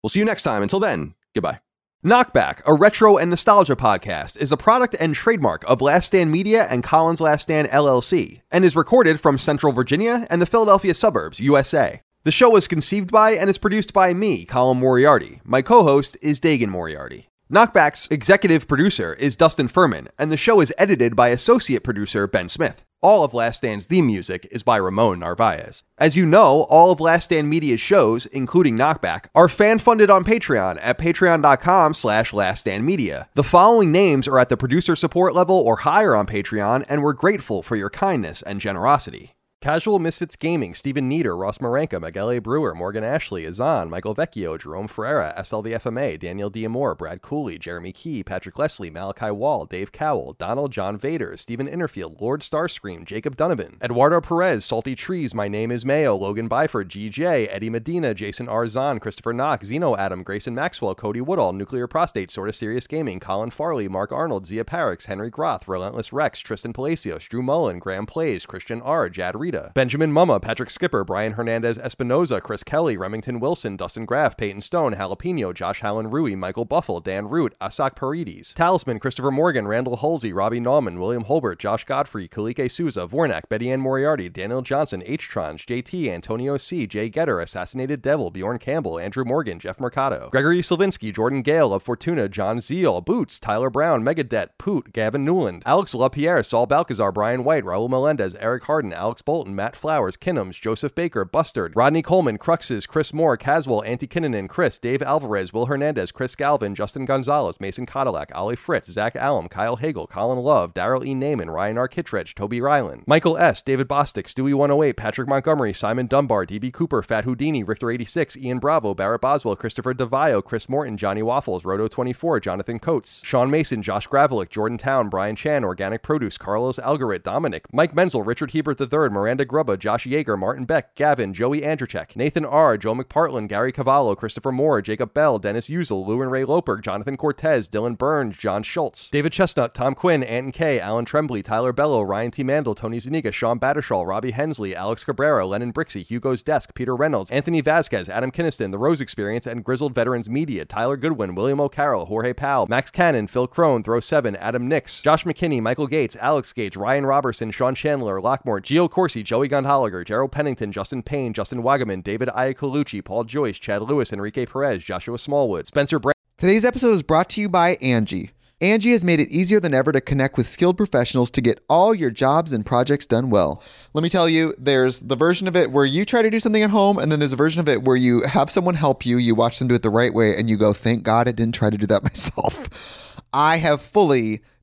We'll see you next time. Until then, goodbye. Knockback, a retro and nostalgia podcast, is a product and trademark of Last Stand Media and Collins Last Stand LLC, and is recorded from Central Virginia and the Philadelphia suburbs, USA. The show was conceived by and is produced by me, Colin Moriarty. My co host is Dagan Moriarty. Knockback's executive producer is Dustin Furman, and the show is edited by associate producer Ben Smith. All of Last Stand's theme music is by Ramon Narvaez. As you know, all of Last Stand Media's shows, including Knockback, are fan-funded on Patreon at patreon.com slash laststandmedia. The following names are at the producer support level or higher on Patreon, and we're grateful for your kindness and generosity. Casual Misfits Gaming, Stephen Nieder, Ross Marenka, Miguel Brewer, Morgan Ashley, Azan, Michael Vecchio, Jerome Ferreira, FMA, Daniel Diamore, Brad Cooley, Jeremy Key, Patrick Leslie, Malachi Wall, Dave Cowell, Donald John Vader, Stephen Innerfield, Lord Starscream, Jacob Donovan, Eduardo Perez, Salty Trees, My Name is Mayo, Logan Byford, GJ, Eddie Medina, Jason Arzan, Christopher Knox, Zeno Adam, Grayson Maxwell, Cody Woodall, Nuclear Prostate, Sorta Serious Gaming, Colin Farley, Mark Arnold, Zia Parix, Henry Groth, Relentless Rex, Tristan Palacios, Drew Mullen, Graham Plays, Christian R, Jad Rita, Benjamin Mumma, Patrick Skipper, Brian Hernandez Espinoza, Chris Kelly, Remington Wilson, Dustin Graff, Peyton Stone, Jalapeno, Josh Hallen Rui, Michael Buffle, Dan Root, Asak Parides, Talisman, Christopher Morgan, Randall Halsey, Robbie Nauman, William Holbert, Josh Godfrey, Kalike Souza, Vornak, Betty Ann Moriarty, Daniel Johnson, H. Tronge, JT, Antonio C., Jay Getter, Assassinated Devil, Bjorn Campbell, Andrew Morgan, Jeff Mercado, Gregory Slavinsky, Jordan Gale of Fortuna, John Zeal, Boots, Tyler Brown, Megadet, Poot, Gavin Newland, Alex LaPierre, Saul Balcazar, Brian White, Raul Melendez, Eric Harden, Alex Bolton, Matt Flowers, Kinnums, Joseph Baker, Bustard, Rodney Coleman, Cruxes, Chris Moore, Caswell, Antti Kinnunen, Chris, Dave Alvarez, Will Hernandez, Chris Galvin, Justin Gonzalez, Mason Cadillac, Ollie Fritz, Zach Allum, Kyle Hagel, Colin Love, Daryl E. Naiman, Ryan R. Kittredge, Toby Ryland, Michael S., David Bostick, Stewie 108, Patrick Montgomery, Simon Dunbar, DB Cooper, Fat Houdini, Richter 86, Ian Bravo, Barrett Boswell, Christopher DeVio, Chris Morton, Johnny Waffles, Roto 24, Jonathan Coates, Sean Mason, Josh Gravelick, Jordan Town, Brian Chan, Organic Produce, Carlos Algarit, Dominic, Mike Menzel, Richard Hebert III, Miranda Grubba, Josh Yeager, Martin Beck, Gavin, Joey Andrzejczyk, Nathan R., Joe McPartland, Gary Cavallo, Christopher Moore, Jacob Bell, Dennis Uzel, Lou and Ray Loper, Jonathan Cortez, Dylan Burns, John Schultz, David Chestnut, Tom Quinn, Anton K, Alan Trembley, Tyler Bello, Ryan T. Mandel, Tony Zuniga, Sean Battershall, Robbie Hensley, Alex Cabrera, Lennon Brixey, Hugo's Desk, Peter Reynolds, Anthony Vasquez, Adam Kinniston, The Rose Experience, and Grizzled Veterans Media, Tyler Goodwin, William O'Carroll, Jorge Powell, Max Cannon, Phil Crone, Throw 7, Adam Nix, Josh McKinney, Michael Gates, Alex Gage, Ryan Robertson, Sean Chandler, Lockmore, Geo Corsi, Joey Gondoliger, Gerald Pennington, Justin Payne, Justin Wagaman, David Iacolucci, Paul Joyce, Chad Lewis, Enrique Perez, Joshua Smallwood, Spencer Brand. Today's episode is brought to you by Angie. Angie has made it easier than ever to connect with skilled professionals to get all your jobs and projects done well. Let me tell you, there's the version of it where you try to do something at home, and then there's a version of it where you have someone help you, you watch them do it the right way, and you go, thank God I didn't try to do that [laughs] myself. I have fully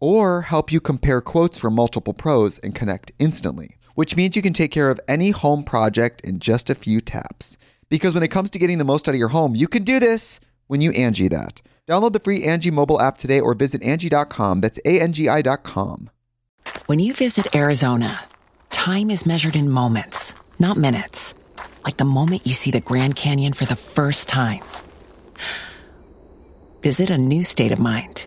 or help you compare quotes from multiple pros and connect instantly, which means you can take care of any home project in just a few taps. Because when it comes to getting the most out of your home, you can do this when you Angi that. Download the free Angi mobile app today or visit Angi.com. That's A-N-G-I dot com. When you visit Arizona, time is measured in moments, not minutes. Like the moment you see the Grand Canyon for the first time. Visit a new state of mind.